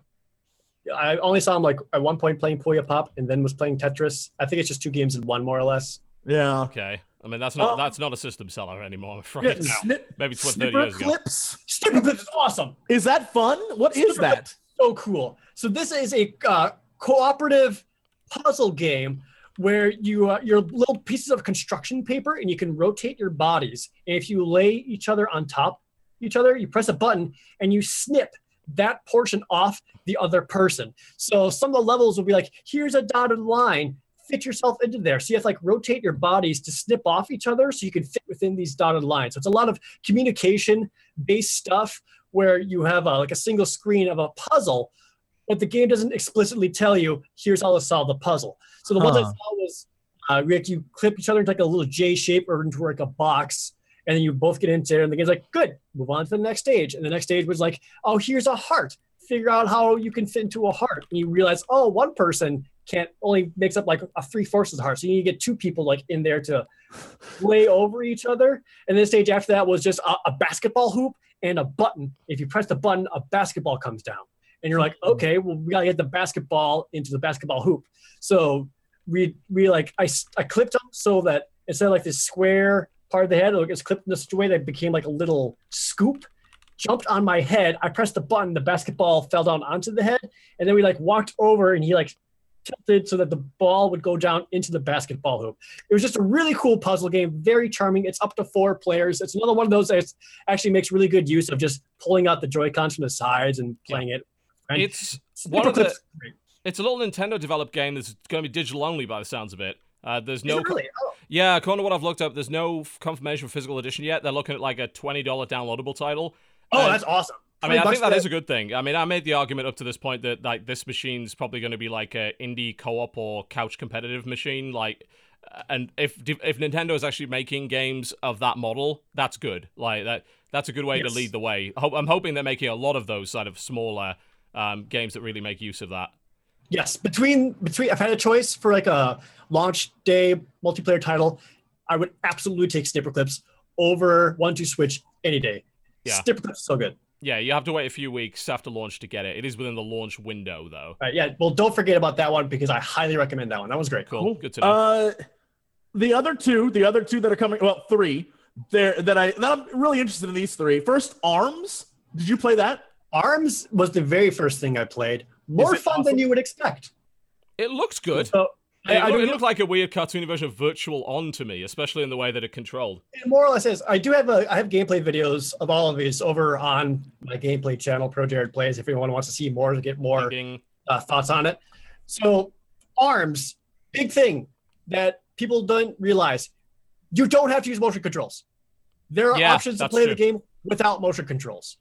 I only saw him like at one point playing Puyo Pop and then was playing Tetris. I think it's just two games in one, more or less. yeah, Okay. I mean, that's not Um, that's not a system seller anymore. I'm afraid. yeah, snip, Maybe it's what 30 snipper years ago. clips. Stupid Clips is awesome. Is that fun? What is Snipper that? so cool. So this is a uh, cooperative puzzle game where you uh, your little pieces of construction paper and you can rotate your bodies. And if you lay each other on top each other, you press a button and you snip that portion off the other person. So some of the levels will be like, here's a dotted line. Fit yourself into there. So you have to like rotate your bodies to snip off each other so you can fit within these dotted lines. So it's a lot of communication based stuff where you have a, like a single screen of a puzzle, but the game doesn't explicitly tell you here's how to solve the puzzle. So the ones I saw was uh, Rick, you clip each other into like a little J shape or into like a box, and then you both get into it, and the game's like, good, move on to the next stage. And the next stage was like, oh, here's a heart. Figure out how you can fit into a heart. And you realize, oh, one person can't only makes up like a three fourths of the heart. So you need to get two people like in there to lay over each other. And then the stage after that was just a, a basketball hoop and a button. If you press the button, a basketball comes down. And you're like, okay, well, we gotta get the basketball into the basketball hoop. So we we like I, I clipped them so that instead of like this square part of the head, it was clipped in such a way that it became like a little scoop. Jumped on my head. I pressed the button. The basketball fell down onto the head, and then we like walked over, and he like tilted so that the ball would go down into the basketball hoop. It was just a really cool puzzle game, very charming. It's up to four players. It's another one of those that actually makes really good use of just pulling out the Joy Cons from the sides and playing it. And It's one of the. It's a little Nintendo developed game that's going to be digital only by the sounds of it. Uh, there's no. really? Oh, Yeah, according to what I've looked up, there's no confirmation for physical edition yet. They're looking at like a twenty dollar downloadable title. oh, And- that's awesome. I mean, I think that is a good thing. I mean, I made the argument up to this point that like this machine's probably going to be like a indie co-op or couch competitive machine. Like, and if if Nintendo is actually making games of that model, that's good. Like that, that's a good way Yes. to lead the way. I'm hoping they're making a lot of those sort of smaller um, games that really make use of that. Yes, between between if I had a choice for like a launch day multiplayer title, I would absolutely take Snipper Clips over One Two Switch any day. Yeah. Snipper Clips is so good. Yeah, you have to wait a few weeks after launch to get it. It is within the launch window, though. All right, yeah. Well, don't forget about that one because I highly recommend that one. That was great. Cool, good to know. Uh, the other two, the other two that are coming, well, three. There that I that I'm really interested in these three. First, Arms. Did you play that? Arms was the very first thing I played. More fun awesome? than you would expect. it looks good. So I, It, I loo- it looked like a weird cartoony version of Virtual On to me, especially in the way that it controlled. it more or less is. I do have a I have gameplay videos of all of these over on my gameplay channel, Pro Jared Plays. If anyone wants to see more to get more uh, thoughts on it. So, arms, big thing that people don't realize. You don't have to use motion controls. There are Yeah, options to that's play the game without motion controls.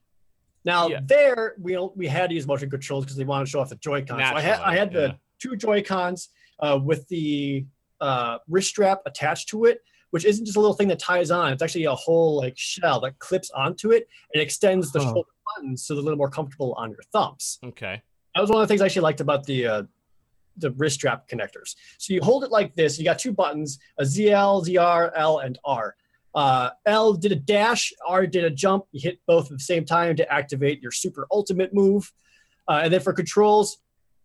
Now, Yeah. there we we had to use motion controls because they wanted to show off the Joy Cons. So I had I had the Naturally, two Joy Cons uh, with the uh, wrist strap attached to it, which isn't just a little thing that ties on. It's actually a whole like shell that clips onto it and extends the Oh. shoulder buttons so they're a little more comfortable on your thumbs Okay. that was one of the things I actually liked about the uh, the wrist strap connectors. So you hold it like this. You got two buttons: a ZL, ZR, L, and R. Uh, L did a dash. R did a jump. You hit both at the same time to activate your super ultimate move. Uh, and then for controls,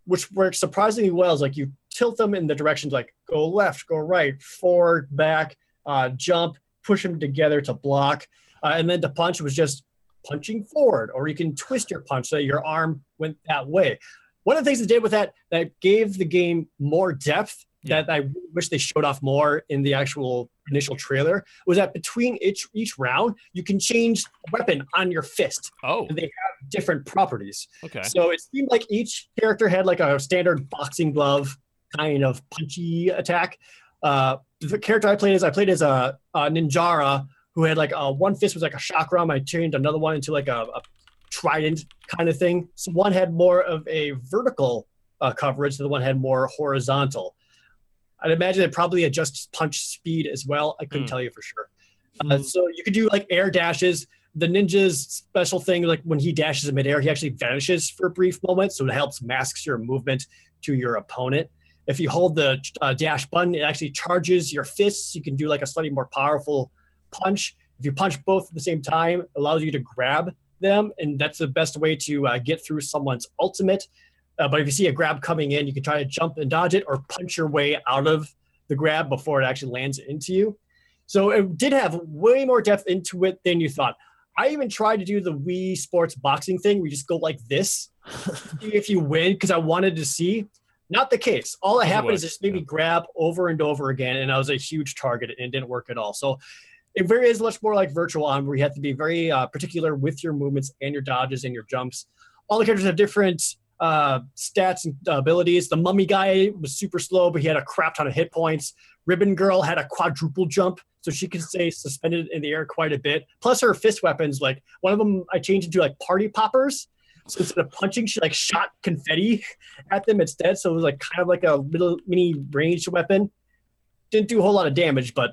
which works surprisingly well, is like you tilt them in the directions like go left, go right, forward, back, uh, jump, push them together to block. Uh, and then to punch was just punching forward, or you can twist your punch so your arm went that way. One of the things they did with that that gave the game more depth that I wish they showed off more in the actual initial trailer was that between each each round you can change weapon on your fist. Oh, they have different properties. okay. So it seemed like each character had like a standard boxing glove kind of punchy attack. Uh, the character I played as I played as a, a Ninjara who had like a one fist was like a chakram. I changed another one into like a, a trident kind of thing. So one had more of a vertical uh, coverage, the one had more horizontal. I'd imagine it probably adjusts punch speed as well. I couldn't Hmm. tell you for sure. Uh, so you could do like air dashes. The ninja's special thing, like when he dashes in midair, he actually vanishes for a brief moment, so it helps masks your movement to your opponent. If you hold the uh, dash button, it actually charges your fists. You can do like a slightly more powerful punch. If you punch both at the same time, it allows you to grab them, and that's the best way to uh, get through someone's ultimate. Uh, but if you see a grab coming in, you can try to jump and dodge it, or punch your way out of the grab before it actually lands into you. So it did have way more depth into it than you thought. I even tried to do the Wii Sports boxing thing where you just go like this if you win because I wanted to see. Not the case. All that happened is just made me yeah. grab over and over again, and I was a huge target, and it didn't work at all. So it very is much more like Virtual On, where you have to be very uh, particular with your movements and your dodges and your jumps. All the characters have different uh, stats and abilities. The Mummy guy was super slow, but he had a crap ton of hit points. Ribbon Girl had a quadruple jump, so she could stay suspended in the air quite a bit. Plus, her fist weapons, like one of them, I changed into like party poppers. So instead of punching, she like shot confetti at them instead. So it was like kind of like a little mini ranged weapon. Didn't do a whole lot of damage, but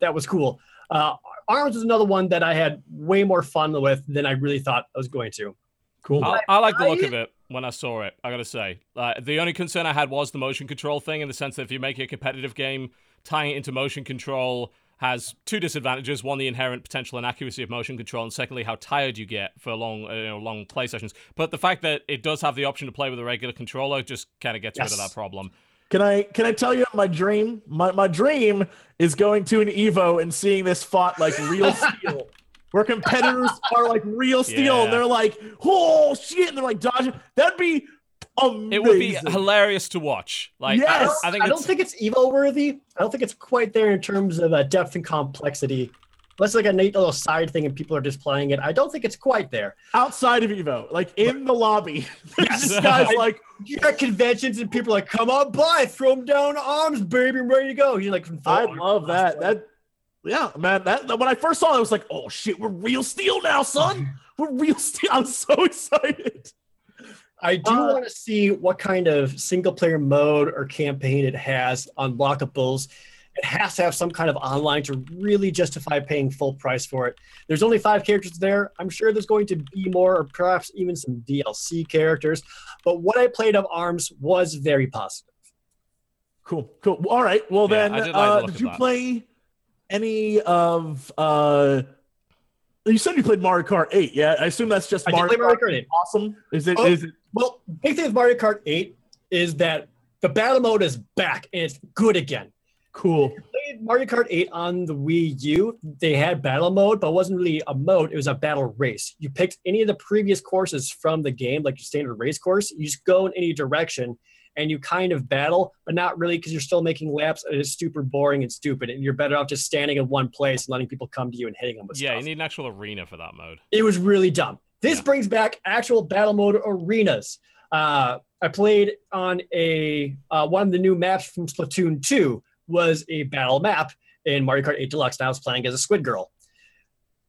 that was cool. Uh, Arms was another one that I had way more fun with than I really thought I was going to. Cool. I, I like the look I- of it when I saw it. I gotta say, uh, the only concern I had was the motion control thing, in the sense that if you make a competitive game, tying it into motion control has two disadvantages: one, the inherent potential inaccuracy of motion control, and secondly, how tired you get for long, uh, you know, long play sessions. But the fact that it does have the option to play with a regular controller just kind of gets rid of that problem. Can I can I tell you my dream? My my dream is going to an Evo and seeing this fought like real steel. Where competitors are like real steel Yeah. and they're like, oh shit, and they're like dodging. That'd be amazing. It would be hilarious to watch. Like, Yes! I, I think I don't think it's Evo worthy. I don't think it's quite there in terms of uh, depth and complexity. Unless like a neat little side thing and people are just playing it. I don't think it's quite there. outside of Evo, like in the lobby. Yes. this guy's like, You got conventions and people are like, come on by, throw them down arms, baby, I'm ready to go. You're like, I love that. That yeah, man. That when I first saw it, I was like, oh shit, we're real steel now, son. We're real steel. I'm so excited. I do Uh, want to see what kind of single player mode or campaign it has unlockables. it has to have some kind of online to really justify paying full price for it. There's only five characters there. I'm sure there's going to be more, or perhaps even some DLC characters. But what I played of Arms was very positive. Cool, cool. All right. Well, Yeah, then, did like uh, did you that. play any of? uh You said you played Mario Kart 8. Yeah, I assume that's just I Mario, play Mario Kart. Kart 8. Awesome. Is it? Oh. Is it? Well, big thing with Mario Kart 8 is that the battle mode is back and it's good again. Cool. played Mario Kart 8 on the Wii U. They had battle mode, but it wasn't really a mode. It was a battle race. You picked any of the previous courses from the game, like your standard race course. You just go in any direction and you kind of battle, but not really because you're still making laps. and It's super boring and stupid. And you're better off just standing in one place and letting people come to you and hitting them with Yeah, stuff. Yeah, you need an actual arena for that mode. it was really dumb. This Yeah. brings back actual battle mode arenas. Uh, I played on a uh, one of the new maps from Splatoon 2 was a battle map in Mario Kart 8 Deluxe, and I was playing as a Squid Girl.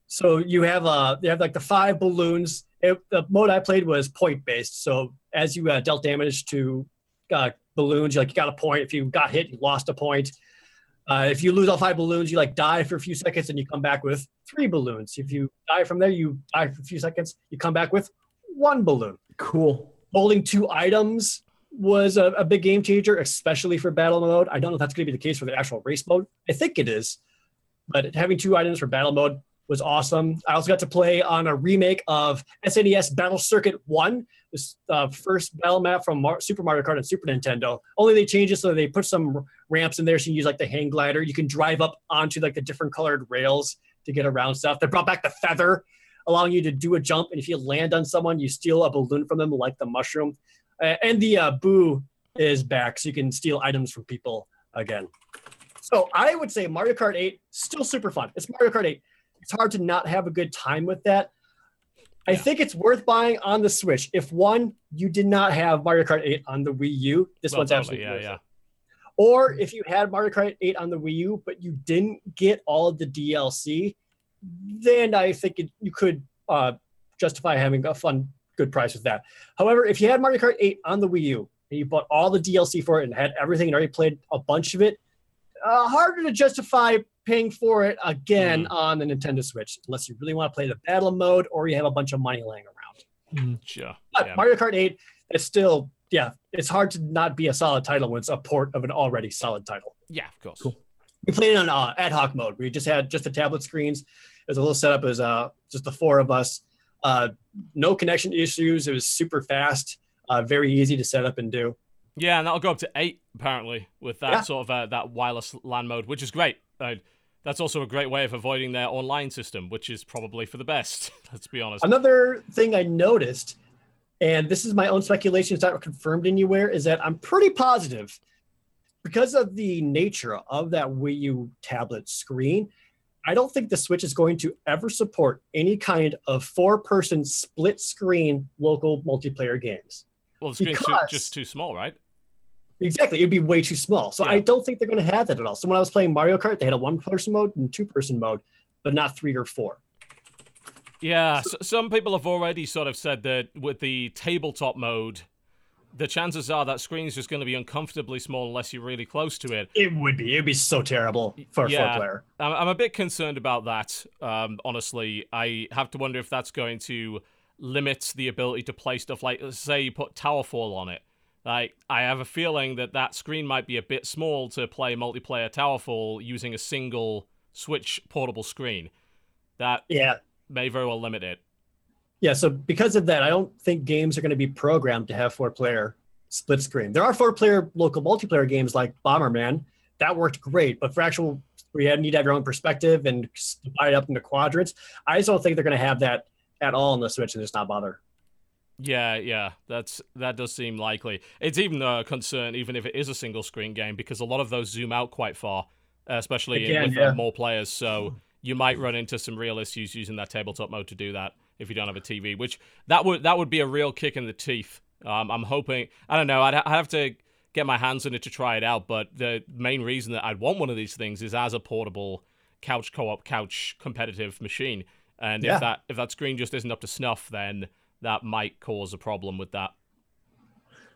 So you have uh, you have like the five balloons. It, the mode I played was point based. So as you uh, dealt damage to uh, balloons, you like you got a point. If you got hit, you lost a point. Uh, if you lose all five balloons, you like die for a few seconds and you come back with three balloons. If you die from there, you die for a few seconds, you come back with one balloon. Cool. Holding two items was a, a big game changer, especially for battle mode. I don't know if that's going to be the case for the actual race mode. I think it is, but having two items for battle mode was awesome. I also got to play on a remake of SNES Battle Circuit 1, this uh, first battle map from Mar- Super Mario Kart and Super Nintendo. Only they changed it so they put some ramps in there so you can use like the hang glider. You can drive up onto like the different colored rails to get around stuff. They brought back the feather, allowing you to do a jump. And if you land on someone, you steal a balloon from them, like the mushroom. Uh, and the uh, boo is back, so you can steal items from people again. So I would say Mario Kart 8 still super fun. It's Mario Kart 8. It's hard to not have a good time with that. I Yeah. think it's worth buying on the Switch. If one, you did not have Mario Kart 8 on the Wii U, this Well, one's totally, absolutely yeah, worth yeah. it. Or if you had Mario Kart 8 on the Wii U, but you didn't get all of the DLC, then I think it, you could uh, justify having a fun, good price with that. However, if you had Mario Kart 8 on the Wii U and you bought all the DLC for it and had everything and already played a bunch of it, uh, harder to justify paying for it again on the Nintendo Switch unless you really want to play the battle mode or you have a bunch of money laying around. Sure. But Yeah. Mario Kart 8, it's still, yeah, it's hard to not be a solid title when it's a port of an already solid title. Yeah, of course. Cool. We played it on uh, ad hoc mode. We just had just the tablet screens. It was a little setup as uh, just the four of us. Uh, no connection issues. It was super fast, uh, very easy to set up and do. Yeah, and that'll go up to eight apparently with that Yeah. sort of uh, that wireless LAN mode, which is great. Uh, that's also a great way of avoiding their online system, which is probably for the best. Let's be honest. Another thing I noticed, and this is my own speculation, it's not confirmed anywhere, is that I'm pretty positive because of the nature of that Wii U tablet screen. I don't think the Switch is going to ever support any kind of four person split screen local multiplayer games. well, the screen's too, because- just too small, right? Exactly. It'd be way too small. So Yeah. I don't think they're going to have that at all. So when I was playing Mario Kart, they had a one person mode and two person mode, but not three or four. Yeah, s some people have already sort of said that with the tabletop mode, the chances are that screen is just going to be uncomfortably small unless you're really close to it. It would be. It'd be so terrible for a Yeah. four player. I'm, I'm a bit concerned about that. Um, honestly, I have to wonder if that's going to limit the ability to play stuff like, say, you put Towerfall on it. Like, I have a feeling that that screen might be a bit small to play multiplayer Towerfall using a single Switch portable screen. That Yeah. may very well limit it. Yeah. So because of that, I don't think games are going to be programmed to have four player split screen. There are four player local multiplayer games like Bomberman. That worked great. But for actual, where you need to have your own perspective and divide it up into quadrants, I just don't think they're going to have that at all on the Switch and just not bother. Yeah, yeah, that's that does seem likely. It's even a concern, even if it is a single screen game, because a lot of those zoom out quite far, especially Again, with yeah. uh, more players. So you might run into some real issues using that tabletop mode to do that if you don't have a TV. Which that would that would be a real kick in the teeth. Um, I'm hoping. I don't know. I'd, I'd have to get my hands on it to try it out. But the main reason that I'd want one of these things is as a portable couch co-op, couch competitive machine. And Yeah. if that if that screen just isn't up to snuff, then that might cause a problem with that.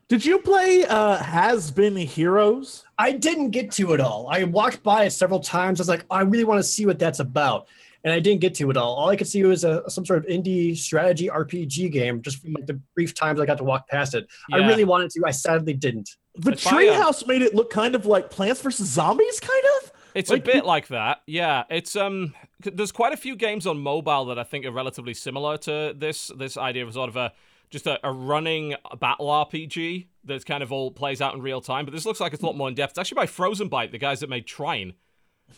Did you play uh Has Been Heroes? I didn't get to it all. I walked by it several times. I was like, I really want to see what that's about. And I didn't get to it all. All I could see was a some sort of indie strategy RPG game, just from like the brief times I got to walk past it. I really wanted to. I sadly didn't. The It's by, treehouse made it look kind of like Plants vs Zombies, kind of. It's Like, a bit like that. Yeah, it's um c- there's quite a few games on mobile that I think are relatively similar to this this idea of sort of a just a, a running battle RPG that's kind of all plays out in real time. But this looks like it's a lot more in depth. It's actually by Frozenbyte, the guys that made Trine.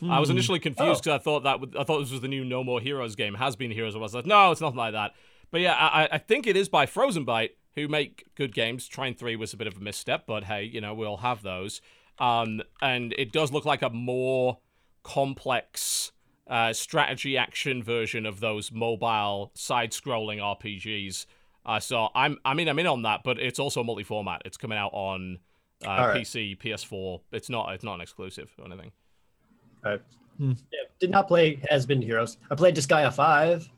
I was initially confused because I thought that would, I thought this was the new No More Heroes game. Has been Heroes. I was like, no, it's nothing like that. But yeah, I, I think it is by Frozenbyte, who make good games. Trine Three was a bit of a misstep, but hey, you know we'll have those. Um, and it does look like a more complex uh, strategy action version of those mobile side-scrolling RPGs. Uh, so I'm, I mean, I'm in on that, but it's also multi-format. It's coming out on uh, All right. PC, PS4. It's not, it's not an exclusive or anything. Uh, Hmm. yeah, did not play Has Been Heroes. I played Disgaea 5.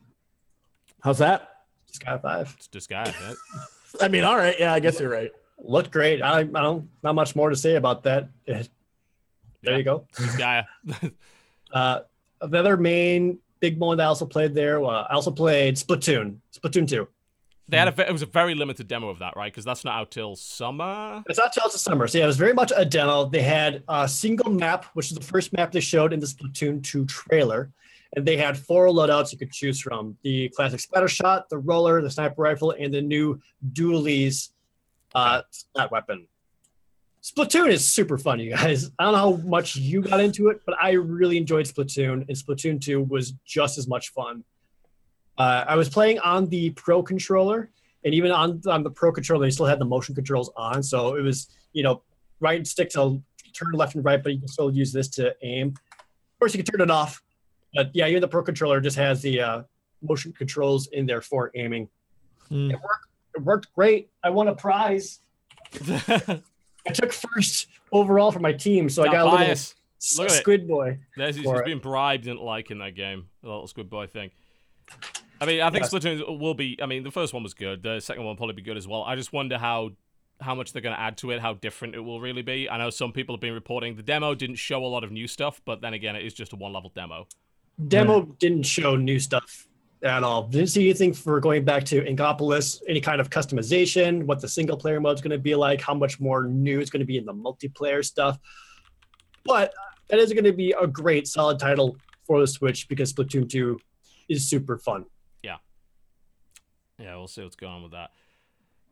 How's that? Disgaea 5. It's this guy. Right? I mean, all right. Yeah, I guess you're right. Looked great. I, I don't not much more to say about that. There Yeah. you go. this guy. Uh, the other main big one that I also played there, uh, I also played Splatoon. Splatoon 2. they had a, it was a very limited demo of that, right? Because that's not out till summer. It's not till the summer. So yeah, it was very much a demo. They had a single map, which is the first map they showed in the Splatoon 2 trailer. And they had four loadouts you could choose from. The classic splatter shot, the roller, the sniper rifle, and the new dualies uh that weapon. Splatoon is super fun, you guys. I don't know how much you got into it, but I really enjoyed Splatoon, and Splatoon 2 was just as much fun. Uh, I was playing on the Pro controller, and even on, on the Pro controller, they still had the motion controls on. So it was, you know, right stick to turn left and right, but you can still use this to aim. Of course, you can turn it off, but yeah, even the Pro controller just has the uh, motion controls in there for aiming. Hmm. It worked. It worked great. I won a prize. I took first overall for my team, so I Got a little bias. Look at it. squid boy. There's, he's for he's it. being bribed and like in that game. The little squid boy thing. I mean, I think Yes. Splatoon will be. I mean, the first one was good. The second one will probably be good as well. I just wonder how how much they're going to add to it, how different it will really be. I know some people have been reporting the demo didn't show a lot of new stuff, but then again, it is just a one level demo. Demo didn't show new stuff at all. Didn't see anything for going back to Inkopolis, any kind of customization, what the single player mode is going to be like, how much more new is going to be in the multiplayer stuff. But that is going to be a great, solid title for the Switch because Splatoon 2 is super fun. Yeah, Yeah, we'll see what's going on with that.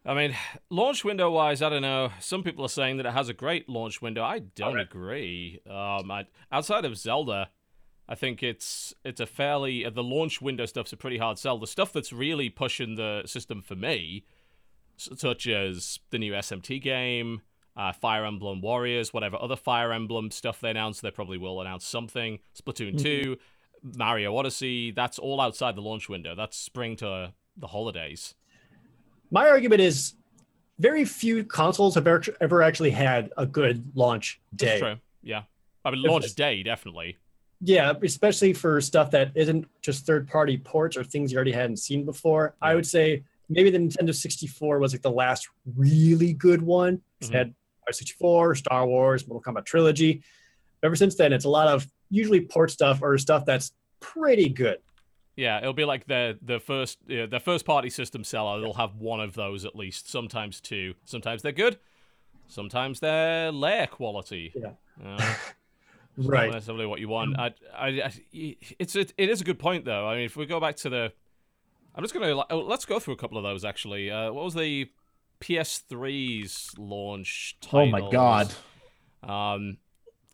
I mean, launch window wise, I don't know. Some people are saying that it has a great launch window. I don't Alright. agree. Um, I, outside of Zelda, I think it's it's a fairly uh, the launch window stuff's a pretty hard sell. The stuff that's really pushing the system for me, such as the new SMT game, uh, Fire Emblem Warriors, whatever other Fire Emblem stuff they announce, they probably will announce something. Splatoon two, Mario Odyssey, that's all outside the launch window. That's spring to the holidays. My argument is very few consoles have ever, ever actually had a good launch day. That's true. Yeah. I mean, launch day, definitely. Yeah, especially for stuff that isn't just third party ports or things you already hadn't seen before. I would say maybe the Nintendo 64 was like the last really good one. It's Mhm. had Mario 64, Star Wars, Mortal Kombat Trilogy. Ever since then, it's a lot of usually port stuff or stuff that's pretty good. Yeah, it'll be like their the first yeah, their first party system seller. They'll have one of those at least. Sometimes two. Sometimes they're good. Sometimes they're layer quality. Yeah. Uh, Right. Not necessarily what you want. I, I, I, it's it, it is a good point though. I mean, if we go back to the, I'm just gonna oh, let's go through a couple of those actually. Uh, what was the PS3's launch? Oh my god. Um,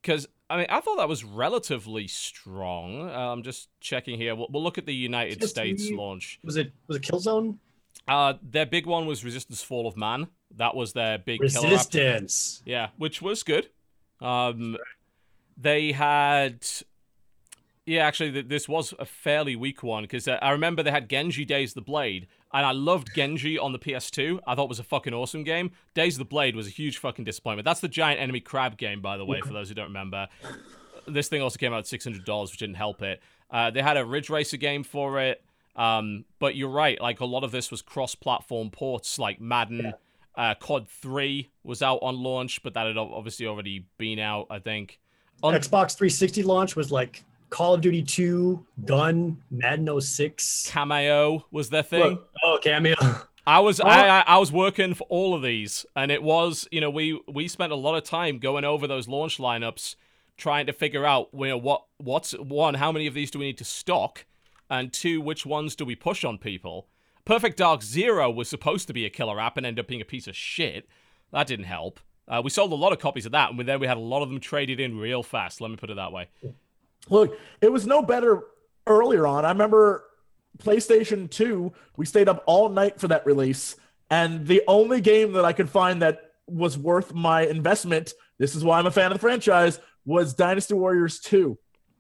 because I mean, I thought that was relatively strong. Uh, I'm just checking here. We'll, we'll look at the United Just States launch. Was it was it Killzone? Uh, their big one was Resistance: Fall of Man. That was their big. Resistance. Yeah, which was good. Um, they had. Yeah, actually, this was a fairly weak one because uh, I remember they had Genji Days of the Blade, and I loved Genji on the PS2. I thought it was a fucking awesome game. Days of the Blade was a huge fucking disappointment. That's the giant enemy crab game, by the way, for those who don't remember. This thing also came out at six hundred dollars, which didn't help it. Uh, they had a Ridge Racer game for it, um, but you're right. Like a lot of this was cross-platform ports, like Madden. Uh, COD 3 was out on launch, but that had obviously already been out, I think. On- Xbox 360 launch was like Call of Duty 2, Gun, Madden 06. Kameo was their thing. Look, oh, Kameo. I was Oh. I, I I was working for all of these, and it was you know we we spent a lot of time going over those launch lineups, trying to figure out you know what what's one how many of these do we need to stock, and two which ones do we push on people. Perfect Dark Zero was supposed to be a killer app and ended up being a piece of shit. That didn't help. Uh, we sold a lot of copies of that, and then we had a lot of them traded in real fast. Let me put it that way. Look, it was no better earlier on. I remember PlayStation 2, we stayed up all night for that release. And the only game that I could find that was worth my investment, this is why I'm a fan of the franchise, was Dynasty Warriors 2.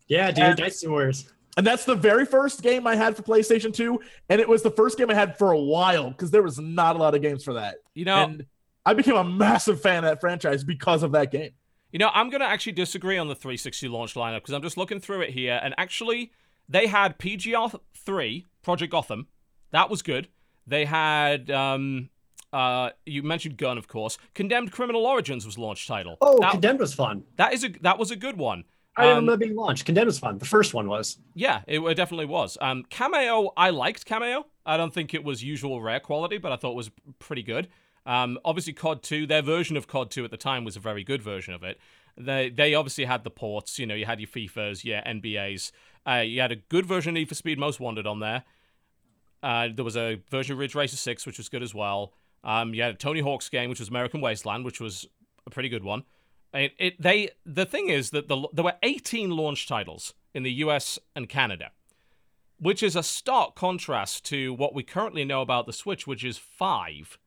yeah, dude, And- Dynasty Warriors. And that's the very first game I had for PlayStation 2. And it was the first game I had for a while because there was not a lot of games for that. You know, And I became a massive fan of that franchise because of that game. You know, I'm going to actually disagree on the 360 launch lineup because I'm just looking through it here, and actually, they had PGR 3, Project Gotham. That was good. They had, um, uh, you mentioned Gun, of course. Condemned Criminal Origins was launch title. Oh, that, Condemned was fun. that is a that was a good one. I didn't Um, remember being launched. Condemned was fun. The first one was. Yeah, it, it definitely was. Um, Kameo, I liked Kameo. I don't think it was usual rare quality, but I thought it was pretty good. Um, obviously, COD 2, their version of COD 2 at the time was a very good version of it. They they obviously had the ports. You know, you had your FIFAs, your NBAs. Uh, you had a good version of Need for Speed Most Wanted on there. Uh, there was a version of Ridge Racer 6, which was good as well. Um, you had a Tony Hawk's game, which was American Wasteland, which was a pretty good one. It, it they the thing is that the, there were 18 launch titles in the US and Canada, which is a stark contrast to what we currently know about the Switch, which is five.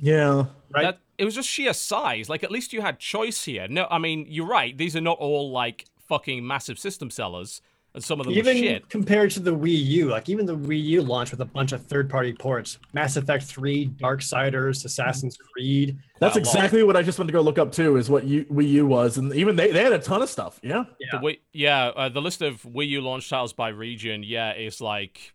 Yeah. Right. That it was just sheer size. Like at least you had choice here. No, I mean you're right. These are not all like fucking massive system sellers, and some of them even shit. compared to the Wii U, like even the Wii U launched with a bunch of third-party ports: Mass Effect 3, Darksiders, Assassin's Creed. That's Quite a lot. exactly what I just went to go look up too, is what U- Wii U was. And even they, they had a ton of stuff. Yeah. The Wii, yeah, uh, the list of Wii U launch titles by region, yeah, is like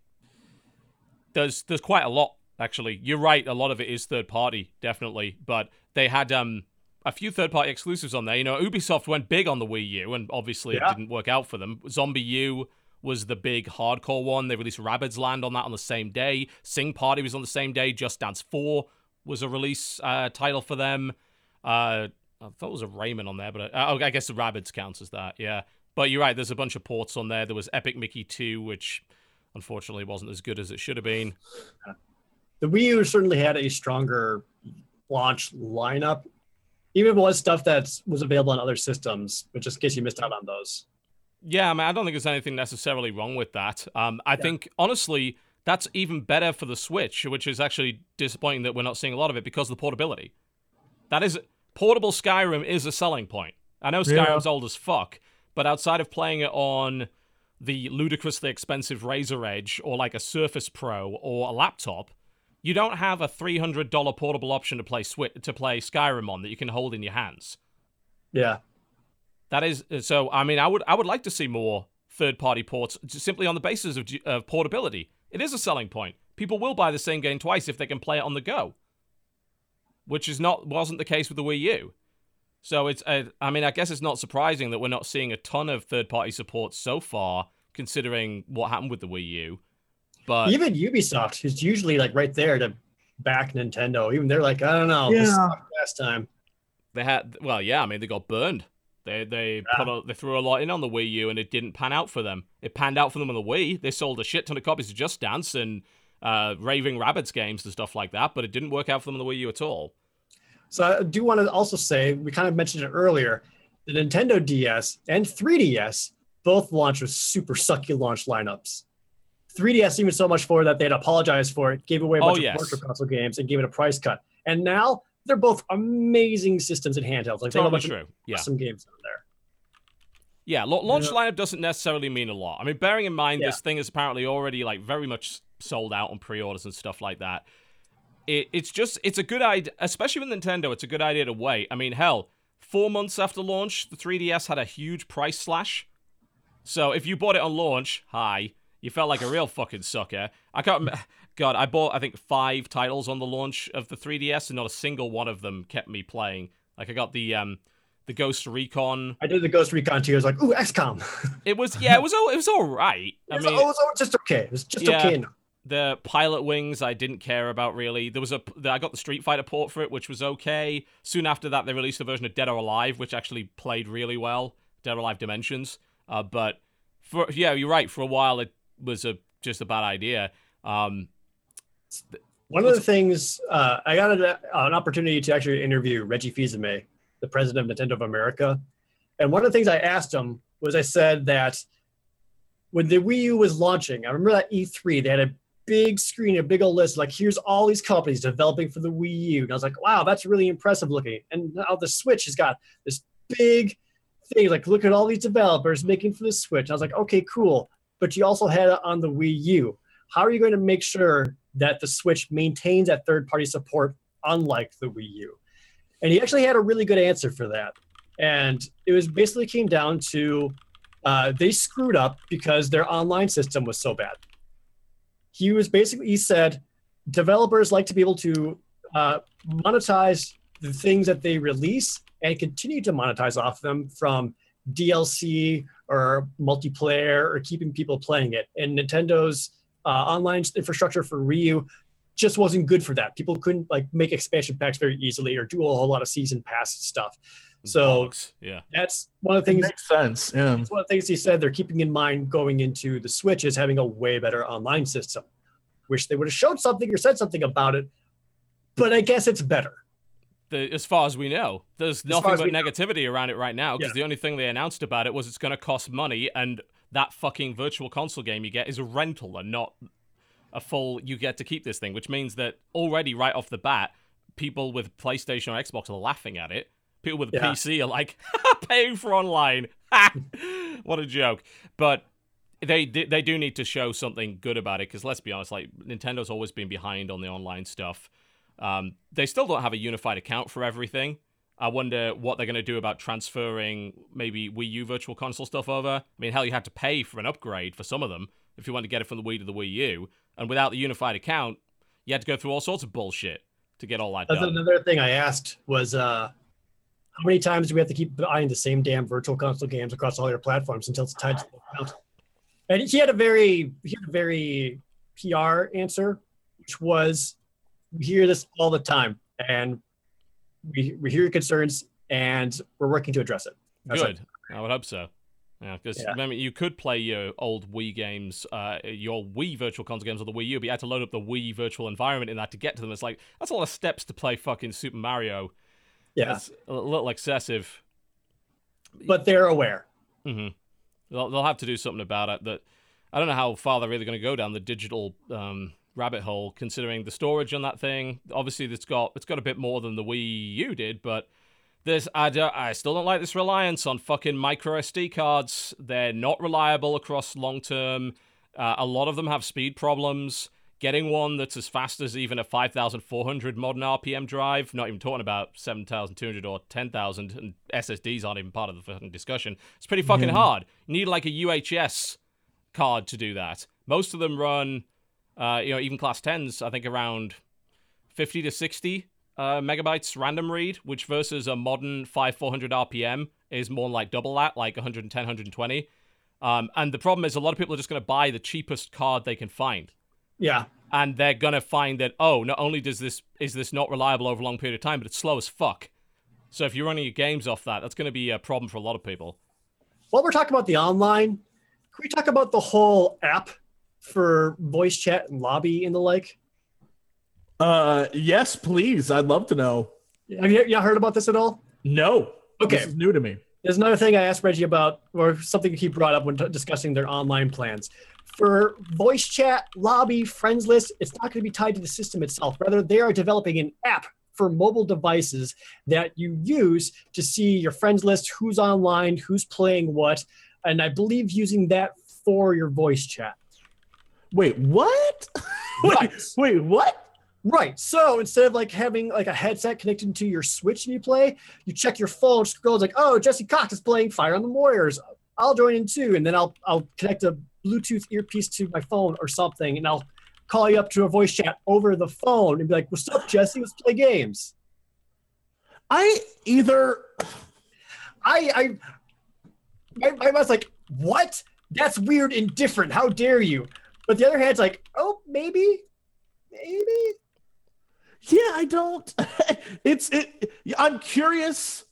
there's there's quite a lot actually. You're right, a lot of it is third party, definitely, but they had um a few third party exclusives on there. You know, Ubisoft went big on the Wii U, and obviously Yeah. it didn't work out for them. ZombiU was the big hardcore one. They released Rabbids Land on that on the same day. Sing Party was on the same day. Just Dance 4 was a release uh, title for them. Uh, I thought it was a Rayman on there, but I, oh, I guess the Rabbids counts as that. Yeah, but you're right. There's a bunch of ports on there. There was Epic Mickey 2, which unfortunately wasn't as good as it should have been. The Wii U certainly had a stronger launch lineup. Even if it was stuff that was available on other systems, but just in case you missed out on those. Yeah, I mean, I don't think there's anything necessarily wrong with that. Um, I think honestly that's even better for the Switch, which is actually disappointing that we're not seeing a lot of it because of the portability. That is portable Skyrim is a selling point. I know Yeah. Skyrim's old as fuck, but outside of playing it on the ludicrously expensive Razer Edge or like a Surface Pro or a laptop, you don't have a $300 portable option to play Switch to play Skyrim on that you can hold in your hands. Yeah. That is so. I mean, I would I would like to see more third party ports simply on the basis of, of portability. It is a selling point. People will buy the same game twice if they can play it on the go, which is not wasn't the case with the Wii U. So it's uh, I mean, I guess it's not surprising that we're not seeing a ton of third party support so far, considering what happened with the Wii U. But Even Ubisoft, who's usually like right there to back Nintendo, even they're like, I don't know, Yeah. sucked last time. They had well, yeah. I mean, they got burned. They they put a, they threw a lot in on the Wii U, and it didn't pan out for them. It panned out for them on the Wii. They sold a shit ton of copies of Just Dance and uh, Raving Rabbids games and stuff like that, but it didn't work out for them on the Wii U at all. So I do want to also say, we kind of mentioned it earlier, the Nintendo DS and 3DS both launched with super sucky launch lineups. 3DS even so much for that they had apologized for it, gave away a Oh, bunch yes. of virtual console games, and gave it a price cut. And now they're both amazing systems and handhelds. Like they Totally bunch true. of Yeah, awesome games on there. yeah. Launch Yeah. lineup doesn't necessarily mean a lot. I mean, bearing in mind Yeah. this thing is apparently already like very much sold out on pre-orders and stuff like that. It, it's just it's a good idea, especially with Nintendo. It's a good idea to wait. I mean, hell, four months after launch, the 3DS had a huge price slash. So if you bought it on launch, hi, You felt like a real fucking sucker. I can't. God, I bought I think five titles on the launch of the 3DS, and not a single one of them kept me playing. Like I got the um, the Ghost Recon. I did the Ghost Recon too. I was like, ooh, XCOM. It was yeah, it was all it was all right. I It was, mean, it was just okay. It was just Yeah. okay enough. the Pilotwings I didn't care about really. There was a the, I got the Street Fighter port for it, which was okay. Soon after that, they released a version of Dead or Alive, which actually played really well. Dead or Alive Dimensions. Uh, but for yeah, you're right. For a while, it was a just a bad idea. Um, One of the things uh, I got an, an opportunity to actually interview Reggie Fils-Aimé, the president of Nintendo of America, and one of the things I asked him was I said that when the Wii U was launching, I remember that E3 they had a big screen, a big old list like here's all these companies developing for the Wii U, and I was like, wow, that's really impressive looking. And now the Switch has got this big thing like look at all these developers making for the Switch. I was like, okay, cool, but you also had it on the Wii U. How are you going to make sure that the Switch maintains that third party support, unlike the Wii U? And he actually had a really good answer for that. And it was basically came down to uh, they screwed up because their online system was so bad. He was basically, he said, developers like to be able to uh, monetize the things that they release and continue to monetize off them from DLC or multiplayer or keeping people playing it. And Nintendo's uh, online infrastructure for Wii U just wasn't good for that. People couldn't like make expansion packs very easily or do a whole lot of season pass stuff. So bollocks. yeah, that's one of the It things. makes sense. Yeah. That's one of the things he said they're keeping in mind going into the Switch is having a way better online system. Wish they would have showed something or said something about it, but I guess it's better. The, as far as we know, there's nothing but we know. negativity around it right now because Yeah. the only thing they announced about it was it's going to cost money, and that fucking virtual console game you get is a rental and not a full. You get to keep this thing, which means that already right off the bat, people with PlayStation or Xbox are laughing at it. People with a Yeah. PC are like paying for online. what a joke! But they they do need to show something good about it because let's be honest, like Nintendo's always been behind on the online stuff. Um, they still don't have a unified account for everything. I wonder what they're going to do about transferring maybe Wii U Virtual Console stuff over. I mean, hell, you had to pay for an upgrade for some of them if you wanted to get it from the Wii to the Wii U, and without the unified account, you had to go through all sorts of bullshit to get all that That's done. another thing I asked was uh, how many times do we have to keep buying the same damn virtual console games across all your platforms until it's tied to the account? And he had a very he had a very PR answer, which was we hear this all the time and we, we hear your concerns and we're working to address it. Like, Good. I would hope so. Yeah, because Yeah. remember, you could play your old Wii games, uh, your Wii Virtual Console games on the Wii U, but you had to load up the Wii virtual environment in that to get to them. It's like that's a lot of steps to play fucking Super Mario. yeah, That's a little excessive. but they're aware. hmm They'll, they'll have to do something about it. That I don't know how far they're really going to go down the digital um, rabbit hole, considering the storage on that thing. Obviously, it's got it's got a bit more than the Wii U did, but this I, don't, I still don't like this reliance on fucking micro SD cards. They're not reliable across long term. Uh, a lot of them have speed problems. Getting one that's as fast as even a 5,400 modern RPM drive, not even talking about 7,200 or 10,000, and SSDs aren't even part of the fucking discussion. It's pretty fucking hard. You need like a UHS card to do that. Most of them run, uh, you know, even class 10s, I think around 50 to 60 uh, megabytes random read, which versus a modern 5400 RPM is more like double that, like 110, 120. Um, and the problem is a lot of people are just going to buy the cheapest card they can find. Yeah, And they're gonna find that oh, not only does this is this not reliable over a long period of time, but it's slow as fuck. So if you're running your games off that, that's gonna be a problem for a lot of people. while we're talking about the online, can we talk about the whole app for voice chat and lobby and the like? Uh, yes, please. I'd love to know. Have you, you heard about this at all? No. Okay. This is new to me. There's another thing I asked Reggie about, or something he brought up when t- discussing their online plans. For voice chat, lobby, friends list, it's not going to be tied to the system itself. Rather, they are developing an app for mobile devices that you use to see your friends list, who's online, who's playing what, and I believe using that for your voice chat. Wait, what? wait, Right. wait, what? Right. So instead of like having like a headset connected to your Switch and you play, you check your phone, scrolls like, oh, Jesse Cox is playing Fire Emblem Warriors. I'll join in too, and then I'll I'll connect a Bluetooth earpiece to my phone or something, and I'll call you up to a voice chat over the phone and be like, "What's up, Jesse? Let's play games." I either I, I, my, my mind's like, "What? That's weird and different. How dare you?" But the other hand's like, "Oh, maybe, maybe." yeah, I don't. it's it. I'm curious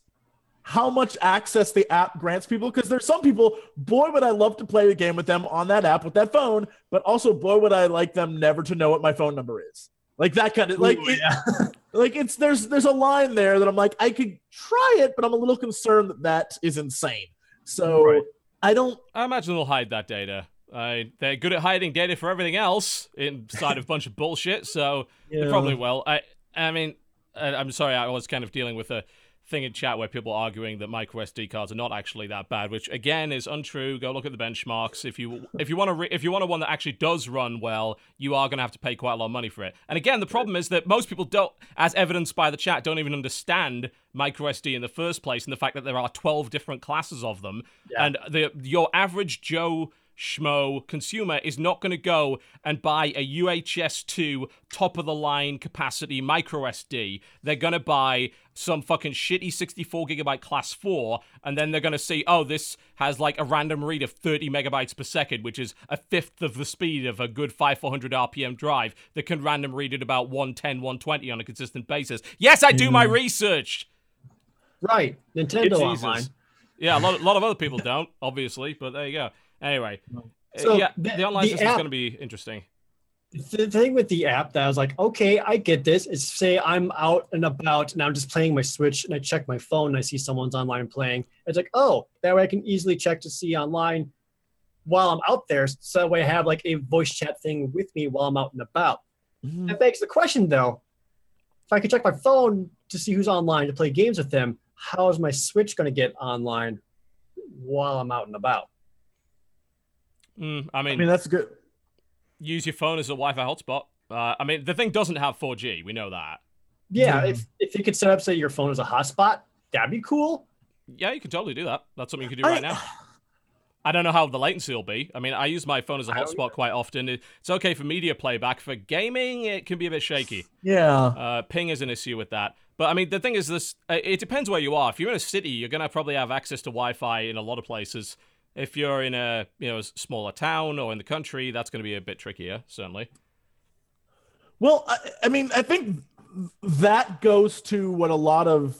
how much access the app grants people because there's some people. Boy, would I love to play the game with them on that app with that phone, but also boy, would I like them never to know what my phone number is. Like that kind of like Ooh, it- yeah. like it's there's there's a line there that I'm like I could try it, but I'm a little concerned that that is insane. So Right. I don't. I imagine they'll hide that data. Uh, they're good at hiding data for everything else inside of a bunch of bullshit, so they probably will. I, I mean, I, I'm sorry, I was kind of dealing with a thing in chat where people are arguing that micro SD cards are not actually that bad, which again is untrue. Go look at the benchmarks. If you if you want to re- if you want a one that actually does run well, you are going to have to pay quite a lot of money for it. And again, the problem is that most people don't, as evidenced by the chat, don't even understand micro SD in the first place, and the fact that there are 12 different classes of them, Yeah. and the your average Joe schmo consumer is not going to go and buy a UHS2 top of the line capacity micro SD. They're going to buy some fucking shitty 64 gigabyte class 4 and then they're going to see oh this has like a random read of 30 megabytes per second which is a fifth of the speed of a good 5400 rpm drive that can random read at about 110 120 on a consistent basis yes i do my mm. research Right, Nintendo Jesus. Online. Yeah, a lot, a lot of other people don't, obviously, but there you go. Anyway, So yeah, the- the, online system's app- going to be interesting. the thing with the app that I was like, okay, I get this. Is say I'm out and about and I'm just playing my Switch and I check my phone and I see someone's online playing. It's like, oh, that way I can easily check to see online while I'm out there. So that way I have like a voice chat thing with me while I'm out and about. Mm-hmm. That begs the question though, if I could check my phone to see who's online to play games with them, how is my Switch going to get online while I'm out and about? Mm, I mean, I mean that's good. use your phone as a Wi-Fi hotspot. Uh, I mean, the thing doesn't have 4G. We know that. Yeah, Yeah. if if you could set up say your phone as a hotspot, that'd be cool. Yeah, you can totally do that. That's something you can do I- right now. I don't know how the latency will be. I mean, I use my phone as a hotspot quite often. It's okay for media playback. For gaming, it can be a bit shaky. Yeah. Uh, ping is an issue with that. But I mean, the thing is, this uh, it depends where you are. If you're in a city, you're gonna probably have access to Wi-Fi in a lot of places. If you're in a you know smaller town or in the country, that's gonna be a bit trickier, certainly. Well, I, I mean, I think that goes to what a lot of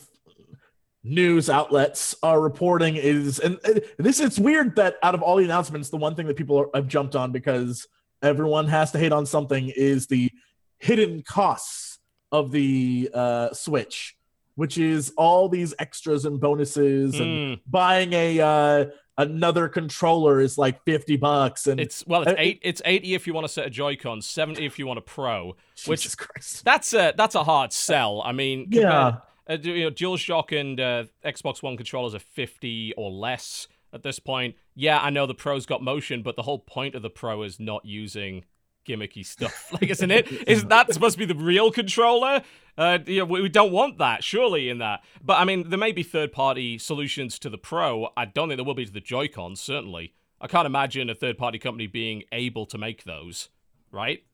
news outlets are reporting is, and this it's weird that out of all the announcements, the one thing that people are, have jumped on because everyone has to hate on something is the hidden costs of the uh, Switch, which is all these extras and bonuses, and Mm, buying a uh, another controller is like fifty bucks, and it's well, it's Uh, eight. It's eighty if you want a set of Joy-Cons, seventy if you want a Pro. which- Jesus Christ. That's a that's a hard sell. I mean, Yeah. Uh, you know, DualShock and uh, Xbox One controllers are 50 or less at this point. Yeah, I know the Pro's got motion, but the whole point of the Pro is not using gimmicky stuff. like, isn't it? Isn't that supposed to be the real controller? Uh, you know, we we don't want that, surely, in that. But I mean, there may be third-party solutions to the Pro. I don't think there will be to the Joy-Cons, certainly. I can't imagine a third-party company being able to make those, right?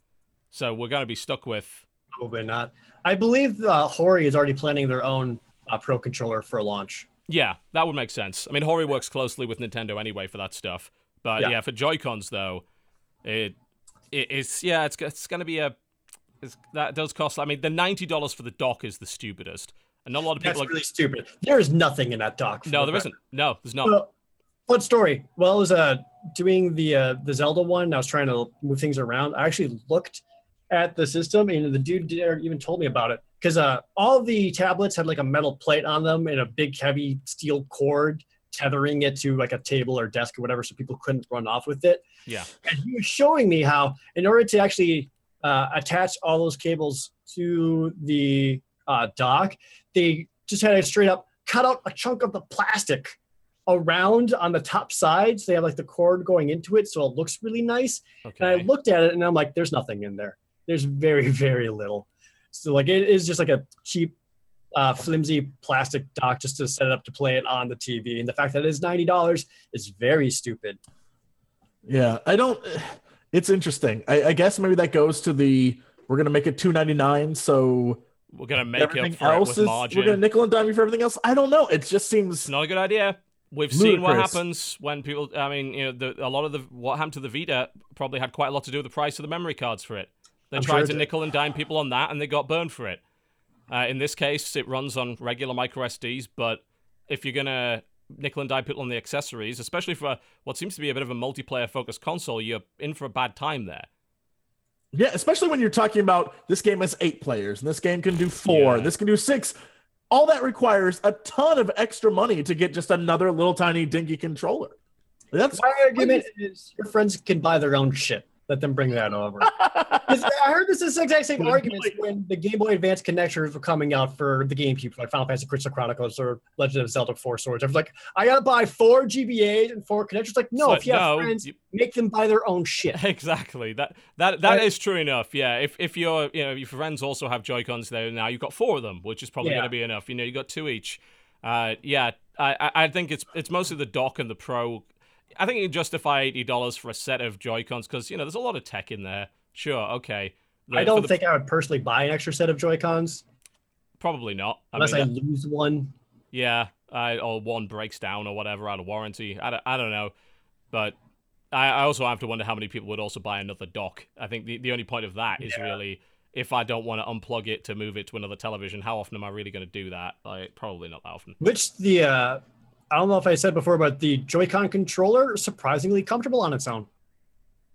So we're going to be stuck with Probably not. I believe uh, Hori is already planning their own uh, Pro controller for launch. Yeah, that would make sense. I mean, Hori works closely with Nintendo anyway for that stuff. But yeah, Yeah. for Joy Cons though, it it is yeah, it's it's gonna be a it's, that does cost. I mean, the ninety dollars for the dock is the stupidest, and not a lot of That's people. Are, really stupid. There is nothing in that dock. no, the there isn't. No, there's not. Well, fun story. Well, I was uh, doing the uh, the Zelda one. And I was trying to move things around. I actually looked at the system, and the dude there even told me about it because uh, all the tablets had like a metal plate on them and a big heavy steel cord tethering it to like a table or desk or whatever, so people couldn't run off with it. Yeah. And he was showing me how, in order to actually uh, attach all those cables to the uh, dock, they just had to straight up cut out a chunk of the plastic around on the top sides. They have like the cord going into it, so it looks really nice. Okay. And I looked at it and I'm like, there's nothing in there. There's very, very little. So like it is just like a cheap, uh, flimsy plastic dock just to set it up to play it on the TV. And the fact that it is ninety dollars is very stupid. Yeah, I don't. It's interesting. I, I guess maybe that goes to the we're gonna make it two ninety nine, so We're gonna make up everything for it else with is margin. we're gonna nickel and dime you for everything else. I don't know. It just seems It's not a good idea. We've seen what happens when people. I mean, you know, the, a lot of the what happened to the Vita probably had quite a lot to do with the price of the memory cards for it. They I'm tried sure to did. nickel and dime people on that, and they got burned for it. Uh, in this case, it runs on regular micro SDs, but if you're gonna nickel and dime people on the accessories, especially for what seems to be a bit of a multiplayer focused console, you're in for a bad time there. Yeah, especially when you're talking about this game has eight players and this game can do four, Yeah. this can do six. All that requires a ton of extra money to get just another little tiny dinky controller. That's My argument is your friends can buy their own shit. Let them bring that over. I heard this is the exact same argument when the Game Boy Advance connectors were coming out for the GameCube, like Final Fantasy Crystal Chronicles or Legend of Zelda Four Swords. I was like, I gotta buy four GBAs and four connectors. Like, no, So, if you have no, friends, you- make them buy their own shit. Exactly. That that that Uh, is true enough. Yeah. If if your you know your friends also have Joy Cons there now, you've got four of them, which is probably Yeah. going to be enough. You know, you got two each. Uh, yeah. I I- I think it's it's mostly the dock and the Pro. I think you can justify eighty dollars for a set of Joy Cons because you know there's a lot of tech in there. Sure. Okay. The- I don't the- think I would personally buy an extra set of Joy Cons probably not. I unless mean, I that- lose one. Yeah, I, or one breaks down or whatever out of warranty. I don't, I don't know. But I, I also have to wonder how many people would also buy another dock. I think the, the only point of that is Yeah. really if I don't want to unplug it to move it to another television, how often am I really going to do that? Like, probably not that often. Which the uh, I don't know if I said before, but the Joy-Con controller surprisingly comfortable on its own.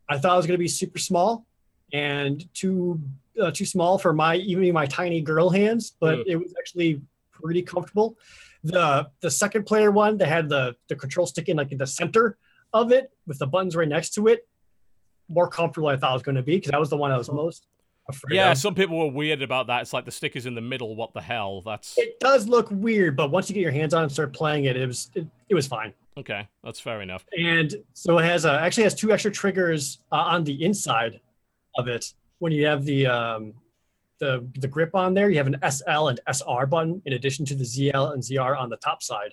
I thought it was going to be super small and too uh, too small for my even my tiny girl hands, but Mm. it was actually pretty comfortable. The the second player one that had the the control stick in like in the center of it with the buttons right next to it, more comfortable I thought it was going to be because that was the one I was most afraid Yeah, of. some people were weird about that. It's like the stickers in the middle. What the hell? That's It does look weird, but once you get your hands on it and start playing it, it was it, it was fine. okay. That's fair enough. and so it has a, actually has two extra triggers uh, on the inside of it when you have the um, the the grip on there you have an SL and SR button in addition to the ZL and ZR on the top side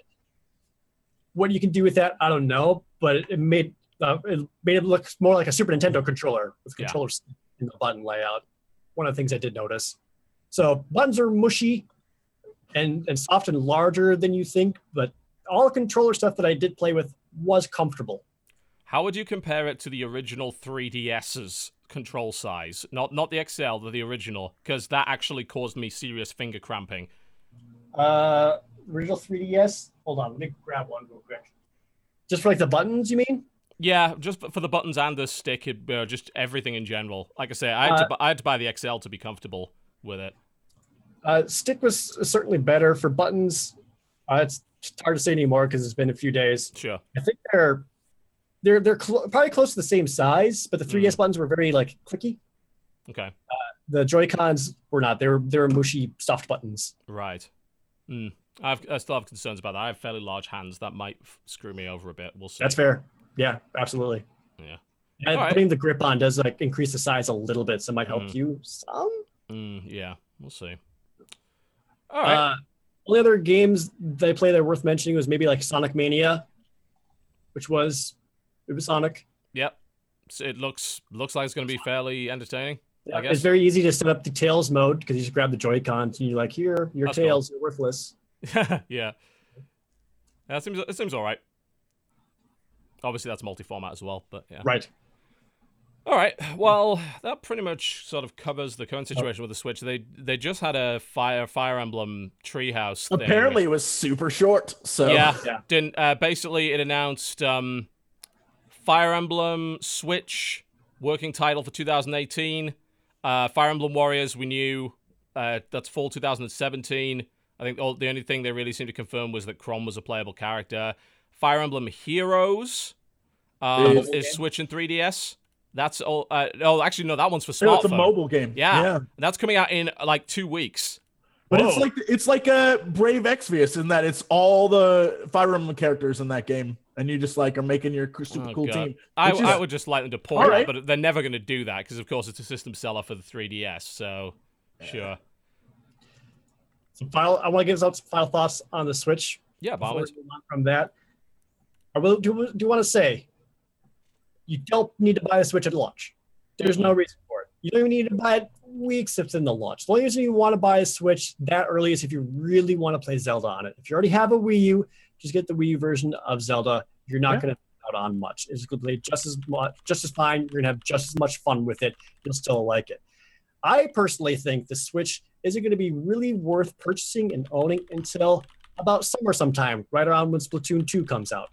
what you can do with that I don't know but it, it made uh, it made it look more like a Super Nintendo controller with Yeah. controllers in the button layout one of the things I did notice so buttons are mushy and and soft and larger than you think but all the controller stuff that I did play with was comfortable. How would you compare it to the original 3DS's control size? Not not the XL, but the original, because that actually caused me serious finger cramping. Uh, original 3DS. Hold on, let me grab one real quick. Just for like the buttons, you mean? Yeah, just for the buttons and the stick, it, uh, just everything in general. Like I say, I had, to, Uh, bu- I had to buy the XL to be comfortable with it. Uh, stick was certainly better for buttons. Uh, it's hard to say anymore because it's been a few days. Sure. I think they're they're they're cl- probably close to the same size, but the 3DS buttons were very like clicky. Okay. The Joy Cons were not. They were they were mushy, soft buttons. Right. Mm. I've, I still have concerns about that. I have fairly large hands. That might f- screw me over a bit. We'll see. That's fair. Yeah, absolutely. Yeah. And All right. putting the grip on does like increase the size a little bit, so it might help Mm. you some. Mm, yeah, we'll see. All right. Uh, only other games they play that are worth mentioning was maybe like Sonic Mania, which was it was Sonic. yep. So it looks looks like it's going to be fairly entertaining. I guess. It's very easy to set up the Tails mode because you just grab the Joy Cons and you're like, here, your That's. Tails, you're worthless. yeah. That seems it seems all right. Obviously, that's multi-format as well, but yeah. Right. All right. Well, that pretty much sort of covers the current situation with the Switch. They they just had a Fire Fire Emblem Treehouse. thing. apparently it was super short. So yeah. Yeah. Didn't uh, basically it announced um, Fire Emblem Switch working title for 2018. Uh, Fire Emblem Warriors we knew uh, that's fall 2017. I think all, the only thing they really seemed to confirm was that Chrom was a playable character. Fire Emblem Heroes um, Is- is Switch and 3DS. That's all. Uh, oh, actually, no, that one's for No, smartphone. it's a mobile game. Yeah. yeah. That's coming out in like two weeks. But it's like it's like a Brave Exvius in that it's all the Fire Emblem characters in that game, and you just like are making your super Oh, cool God. team. I, is- I would just like them to port All that, right. but they're never going to do that because, of course, it's a system seller for the 3DS. So, sure. Some final, I want to give out some final thoughts on the Switch Yeah, before Bombers. we move on from that. I will do, do want to say You don't need to buy a Switch at launch. There's no reason for it. You don't even need to buy it weeks if it's in the launch. The only reason you want to buy a Switch that early is if you really want to play Zelda on it. If you already have a Wii U, just get the Wii U version of Zelda. You're not Yeah. going to out on much. It's going to play just as much, just as fine. You're going to have just as much fun with it. You'll still like it. I personally think the Switch isn't going to be really worth purchasing and owning until about summer sometime, right around when Splatoon 2 comes out.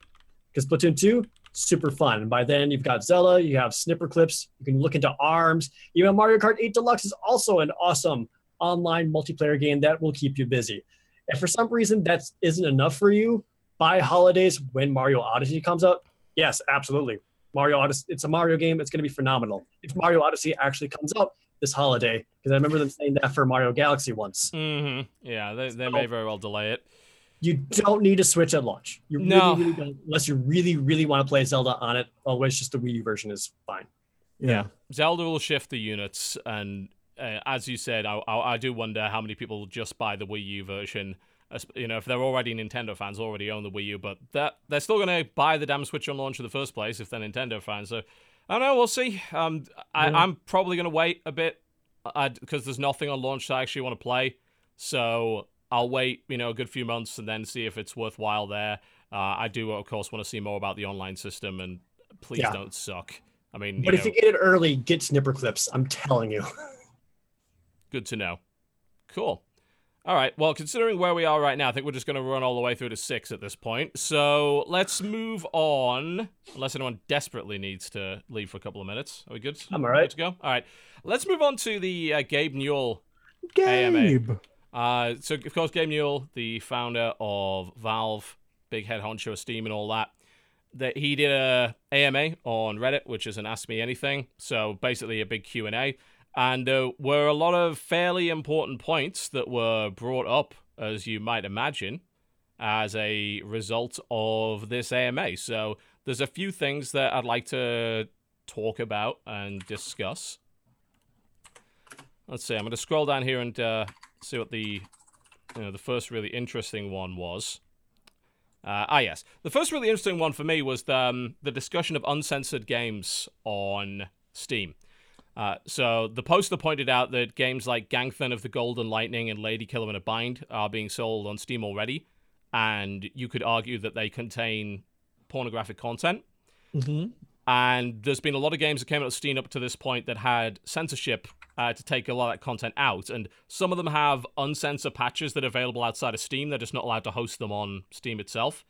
Because Splatoon 2, super fun. And by then, you've got Zelda, you have Snipperclips, you can look into arms. Even Mario Kart 8 Deluxe is also an awesome online multiplayer game that will keep you busy. If for some reason that isn't enough for you, by holidays when Mario Odyssey comes out, yes, absolutely. Mario Odyssey, it's a Mario game. It's going to be phenomenal. If Mario Odyssey actually comes out this holiday, because I remember them saying that for Mario Galaxy once. hmm Yeah, they, they So- may very well delay it. You don't need to switch at launch. You No. really, really don't, unless you really, really want to play Zelda on it. Otherwise, just the Wii U version is fine. Yeah. Zelda will shift the units, and uh, as you said, I, I, I do wonder how many people just buy the Wii U version. You know, if they're already Nintendo fans, already own the Wii U, but that they're still going to buy the damn Switch on launch in the first place if they're Nintendo fans. So I don't know. We'll see. Um, I, Yeah. I'm probably going to wait a bit because there's nothing on launch I actually want to play. So I'll wait, you know, a good few months and then see if it's worthwhile there. Uh, I do, of course, want to see more about the online system, and please Yeah. don't suck. I mean, But you if know, you get it early, get Snipperclips. I'm telling you. Good to know. Cool. All right. Well, considering where we are right now, I think we're just going to run all the way through to six at this point. So let's move on, unless anyone desperately needs to leave for a couple of minutes. Are we good? I'm all right. Good to go. All right. Let's move on to the uh, Gabe Newell. AMA. Uh, so of course, Gabe Newell, the founder of Valve, big head honcho of Steam, and all that. That he did a AMA on Reddit, which is an Ask Me Anything. So basically, a big Q and A, and there were a lot of fairly important points that were brought up, as you might imagine, as a result of this AMA. So there's a few things that I'd like to talk about and discuss. Let's see. I'm going to scroll down here and uh, see what the you know the first really interesting one was. Uh, ah, yes. The first really interesting one for me was the, um, the discussion of uncensored games on Steam. Uh, so the poster pointed out that games like Gangthan of the Golden Lightning and Lady Killer in a Bind are being sold on Steam already, and you could argue that they contain pornographic content. Mm-hmm. And there's been a lot of games that came out of Steam up to this point that had censorship uh, to take a lot of that content out. And some of them have uncensored patches that are available outside of Steam. They're just not allowed to host them on Steam itself.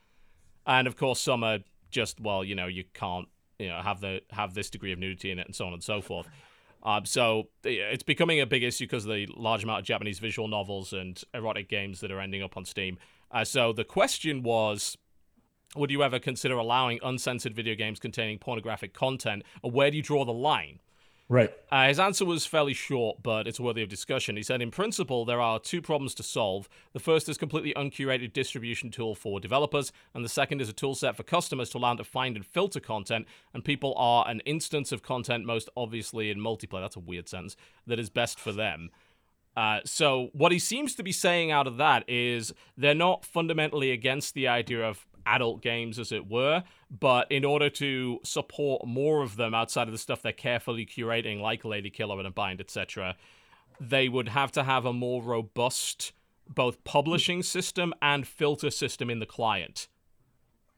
And of course, some are just well, you know, you can't, you know, have the have this degree of nudity in it, and so on and so forth. Um, so it's becoming a big issue because of the large amount of Japanese visual novels and erotic games that are ending up on Steam. Uh, so the question was would you ever consider allowing uncensored video games containing pornographic content, or where do you draw the line? Right. Uh, his answer was fairly short, but it's worthy of discussion. He said, in principle, there are two problems to solve. The first is completely uncurated distribution tool for developers, and the second is a tool set for customers to allow them to find and filter content, and people are an instance of content, most obviously in multiplayer. That's a weird sentence. That is best for them. Uh, so what he seems to be saying out of that is they're not fundamentally against the idea of adult games, as it were, but in order to support more of them outside of the stuff they're carefully curating, like Lady Killer and a Bind, etc., they would have to have a more robust both publishing system and filter system in the client,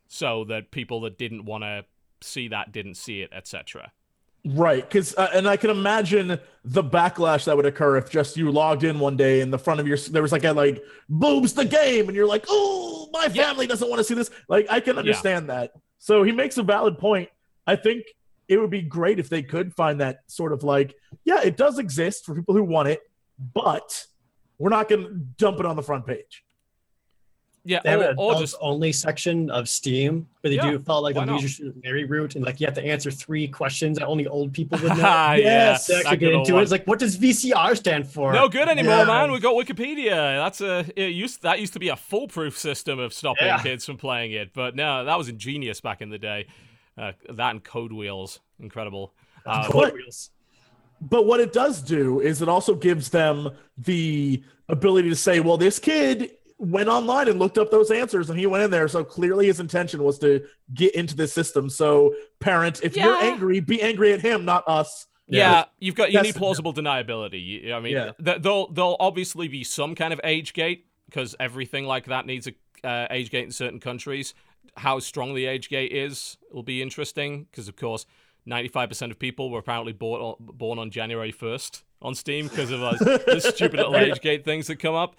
so that people that didn't want to see that didn't see it, etc. Right, because uh, and I can imagine the backlash that would occur if just you logged in one day in the front of your there was like a like boobs the game and you're like oh my Yeah. family doesn't want to see this. Like I can understand that. So he makes a valid point. I think it would be great if they could find that sort of like yeah it does exist for people who want it but we're not going to dump it on the front page Yeah, They have or, an or adults just only section of Steam where they Yeah, do follow like the a not? Leisure Suit Larry route and like you have to answer three questions that only old people would know. Yeah, Yes, to that actually get into one. it. It's like, what does VCR stand for? No good anymore, Yeah. man. We got Wikipedia. That's a it used that used to be a foolproof system of stopping Yeah. kids from playing it, but no, that was ingenious back in the day. Uh, that and Code Wheels, incredible. Uh, Code but- wheels. But what it does do is it also gives them the ability to say, well, this kid went online and looked up those answers and he went in there. So clearly his intention was to get into the system. So parents, if you're angry, be angry at him, not us. Yeah, Yeah. you've got you need plausible deniability. I mean, Yeah. th- there'll there'll obviously be some kind of age gate because everything like that needs a uh, age gate in certain countries. How strong the age gate is will be interesting because, of course, ninety five percent of people were apparently born on, born on January first on Steam because of those, the stupid little age gate things that come up.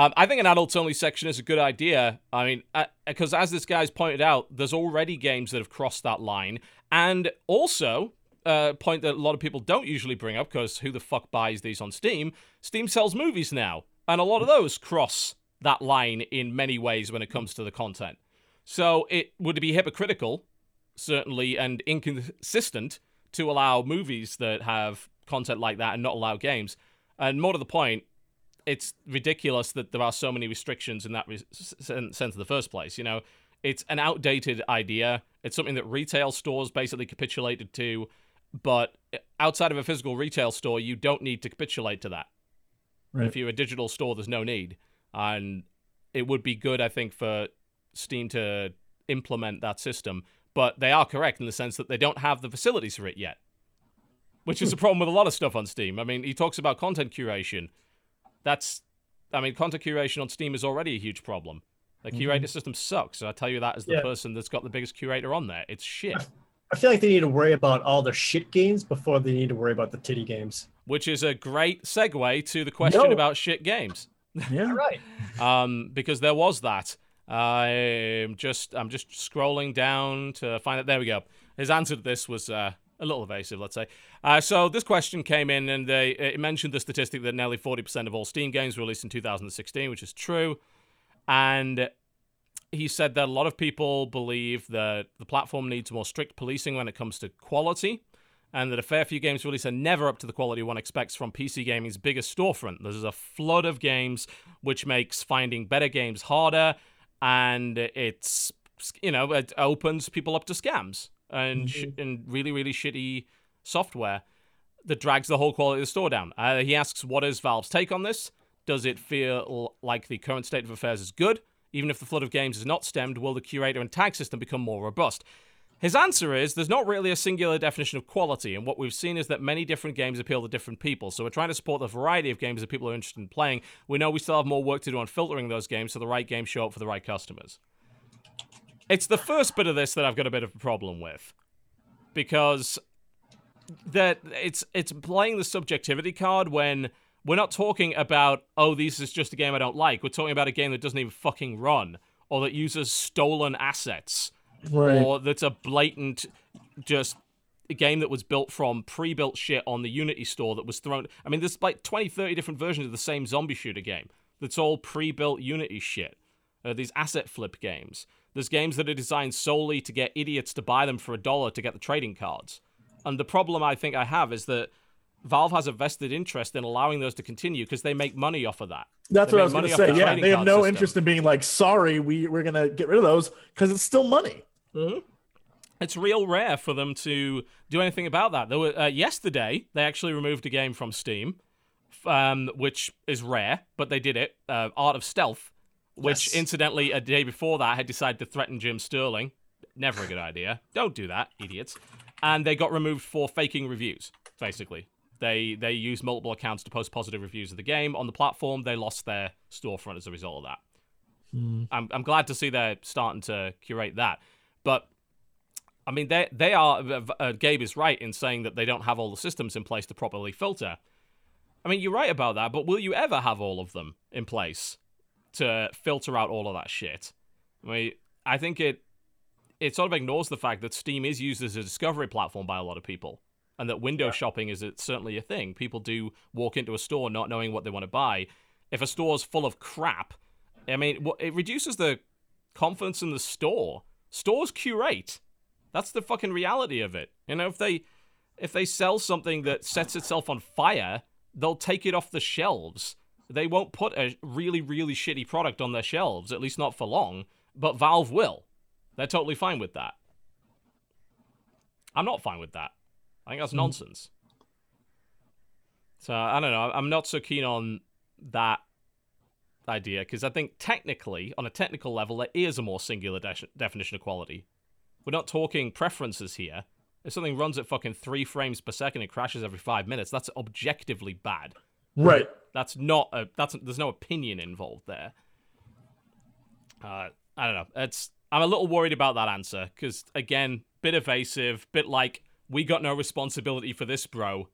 Um, I think an adults only section is a good idea. I mean, uh, because as this guy's pointed out, there's already games that have crossed that line, and also a point that a lot of people don't usually bring up because who the fuck buys these on Steam? Steam sells movies now, and a lot of mm. those cross that line in many ways when it comes to the content. So it would be hypocritical, certainly, and inconsistent to allow movies that have content like that and not allow games. And more to the point, it's ridiculous that there are so many restrictions in that re- sense in the first place. You know, it's an outdated idea. It's something that retail stores basically capitulated to, but outside of a physical retail store, you don't need to capitulate to that. Right. If you're a digital store, there's no need, and it would be good, I think, for Steam to implement that system. But they are correct in the sense that they don't have the facilities for it yet, which is a problem with a lot of stuff on Steam. I mean, he talks about content curation. That's, I mean, content curation on Steam is already a huge problem. The curator system sucks. I tell you that as the Yeah. person that's got the biggest curator on there. It's shit. I feel like they need to worry about all the shit games before they need to worry about the titty games. Which is a great segue to the question No. about shit games. Yeah. Right. um, because there was that. I'm just I'm just scrolling down to find it. There we go. His answer to this was uh, a little evasive, let's say. Uh, so this question came in, and they it mentioned the statistic that nearly 40% of all Steam games were released in 2016, which is true. And he said that a lot of people believe that the platform needs more strict policing when it comes to quality, and that a fair few games released are never up to the quality one expects from PC gaming's biggest storefront. There's a flood of games, which makes finding better games harder, and it's you know it opens people up to scams and sh- and really really shitty software that drags the whole quality of the store down. Uh, he asks, what is Valve's take on this? Does it feel like the current state of affairs is good? Even if the flood of games is not stemmed, will the curator and tag system become more robust? His answer is there's not really a singular definition of quality, and what we've seen is that many different games appeal to different people. So we're trying to support the variety of games that people are interested in playing. We know we still have more work to do on filtering those games so the right games show up for the right customers. It's the first bit of this that I've got a bit of a problem with. Because that it's it's playing the subjectivity card when we're not talking about oh this is just a game I don't like. We're talking about a game that doesn't even fucking run or that uses stolen assets Right. or that's a blatant just a game that was built from pre-built shit on the Unity store that was thrown I mean there's like 20 30 different versions of the same zombie shooter game that's all pre-built Unity shit. Uh, these asset flip games. There's games that are designed solely to get idiots to buy them for a dollar to get the trading cards. And the problem I think I have is that Valve has a vested interest in allowing those to continue because they make money off of that. That's They what I was going to say. the Yeah, they have no system. interest in being like, sorry, we we're going to get rid of those because it's still money. it's real rare for them to do anything about that. There were uh, yesterday they actually removed a game from Steam, um, which is rare, but they did it. Uh, Art of Stealth, which Yes. incidentally a day before that had decided to threaten Jim Sterling. Never a good idea. Don't do that, idiots. And they got removed for faking reviews. Basically, they they used multiple accounts to post positive reviews of the game on the platform. They lost their storefront as a result of that. I'm I'm glad to see they're starting to curate that, but I mean, they they are. Uh, Gabe is right in saying that they don't have all the systems in place to properly filter. I mean, you're right about that, but will you ever have all of them in place to filter out all of that shit? I mean, I think it it sort of ignores the fact that Steam is used as a discovery platform by a lot of people, and that window shopping is certainly a thing. People do walk into a store not knowing what they want to buy. If a store's full of crap, I mean, it reduces the confidence in the store. Stores curate. That's the fucking reality of it. You know, if they if they sell something that sets itself on fire, they'll take it off the shelves. They won't put a really really shitty product on their shelves, at least not for long, but Valve will. They're totally fine with that. I'm not fine with that. I think that's hmm. nonsense. So I don't know. I'm not so keen on that idea because I think technically, on a technical level, there is a more singular de- definition of quality. We're not talking preferences here. If something runs at fucking three frames per second and crashes every five minutes, that's objectively bad. Right. That's not a. That's there's no opinion involved there. Uh, I don't know. It's I'm a little worried about that answer because again, bit evasive, bit like we got no responsibility for this, bro.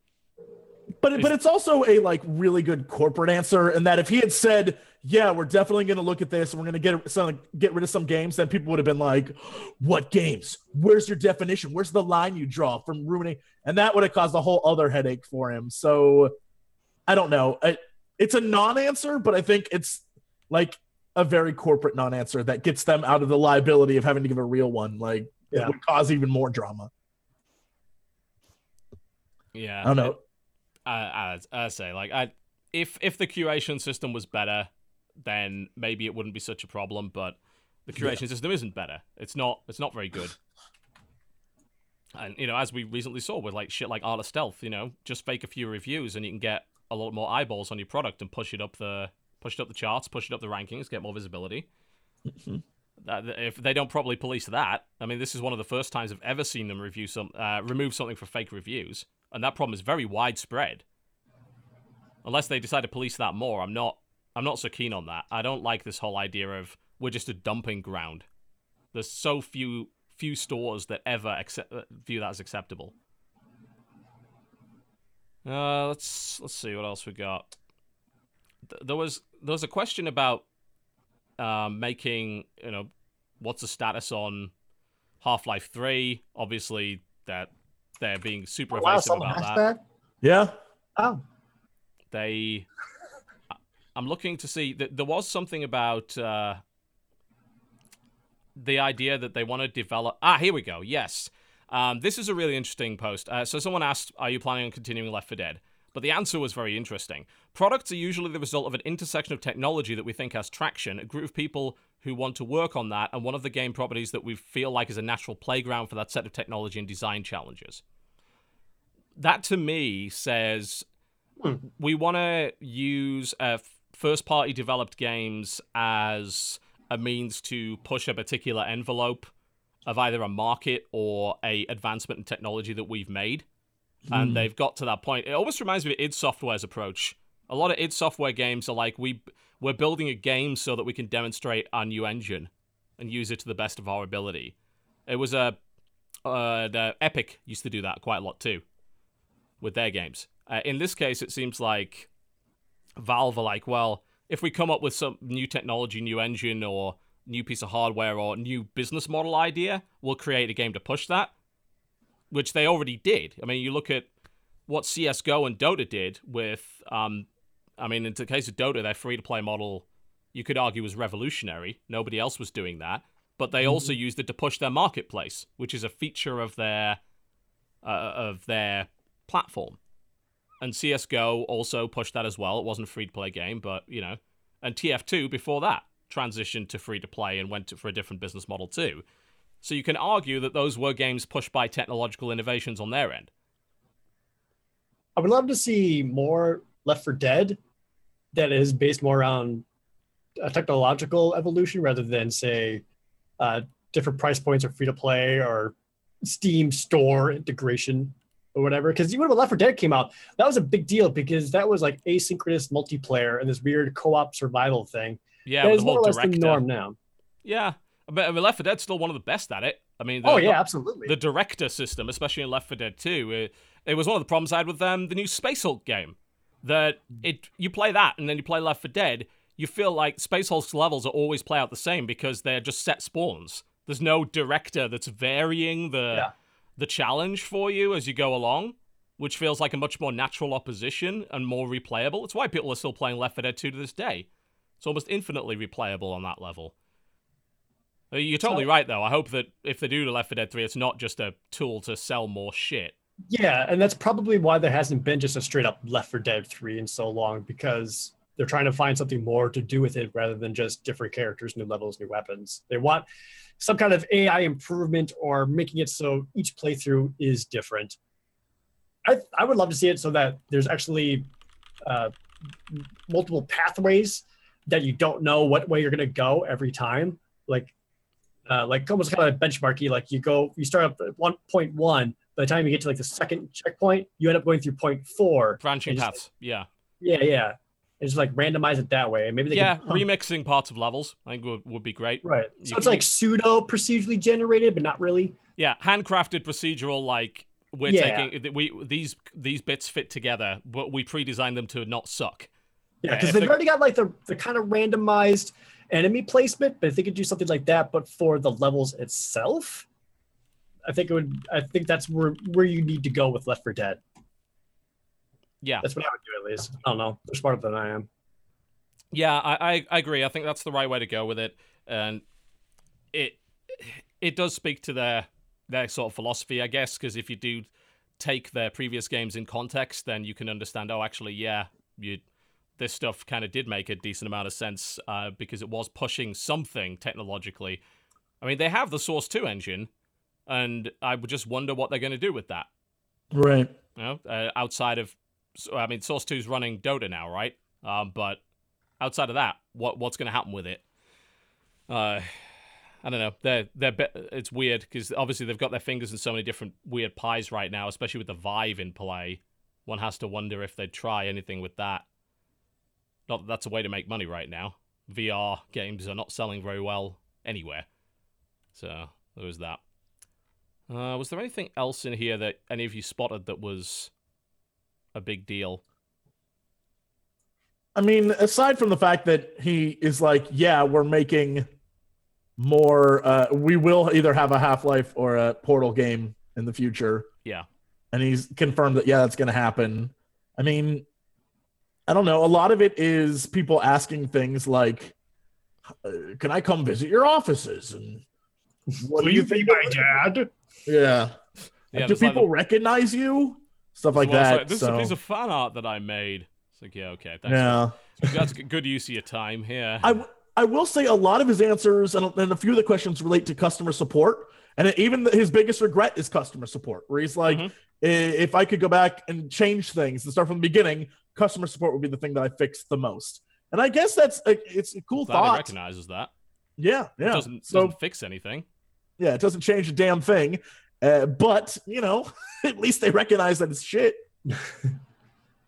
But but it's also a like really good corporate answer, and that if he had said, "Yeah, we're definitely going to look at this, and we're going to get some get rid of some games," then people would have been like, "What games? Where's your definition? Where's the line you draw from ruining?" And that would have caused a whole other headache for him. So I don't know. I, it's a non-answer, but I think it's like a very corporate non-answer that gets them out of the liability of having to give a real one. Like Yeah. it would cause even more drama. Yeah, I don't know. I, I, I say like I if if the curation system was better, then maybe it wouldn't be such a problem. But the curation system isn't better. It's not. It's not very good. And you know, as we recently saw with like shit like Art of Stealth, you know, just fake a few reviews and you can get a lot more eyeballs on your product and push it up the push it up the charts, push it up the rankings, get more visibility. That, if they don't properly police that, I mean, this is one of the first times I've ever seen them review some uh, remove something for fake reviews, and that problem is very widespread. Unless they decide to police that more, I'm not. I'm not so keen on that. I don't like this whole idea of we're just a dumping ground. There's so few few stores that ever accept, uh, view that as acceptable. Uh, let's let's see what else we got. Th- There was there was a question about um, making you know what's the status on Half Life Three. Obviously, that they're being super Oh, wow, evasive someone about that. that. Yeah. Oh, They, I'm looking to see that there was something about uh, the idea that they want to develop. Ah, here we go. Yes. Um, this is a really interesting post. Uh, so someone asked, "Are you planning on continuing Left 4 Dead?" But the answer was very interesting. Products are usually the result of an intersection of technology that we think has traction, a group of people who want to work on that, and one of the game properties that we feel like is a natural playground for that set of technology and design challenges. That to me says we want to use uh, first party developed games as a means to push a particular envelope of either a market or a advancement in technology that we've made. And they've got to that point. It almost reminds me of id software's approach. A lot of id software games are like we we're building a game so that we can demonstrate our new engine and use it to the best of our ability. It was a uh, the epic used to do that quite a lot too with their games. Uh, in this case, it seems like Valve are like, well, if we come up with some new technology, new engine, or new piece of hardware, or new business model idea, we'll create a game to push that, which they already did. I mean, you look at what CS:GO and Dota did with, um, I mean, in the case of Dota, their free-to-play model, you could argue was revolutionary. Nobody else was doing that, but they also used it to push their marketplace, which is a feature of their uh, of their platform. And CS:GO also pushed that as well. It wasn't a free to play game, but you know, and TF2 before that transitioned to free to play and went for a different business model too. So you can argue that those were games pushed by technological innovations on their end. I would love to see more Left 4 Dead that is based more around a technological evolution rather than say uh, different price points or free to play or Steam store integration or whatever. Because even when Left 4 Dead came out, that was a big deal because that was like asynchronous multiplayer and this weird co-op survival thing. Yeah, that with is the more or less the director. Uh, norm now. Yeah, but I mean, Left 4 Dead's still one of the best at it. I mean, the, oh yeah, the- absolutely. the director system, especially in Left 4 Dead 2, it, it was one of the problems I had with um, the new Space Hulk game. That mm. it you play that and then you play Left 4 Dead, you feel like Space Hulk's levels are always play out the same because they're just set spawns. There's no director that's varying the Yeah. the challenge for you as you go along, which feels like a much more natural opposition and more replayable. It's why people are still playing Left 4 Dead 2 to this day. It's almost infinitely replayable on that level. Uh, You're totally So- right, though. I hope that if they do the Left 4 Dead 3, it's not just a tool to sell more shit. Yeah, and that's probably why there hasn't been just a straight up Left 4 Dead 3 in so long because they're trying to find something more to do with it rather than just different characters, new levels, new weapons. They want some kind of AI improvement or making it so each playthrough is different. I, I would love to see it so that there's actually uh, multiple pathways that you don't know what way you're gonna go every time. Like uh, like almost kind of a benchmarky. Like you go, you start up at one point one. By the time you get to like the second checkpoint, you end up going through point four. Branching just- paths. Yeah. Yeah, yeah. And just like randomize it that way. Maybe they Yeah. can, Remixing parts of levels, I think would, would be great. right. You So it's can- like pseudo procedurally generated, but not really. Yeah, handcrafted procedural like we're Yeah. taking we these these bits fit together, but we pre-designed them to not suck. Yeah, because they've already got like the, the kind of randomized enemy placement, but if they could do something like that, but for the levels itself, I think it would. I think that's where where you need to go with Left 4 Dead. Yeah. That's what I would do at least. I don't know. They're smarter than I am. Yeah, I, I, I agree. I think that's the right way to go with it, and it it does speak to their their sort of philosophy, I guess. Because if you do take their previous games in context, then you can understand. Oh, actually, yeah, you this stuff kind of did make a decent amount of sense uh, because it was pushing something technologically. I mean, they have the Source Two engine, and I would just wonder what they're going to do with that. Right. You know, uh, outside of, I mean, Source 2's running Dota now, right? Um, but outside of that, what what's going to happen with it? Uh, I don't know. They're they're be- it's weird because obviously they've got their fingers in so many different weird pies right now, especially with the Vive in play. One has to wonder if they'd try anything with that. Not that that's a way to make money right now. VR games are not selling very well anywhere, so there was that. Uh, was there anything else in here that any of you spotted that was a big deal? I mean, aside from the fact that he is like, yeah, we're making more. Uh, we will either have a Half Life or a Portal game in the future. Yeah. and he's confirmed that yeah, that's going to happen. I mean, I don't know. A lot of it is people asking things like, uh, "Can I come visit your offices?" and what do you think? my dad? Yeah. Yeah, do there's like people recognize you? Stuff like Well, it's that. this so, is a piece of fan art that I made. It's like, yeah, okay, thanks. yeah. That's good use of your time here. I, w- I will say a lot of his answers and, and a few of the questions relate to customer support. And even his biggest regret is customer support, where he's like, Mhm. If I could go back and change things and start from the beginning, customer support would be the thing that I fixed the most. And I guess that's a, it's a cool Glad thought. recognizes that. Yeah, It yeah. doesn't, so doesn't fix anything. yeah, it doesn't change a damn thing. Uh, but you know, at least they recognize that it's shit.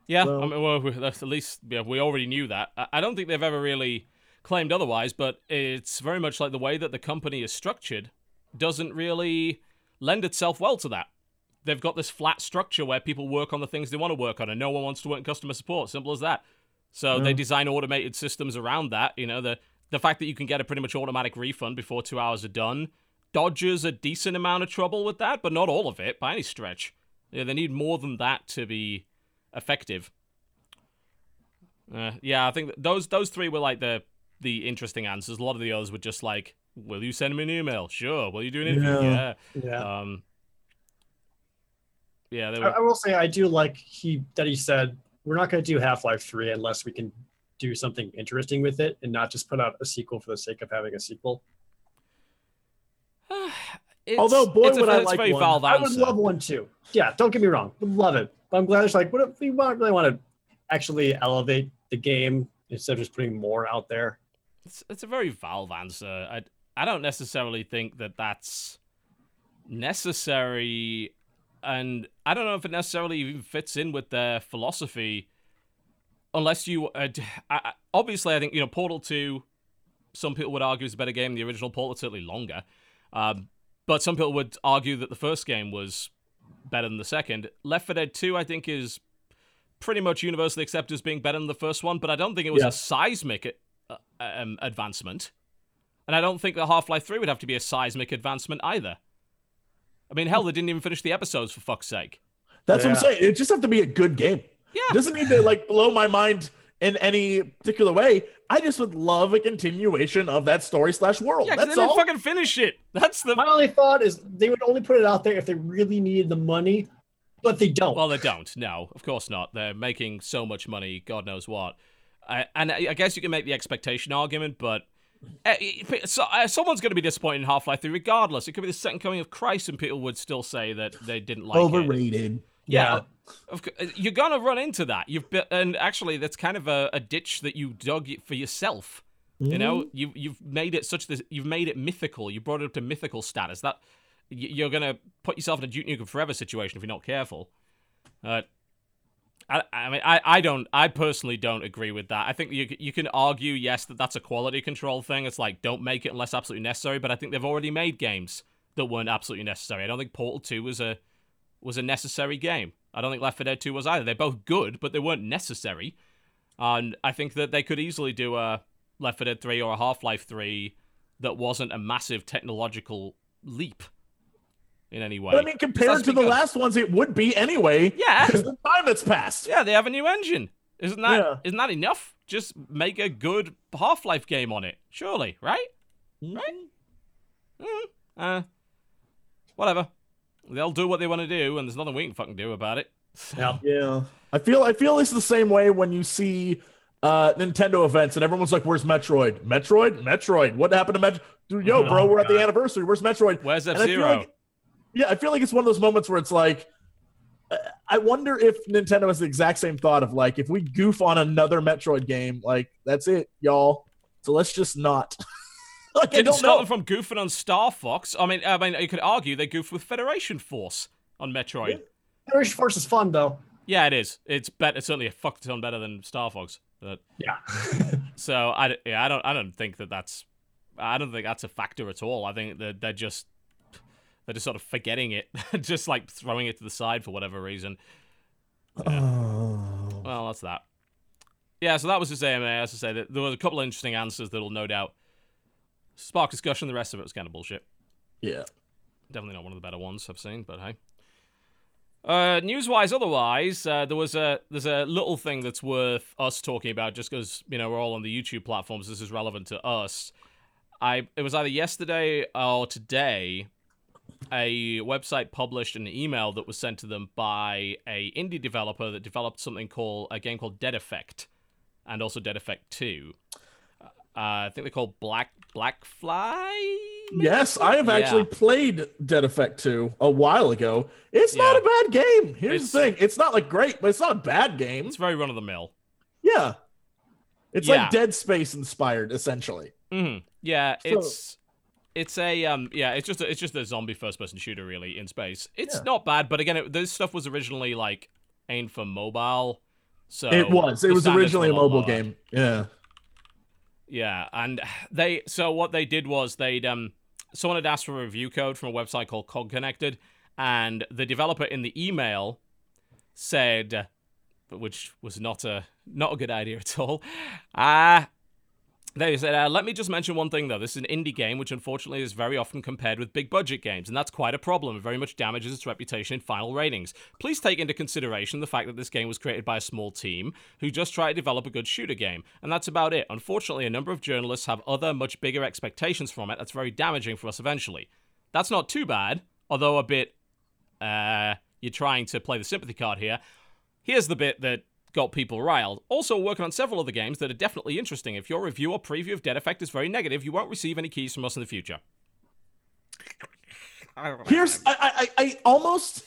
Yeah, So- I mean, well, we- that's at least yeah, we already knew that. I, I don't think they've ever really claimed otherwise, but it's very much like the way that the company is structured doesn't really lend itself well to that. They've got this flat structure where people work on the things they want to work on, and no one wants to work in customer support. Simple as that. So they design automated systems around that. You know, the the fact that you can get a pretty much automatic refund before two hours are done dodges a decent amount of trouble with that, but not all of it by any stretch. Yeah, they need more than that to be effective. Uh, yeah, I think those those three were like the the interesting answers. A lot of the others were just like, "Will you send me an email? Sure. Will you do an interview? Yeah. Yeah. Yeah. Um. Yeah, they I, were. I will say I do like he that he said we're not going to do Half Life Three unless we can do something interesting with it and not just put out a sequel for the sake of having a sequel. It's- Although, boy, it's would I like one. I would answer. love one too. Yeah, don't get me wrong, would love it. But I'm glad it's like, what if we want, really want to actually elevate the game instead of just putting more out there? It's, it's a very Valve answer. I I don't necessarily think that that's necessary, and I don't know if it necessarily even fits in with their philosophy. Unless you, uh, I, obviously, I think you know Portal Two. Some people would argue is a better game than the original Portal. It's certainly longer, um, but some people would argue that the first game was better than the second. Left 4 Dead 2, I think, is pretty much universally accepted as being better than the first one, but I don't think it was Yeah. a seismic uh, um, advancement. And I don't think that Half Life 3 would have to be a seismic advancement either. I mean, hell, they didn't even finish the episodes for fuck's sake. That's what I'm saying. It just have to be a good game. Yeah. It doesn't need to like blow my mind in any particular way. I just would love a continuation of that story slash world. Yeah, 'cause That's they didn't all. fucking finish it. That's the. My only thought is they would only put it out there if they really needed the money, but they don't. Well, they don't. No, of course not. They're making so much money, God knows what. I, and I I guess you can make the expectation argument, but so, uh, someone's going to be disappointed in Half Life 3 regardless. It could be the second coming of Christ, and people would still say that they didn't like it. Overrated. Yeah, Of cou- you're gonna run into that. You've been, and actually, that's kind of a, a ditch that you dug for yourself. You know, you you've made it such that you've made it mythical. You brought it up to mythical status. That you're gonna put yourself in a Duke Nukem Forever situation if you're not careful. Uh, I, I mean, I, I don't, I personally don't agree with that. I think you you can argue, yes, that that's a quality control thing. It's like don't make it unless absolutely necessary. But I think they've already made games that weren't absolutely necessary. I don't think Portal Two was a was a necessary game. I don't think Left 4 Dead 2 was either. They're both good, but they weren't necessary. And I think that they could easily do a Left 4 Dead 3 or a Half Life 3 that wasn't a massive technological leap in any way. But I mean, compared That's to the because- last ones, it would be anyway. Yeah. Because the time that's passed. Yeah, they have a new engine. Isn't that Yeah. not that enough? Just make a good Half Life game on it. Surely, right? Right? Mm, uh, whatever. They'll do what they want to do, and there's nothing we can fucking do about it. Yeah. Yeah. I feel I feel it's the same way when you see uh Nintendo events and everyone's like, Where's Metroid? Metroid? Metroid. What happened to Metroid? Dude, yo, bro, Oh, we're at the anniversary. Where's Metroid? Where's F And I Zero? Yeah, I feel like it's one of those moments where it's like I wonder if Nintendo has the exact same thought of like if we goof on another Metroid game, like that's it, y'all. So let's just not. like I Didn't don't stop know. them from goofing on Star Fox. I mean, I mean, you could argue they goofed with Federation Force on Metroid. Federation Force is fun though. Yeah, it is. It's better. Certainly a fuck ton better than Star Fox. But Yeah. so I, yeah, I don't, I don't think that that's, I don't think that's a factor at all. I think that they're just, they're just sort of forgetting it, just like throwing it to the side for whatever reason. Oh. Well, that's that. Yeah, so that was his AMA. As I say, that there was a couple of interesting answers that'll no doubt spark discussion. The rest of it was kind of bullshit. Yeah. Definitely not one of the better ones I've seen, but hey. Uh, news-wise, otherwise, uh, there was a there's a little thing that's worth us talking about, just because you know we're all on the YouTube platforms. This is relevant to us. I it was either yesterday or today. A website published an email that was sent to them by a indie developer that developed something called a game called Dead Effect, and also Dead Effect Two. Uh, I think they called Black Black Fly. Yes, I have Yeah. actually played Dead Effect 2 a while ago. It's not a bad game. Here's It's- the thing. It's not like great, but it's not a bad game. It's very run of the mill. Yeah. It's Yeah. like Dead Space inspired, essentially. hmm Yeah, So- it's it's a um yeah, it's just a, it's just a zombie first person shooter really in space. It's Yeah. not bad, but again, it, this stuff was originally like aimed for mobile. So it was. It was originally a mobile lower. game. Yeah. Yeah, and they so what they did was they'd um someone had asked for a review code from a website called COGconnected, and the developer in the email said, which was not a not a good idea at all. Ah. They said, uh, let me just mention one thing though. This is an indie game, which unfortunately is very often compared with big budget games, and that's quite a problem. It very much damages its reputation in final ratings. Please take into consideration the fact that this game was created by a small team who just tried to develop a good shooter game, and that's about it. Unfortunately, a number of journalists have other, much bigger expectations from it that's very damaging for us eventually. That's not too bad, although a bit, uh, you're trying to play the sympathy card here. Here's the bit that got people riled. Also, working on several other games that are definitely interesting. If your review or preview of Dead Effect is very negative, you won't receive any keys from us in the future. Here's I, I I- I almost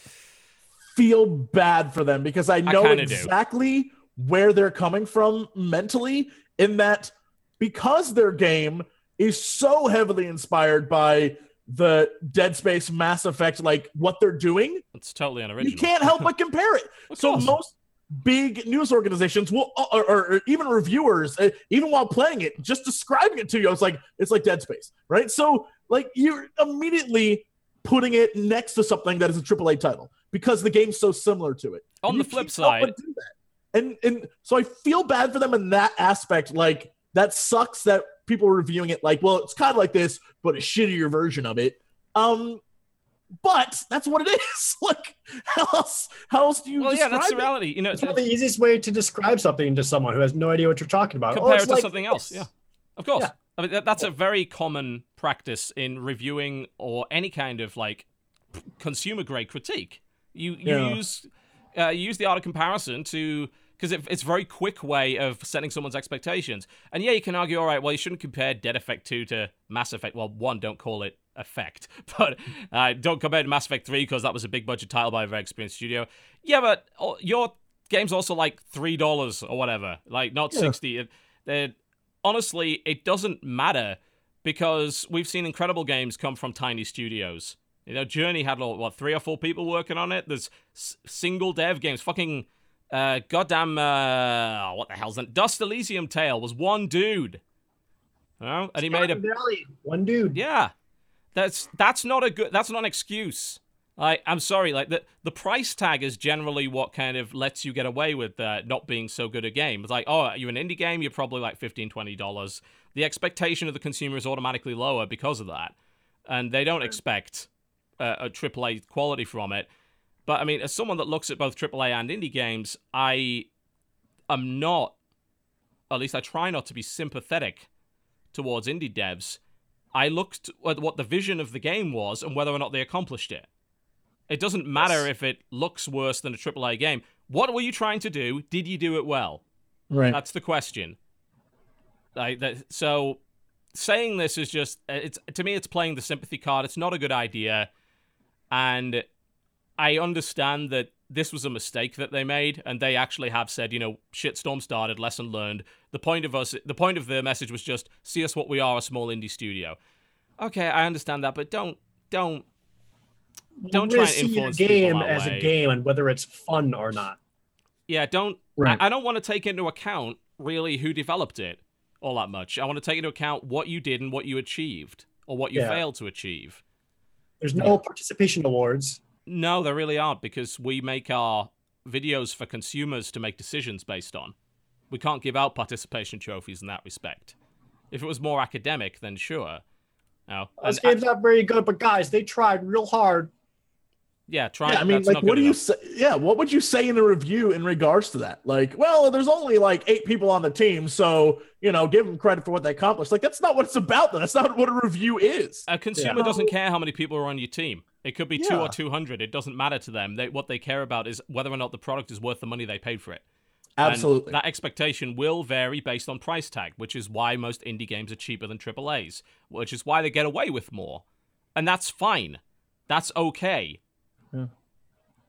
feel bad for them because I know kinda do. exactly where they're coming from mentally in that because their game is so heavily inspired by the Dead Space Mass Effect like what they're doing, It's totally unoriginal. you can't help but compare it. So course. most big news organizations will or, or, or even reviewers uh, even while playing it just describing it to you. It's like it's like dead space right? So like you're immediately putting it next to something that is a AAA title because the game's so similar to it. On And the flip side- but do that. and and so i feel bad for them in that aspect. Like that sucks that people are reviewing it like well it's kind of like this but a shittier version of it. Um but that's what it is like how else how else do you well, yeah, that's the reality. You know, It's probably the easiest way to describe something to someone who has no idea what you're talking about. Oh, compare it's it to like something else. Yeah, of course. Yeah. I mean, that, that's a very common practice in reviewing or any kind of like consumer grade critique. You you Yeah. use uh, you use the art of comparison to because it, it's a very quick way of setting someone's expectations. And yeah, you can argue, all right, well, you shouldn't compare Dead Effect 2 to Mass Effect. Well, one, don't call it Effect, but uh, don't compare it to Mass Effect 3 because that was a big budget title by a very experienced studio. Yeah, but oh, your game's also like $3 or whatever, like not Yeah. 60 They're, honestly, it doesn't matter because we've seen incredible games come from tiny studios. You know, Journey had what three or four people working on it. There's s- single dev games. Fucking uh, goddamn uh, what the hell's that? Dust Elysian Tail was one dude. You know? and he made a Valley, one dude. yeah. That's that's not a good. That's not an excuse. Like I'm sorry. Like the the price tag is generally what kind of lets you get away with uh, not being so good a game. It's like oh, you're an indie game. You're probably like 15 20 dollars. The expectation of the consumer is automatically lower because of that, and they don't expect uh, a AAA quality from it. But I mean, as someone that looks at both AAA and indie games, I am not. At least I try not to be sympathetic towards indie devs. I looked at what the vision of the game was and whether or not they accomplished it. It doesn't matter Yes. if it looks worse than a AAA game. What were you trying to do? Did you do it well? Right. That's the question. Like that. So saying this is just it's to me it's playing the sympathy card. It's not a good idea, and I understand that this was a mistake that they made, and they actually have said, you know, shitstorm started, lesson learned. The point of us, the point of the message was just see us what we are, a small indie studio. Okay, I understand that, but don't don't don't try see influence a game as way. a game and whether it's fun or not. Yeah, don't. Right. I, I don't want to take into account really who developed it all that much. I want to take into account what you did and what you achieved, or what you Yeah. failed to achieve. There's no participation awards. No, there really aren't because we make our videos for consumers to make decisions based on. We can't give out participation trophies in that respect. If it was more academic, then sure. No, This and I- game's not very good, but guys, they tried real hard. yeah, try. yeah, I mean, that's like, what good do you say? Yeah, what would you say in a review in regards to that? Like, well, there's only like eight people on the team, so you know, give them credit for what they accomplished. Like, that's not what it's about. Though. That's not what a review is. A consumer Yeah. doesn't care how many people are on your team. It could be two or two hundred. It doesn't matter to them. They, what they care about is whether or not the product is worth the money they paid for it. And Absolutely. that expectation will vary based on price tag, which is why most indie games are cheaper than AAA's, which is why they get away with more. And that's fine. That's okay. Yeah.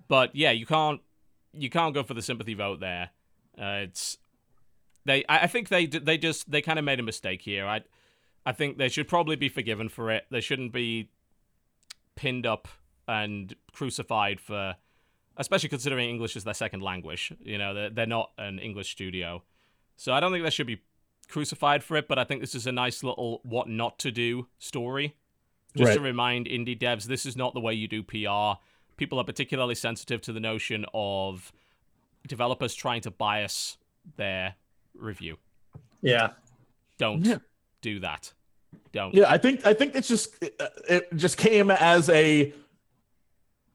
But yeah, you can't you can't go for the sympathy vote there. Uh, it's they I, I think they they just they kind of made a mistake here. I I think they should probably be forgiven for it. They shouldn't be pinned up and crucified for especially considering English is their second language. You know, they're, they're not an English studio. So I don't think they should be crucified for it, but I think this is a nice little what not to do story. Just to remind indie devs, this is not the way you do PR. People are particularly sensitive to the notion of developers trying to bias their review. Yeah. Don't Yeah. do that. Don't. Yeah, I think I think it's just it, it just came as a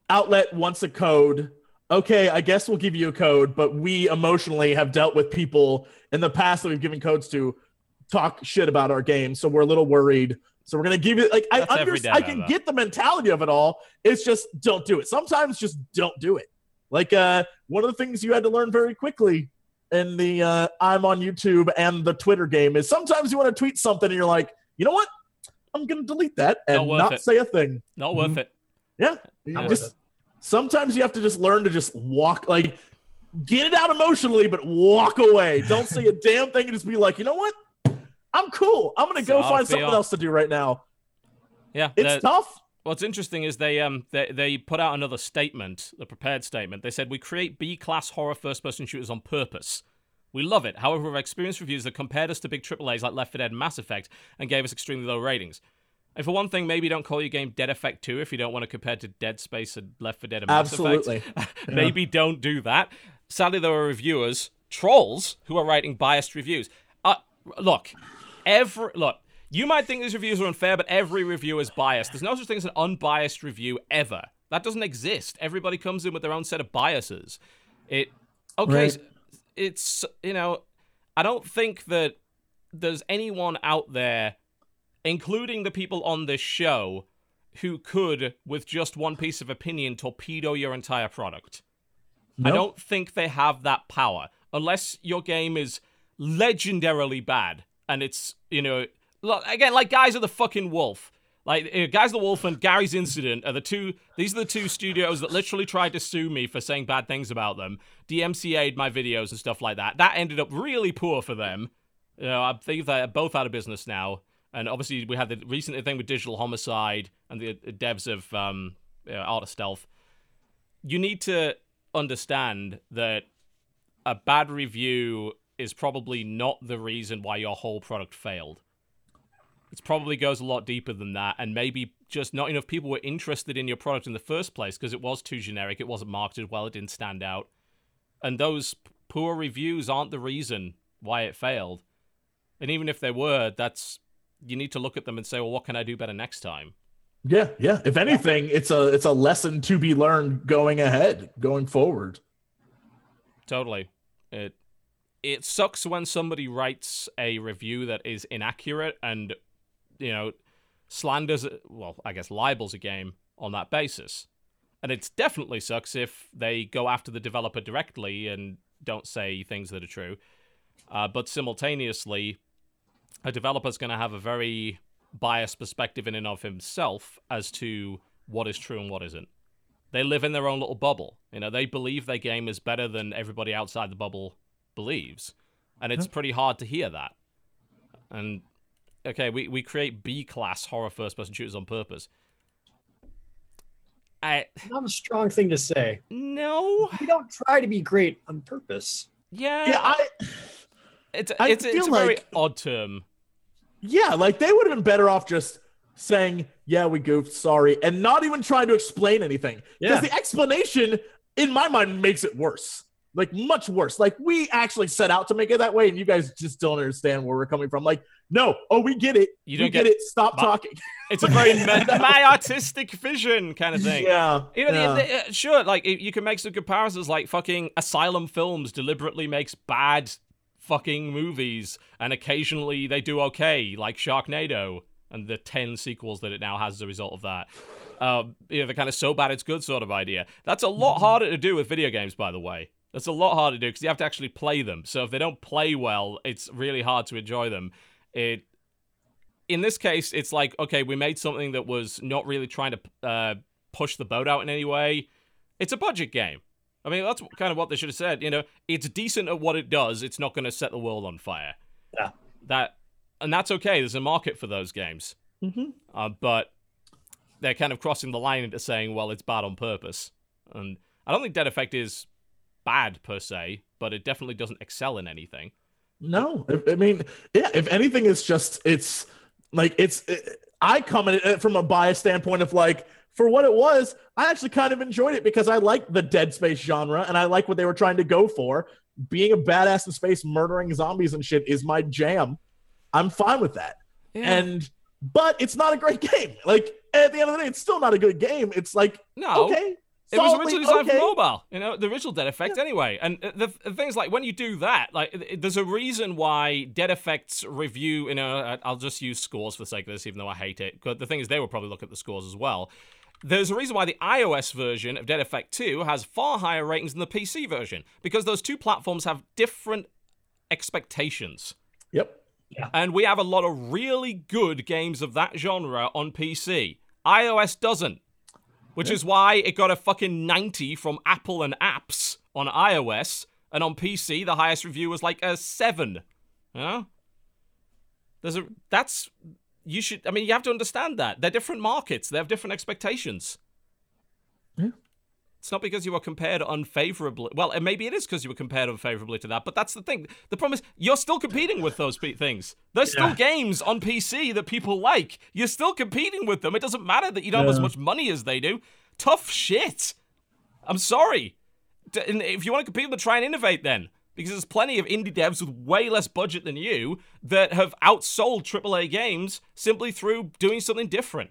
outlet wants a code. Okay, I guess we'll give you a code, but we emotionally have dealt with people in the past that we've given codes to talk shit about our game, so we're a little worried. So we're gonna give it like I That's every understand. I can get the mentality of it all. It's just don't do it. Sometimes just don't do it. Like uh one of the things you had to learn very quickly in the uh I'm on YouTube and the Twitter game is sometimes you want to tweet something and you're like, you know what? I'm gonna delete that and worth not say a thing. Not worth Mhm. it. Yeah. Not Yeah. Just it. sometimes you have to just learn to just walk like get it out emotionally, but walk away. Don't say a damn thing and just be like, you know what? I'm cool. I'm gonna go how find something feel. else to do right now. Yeah. It's that- tough. What's interesting is they um they, they put out another statement, the prepared statement. They said we create B class horror first person shooters on purpose. We love it. However, we've experienced reviews that compared us to big AAAs like Left 4 Dead and Mass Effect and gave us extremely low ratings. And for one thing, maybe don't call your game Dead Effect 2 if you don't want to compare to Dead Space and Left 4 Dead and Mass Absolutely. Effect. maybe don't do that. Sadly, there are reviewers, trolls, who are writing biased reviews. Uh, look, every look. You might think these reviews are unfair, but every review is biased. There's no such thing as an unbiased review ever. That doesn't exist. Everybody comes in with their own set of biases. It okay. Right. It's you know, I don't think that there's anyone out there, including the people on this show, who could, with just one piece of opinion, torpedo your entire product. I don't think they have that power. unless your game is legendarily bad and it's you know look, again like Guise are the fucking wolf like uh, Guise the wolf and Garry's incident are the two these are the two studios that literally tried to sue me for saying bad things about them. Dmca'd my videos and stuff like that. That ended up really poor for them. You know i think they're both out of business now. And obviously we had the recent thing with digital homicide and the devs of um, uh, art of stealth. You need to understand that a bad review is probably not the reason why your whole product failed. It probably goes a lot deeper than that, and maybe just not enough people were interested in your product in the first place because it was too generic, it wasn't marketed well, it didn't stand out. And those poor reviews aren't the reason why it failed. And even if they were, that's you need to look at them and say, well, what can I do better next time? Yeah, yeah. If anything, it's a it's a lesson to be learned going ahead, going forward. Totally. It it sucks when somebody writes a review that is inaccurate and you know slanders well i guess libels a game on that basis. And it definitely sucks if they go after the developer directly and don't say things that are true. Uh, but simultaneously a developer's going to have a very biased perspective in and of himself as to what is true and what isn't. They live in their own little bubble. You know they believe their game is better than everybody outside the bubble believes. And it's pretty hard to hear that. And okay, we, we create B class horror first person shooters on purpose. I Not a strong thing to say. no. We don't try to be great on purpose. Yeah. Yeah, I it's I it's, it's a very like- odd term. yeah, like they would have been better off just saying, "Yeah, we goofed, sorry," and not even trying to explain anything. Because Yeah. the explanation, in my mind, makes it worse. Like much worse. Like we actually set out to make it that way, and you guys just don't understand where we're coming from. Like, no, oh, we get it. You don't get, get- it. Stop Ma- talking. It's a very my, my artistic vision kind of thing. Yeah, You know, yeah. uh, sure, like you can make some comparisons, like fucking Asylum Films deliberately makes bad fucking movies, and occasionally they do okay, like Sharknado and the ten sequels that it now has as a result of that. Um, you know, the kind of so bad it's good sort of idea. That's a lot harder to do with video games, by the way. That's a lot harder to do because you have to actually play them. So if they don't play well, it's really hard to enjoy them. It in this case, it's like, okay, we made something that was not really trying to uh, push the boat out in any way. It's a budget game. I mean, that's kind of what they should have said. You know, it's decent at what it does. It's not going to set the world on fire. Yeah. That, and that's okay. There's a market for those games. Mhm. Uh, but they're kind of crossing the line into saying, well, it's bad on purpose. And I don't think Dead Effect is bad per se, but it definitely doesn't excel in anything. No, I mean, yeah. If anything, it's just it's like it's. It, I come at it uh, from a biased standpoint of like for what it was. I actually kind of enjoyed it because I like the Dead Space genre and I like what they were trying to go for. Being a badass in space, murdering zombies and shit is my jam. I'm fine with that. And but it's not a great game. Like at the end of the day, it's still not a good game. It's like no, okay. It was originally designed okay. for mobile, you know, the original Dead Effect anyway. And uh, the, the things like when you do that, like it- it- there's a reason why Dead Effect's review, you know, I- I'll just use scores for the sake of this, even though I hate it. But the thing is, they will probably look at the scores as well. There's a reason why the iOS version of Dead Effect 2 has far higher ratings than the PC version, because those two platforms have different expectations. Yep. Yeah. And we have a lot of really good games of that genre on PC. iOS doesn't. Which is why it got a fucking 90 from Apple and apps on iOS, and on PC the highest review was like a 7. You know? There's a that's you should I mean you have to understand that. They're different markets, they have different expectations. Yeah. It's not because you were compared unfavorably. Well, and maybe it is because you were compared unfavorably to that, but that's the thing. The problem is you're still competing with those things. There's still games on PC that people like. You're still competing with them. It doesn't matter that you don't have as much money as they do. Tough shit. I'm sorry. And If you want to compete, then try and innovate then. Because there's plenty of indie devs with way less budget than you that have outsold AAA games simply through doing something different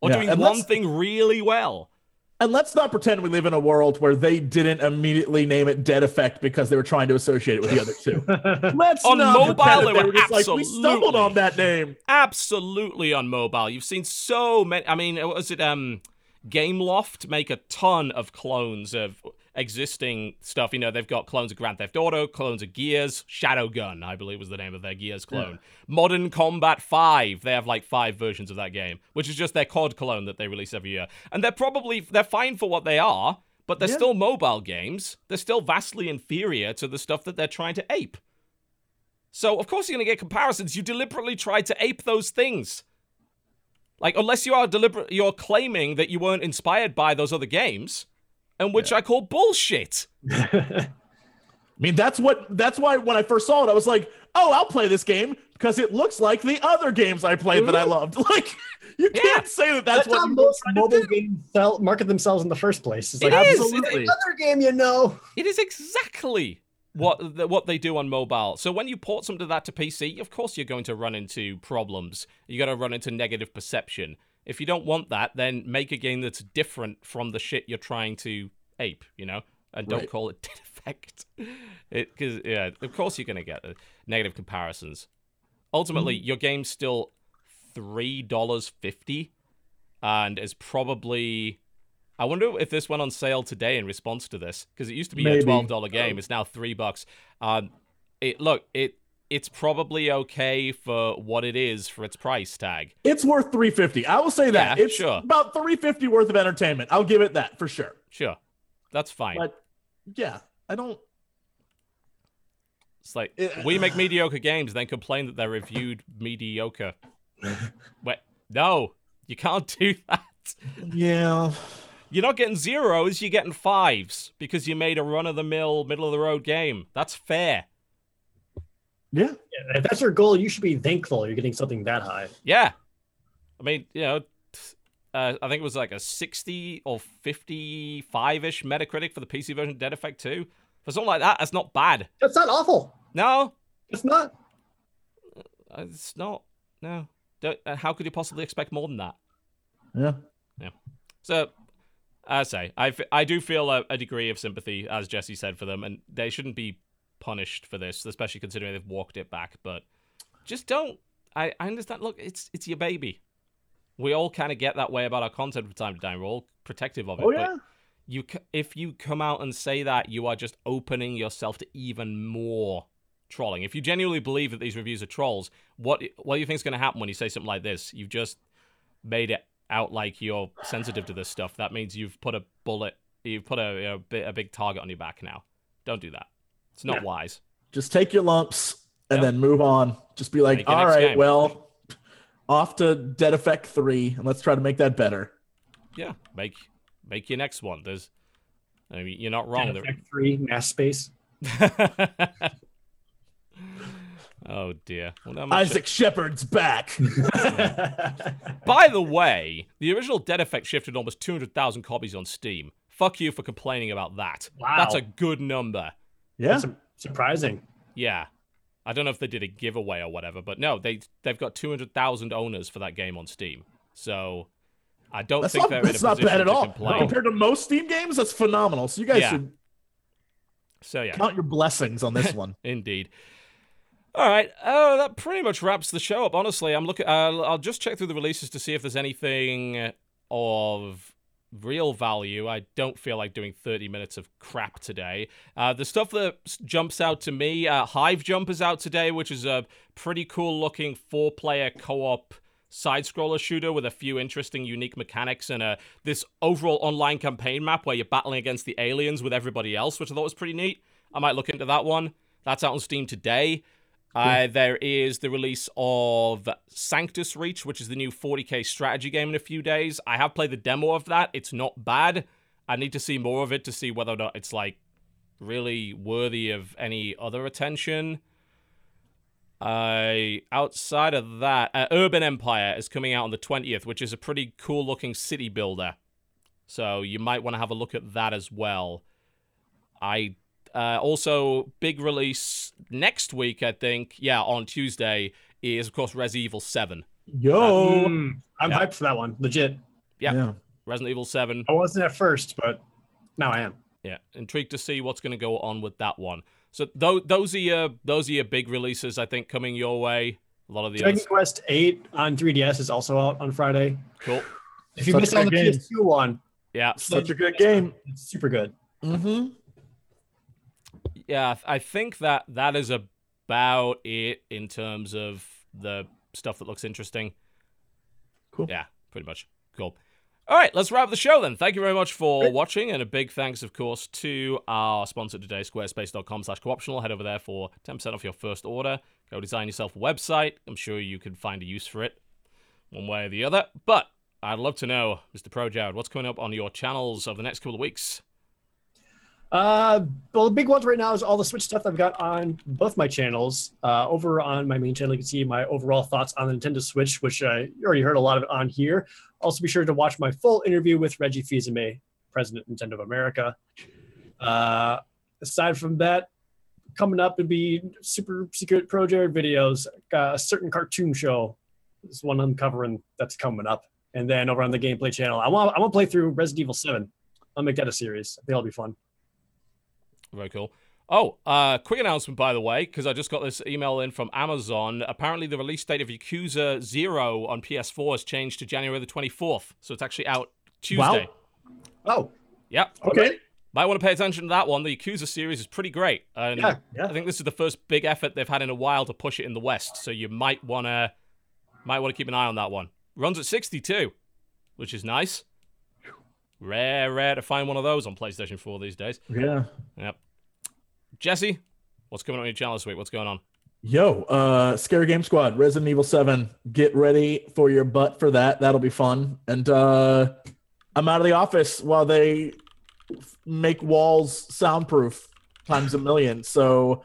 or Yeah, doing one thing really well. And let's not pretend we live in a world where they didn't immediately name it Dead Effect because they were trying to associate it with the other two. Let's On not mobile, pretend they they were were just like we stumbled on that name. absolutely on mobile. You've seen so many. I mean, was it um, Gameloft make a ton of clones of existing stuff. You know, they've got clones of Grand Theft Auto, clones of Gears, Shadowgun, I believe was the name of their Gears clone. Modern Combat 5, they have like five versions of that game, which is just their COD clone that they release every year. And they're probably they're fine for what they are, but they're Yeah. still mobile games. They're still vastly inferior to the stuff that they're trying to ape. So, of course you're going to get comparisons. You deliberately tried to ape those things. Like, unless you are deliberate, you're claiming that you weren't inspired by those other games, and which I call bullshit. I mean, that's what that's why when I first saw it, I was like, "Oh, I'll play this game because it looks like the other games I played that I mm-hmm. loved." Like, you can't say that that's, That's, what how most mobile games sell, market themselves in the first place. It's It like is, absolutely it is. another game you know. It is exactly what the, what they do on mobile. So when you port something to that to PC, of course you're going to run into problems. You're going to run into negative perception. If you don't want that, then make a game that's different from the shit you're trying to ape, you know, and don't Right. call it defect. Because yeah, of course you're going to get uh, negative comparisons. Ultimately, your game's still three dollars fifty, and is probably. I wonder if this went on sale today in response to this because it used to be a twelve dollar game. It's now three bucks. Um, it look it it's probably okay for what it is for its price tag. It's worth 350. I will say that. Yeah, it's sure. about 350 worth of entertainment. I'll give it that for sure. Sure, that's fine. But yeah, I don't It's like It- we make mediocre games, then complain that they're reviewed mediocre. Wait, no, you can't do that. yeah. You're not getting zeros, you're getting fives because you made a run of the mill, middle of the road game. That's fair. Yeah. If that's your goal, you should be thankful you're getting something that high. Yeah. I mean, you know, uh, I think it was like a 60 or 55 ish Metacritic for the PC version of Dead Effect 2. For something like that, that's not bad. That's not awful. No, It's not. uh, it's not. No. Don't, uh, how could you possibly expect more than that? Yeah. Yeah. So, I say, I, f- I do feel a, a degree of sympathy, as Jesse said, for them, and they shouldn't be punished for this, especially considering they've walked it back. But just don't. I, I understand. Look, it's it's your baby. We all kind of get that way about our content from time to time. We're all protective of it. Oh but yeah. you if you come out and say that, you are just opening yourself to even more trolling. If you genuinely believe that these reviews are trolls, what what do you think is going to happen when you say something like this? You've just made it out like you're sensitive to this stuff. That means you've put a bullet, you've put a you know, a big target on your back now. Don't do that. It's not Yeah. wise. Just take your lumps and Yep. then move on. Just be like, Make your all next right, game." well, off to Dead Effect 3, and let's try to make that better. Yeah, make make your next one. There's, I mean, you're not wrong. Dead Effect Three, Mass Space. oh dear. Well, I'm not sure- Isaac Shepard's back. By the way, the original Dead Effect shifted almost 200,000 copies on Steam. Fuck you for complaining about that. Wow. That's a good number. Yeah. That's surprising. Yeah. I don't know if they did a giveaway or whatever, but no, they they've got 200,000 owners for that game on Steam. So I don't That's think not, they're that's in a not position bad at to all. complain. Compared to most Steam games, that's phenomenal. So you guys Yeah. should So yeah, count your blessings on this one. Indeed. All right, uh, that pretty much wraps the show up. Honestly, I'm looking. Uh, I'll just check through the releases to see if there's anything of real value. I don't feel like doing 30 minutes of crap today. Uh, the stuff that jumps out to me, uh, Hive Jump is out today, which is a pretty cool looking four player co op side scroller shooter with a few interesting, unique mechanics and uh, this overall online campaign map where you're battling against the aliens with everybody else, which I thought was pretty neat. I might look into that one. That's out on Steam today. Uh, there is the release of Sanctus Reach, which is the new 40k strategy game in a few days. I have played the demo of that. It's not bad. I need to see more of it to see whether or not it's like really worthy of any other attention. Uh, outside of that, uh, Urban Empire is coming out on the 20th, which is a pretty cool looking city builder. So you might want to have a look at that as well. I uh, also big release next week, I think. Yeah, on Tuesday is of course Resident Evil 7. Yo. Mm, I'm Yeah. hyped for that one. Legit. Yeah. Resident Evil 7. I wasn't at first, but now I am. Yeah, intrigued to see what's going to go on with that one. So those those are your those are your big releases, I think, coming your way. A lot of the Dragon others. Quest 8 on 3DS is also out on Friday. Cool. If you Such missed out on the game. PS2 one, Yeah. Such a good game. it's super good. Mm-hmm. Yeah, I think that that is about it in terms of the stuff that looks interesting. Cool. Yeah, pretty much. Cool. All right, let's wrap the show then. Thank you very much for watching, and a big thanks, of course, to our sponsor today, squarespace.com slash cooptional. Head over there for 10% off your first order. Go design yourself a website. I'm sure you can find a use for it one way or the other. But I'd love to know, Mr. ProJared, what's coming up on your channels over the next couple of weeks? Uh, well, the big ones right now is all the Switch stuff I've got on both my channels. Uh, over on my main channel, you can see my overall thoughts on the Nintendo Switch, which uh, you already heard a lot of it on here. Also, be sure to watch my full interview with Reggie Fils-Aimé, President Nintendo of America. Uh, aside from that, coming up would be super secret ProJared videos. Uh, a certain cartoon show is one I'm covering that's coming up. And then over on the gameplay channel, I want I want to play through Resident Evil 7. I'll make that a series. I think it'll be fun. Very cool. Oh, uh, quick announcement, by the way, because I just got this email in from Amazon. Apparently, the release date of Yakuza Zero on PS4 has changed to January the 24th. So it's actually out Tuesday. Wow. Oh, Yep. Okay. Might want to pay attention to that one. The Yakuza series is pretty great. And Yeah, yeah. I think this is the first big effort they've had in a while to push it in the West. So you might want to might want to keep an eye on that one. Runs at 62, which is nice. Rare, rare to find one of those on PlayStation 4 these days. Yeah. Yep. Jesse, what's coming on your channel this week? What's going on? Yo, uh, Scary Game Squad, Resident Evil 7. Get ready for your butt for that. That'll be fun. And uh, I'm out of the office while they make walls soundproof times a million. So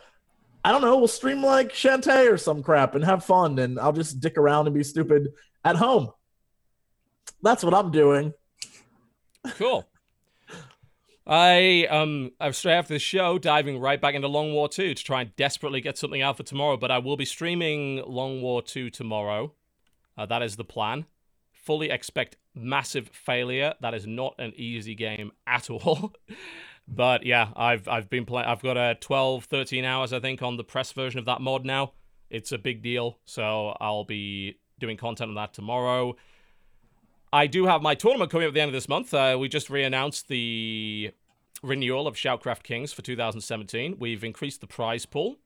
I don't know. We'll stream like Shantae or some crap and have fun. And I'll just dick around and be stupid at home. That's what I'm doing. Cool. I um I've straight after the show diving right back into Long War 2 to try and desperately get something out for tomorrow, but I will be streaming Long War 2 tomorrow. Uh, that is the plan. Fully expect massive failure. That is not an easy game at all. but yeah, I've I've been playing I've got a 12 13 hours I think on the press version of that mod now. It's a big deal, so I'll be doing content on that tomorrow. I do have my tournament coming up at the end of this month. Uh, we just re-announced the renewal of Shoutcraft Kings for 2017. We've increased the prize pool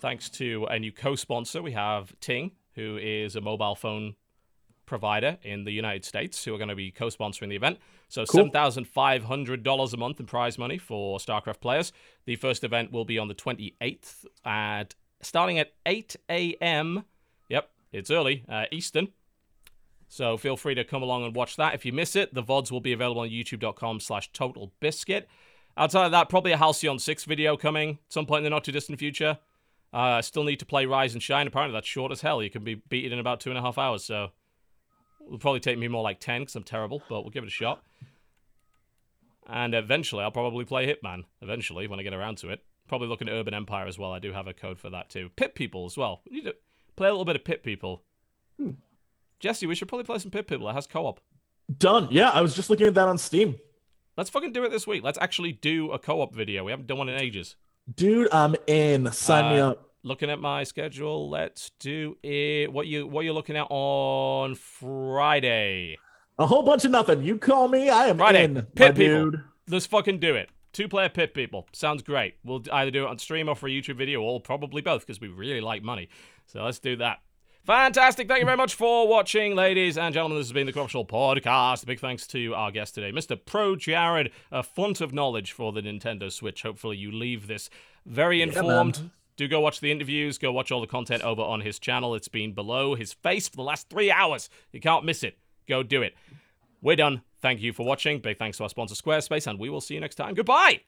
thanks to a new co-sponsor. We have Ting, who is a mobile phone provider in the United States, who are going to be co-sponsoring the event. So Cool. $7,500 a month in prize money for StarCraft players. The first event will be on the 28th at starting at 8 a.m. Yep, it's early, uh, Eastern. So feel free to come along and watch that. If you miss it, the VODs will be available on youtube.com slash total biscuit. Outside of that, probably a Halcyon 6 video coming at some point in the not too distant future. Uh, still need to play Rise and Shine. Apparently that's short as hell. You can be beaten in about two and a half hours, so it'll probably take me more like 10 because I'm terrible, but we'll give it a shot. And eventually, I'll probably play Hitman. Eventually, when I get around to it. Probably looking at Urban Empire as well. I do have a code for that too. Pit People as well. We need to play a little bit of Pit People. Jesse, we should probably play some Pit People. It has co-op. Done. Yeah, I was just looking at that on Steam. Let's fucking do it this week. Let's actually do a co-op video. We haven't done one in ages. Dude, I'm in. Sign me Uh, up. Looking at my schedule, let's do it. What you what you looking at on Friday? A whole bunch of nothing. You call me, I am Friday. in. Pit people. dude. Let's fucking do it. Two player pit people. Sounds great. We'll either do it on stream or for a YouTube video, or probably both because we really like money. So let's do that. Fantastic. Thank you very much for watching, ladies and gentlemen. This has been the Co-Optional Podcast. Big thanks to our guest today, Mr. ProJared, a font of knowledge for the Nintendo Switch. Hopefully, you leave this very informed. man. do go watch the interviews. Go watch all the content over on his channel. It's been below his face for the last three hours. You can't miss it. Go do it. We're done. Thank you for watching. Big thanks to our sponsor, Squarespace, and we will see you next time. Goodbye.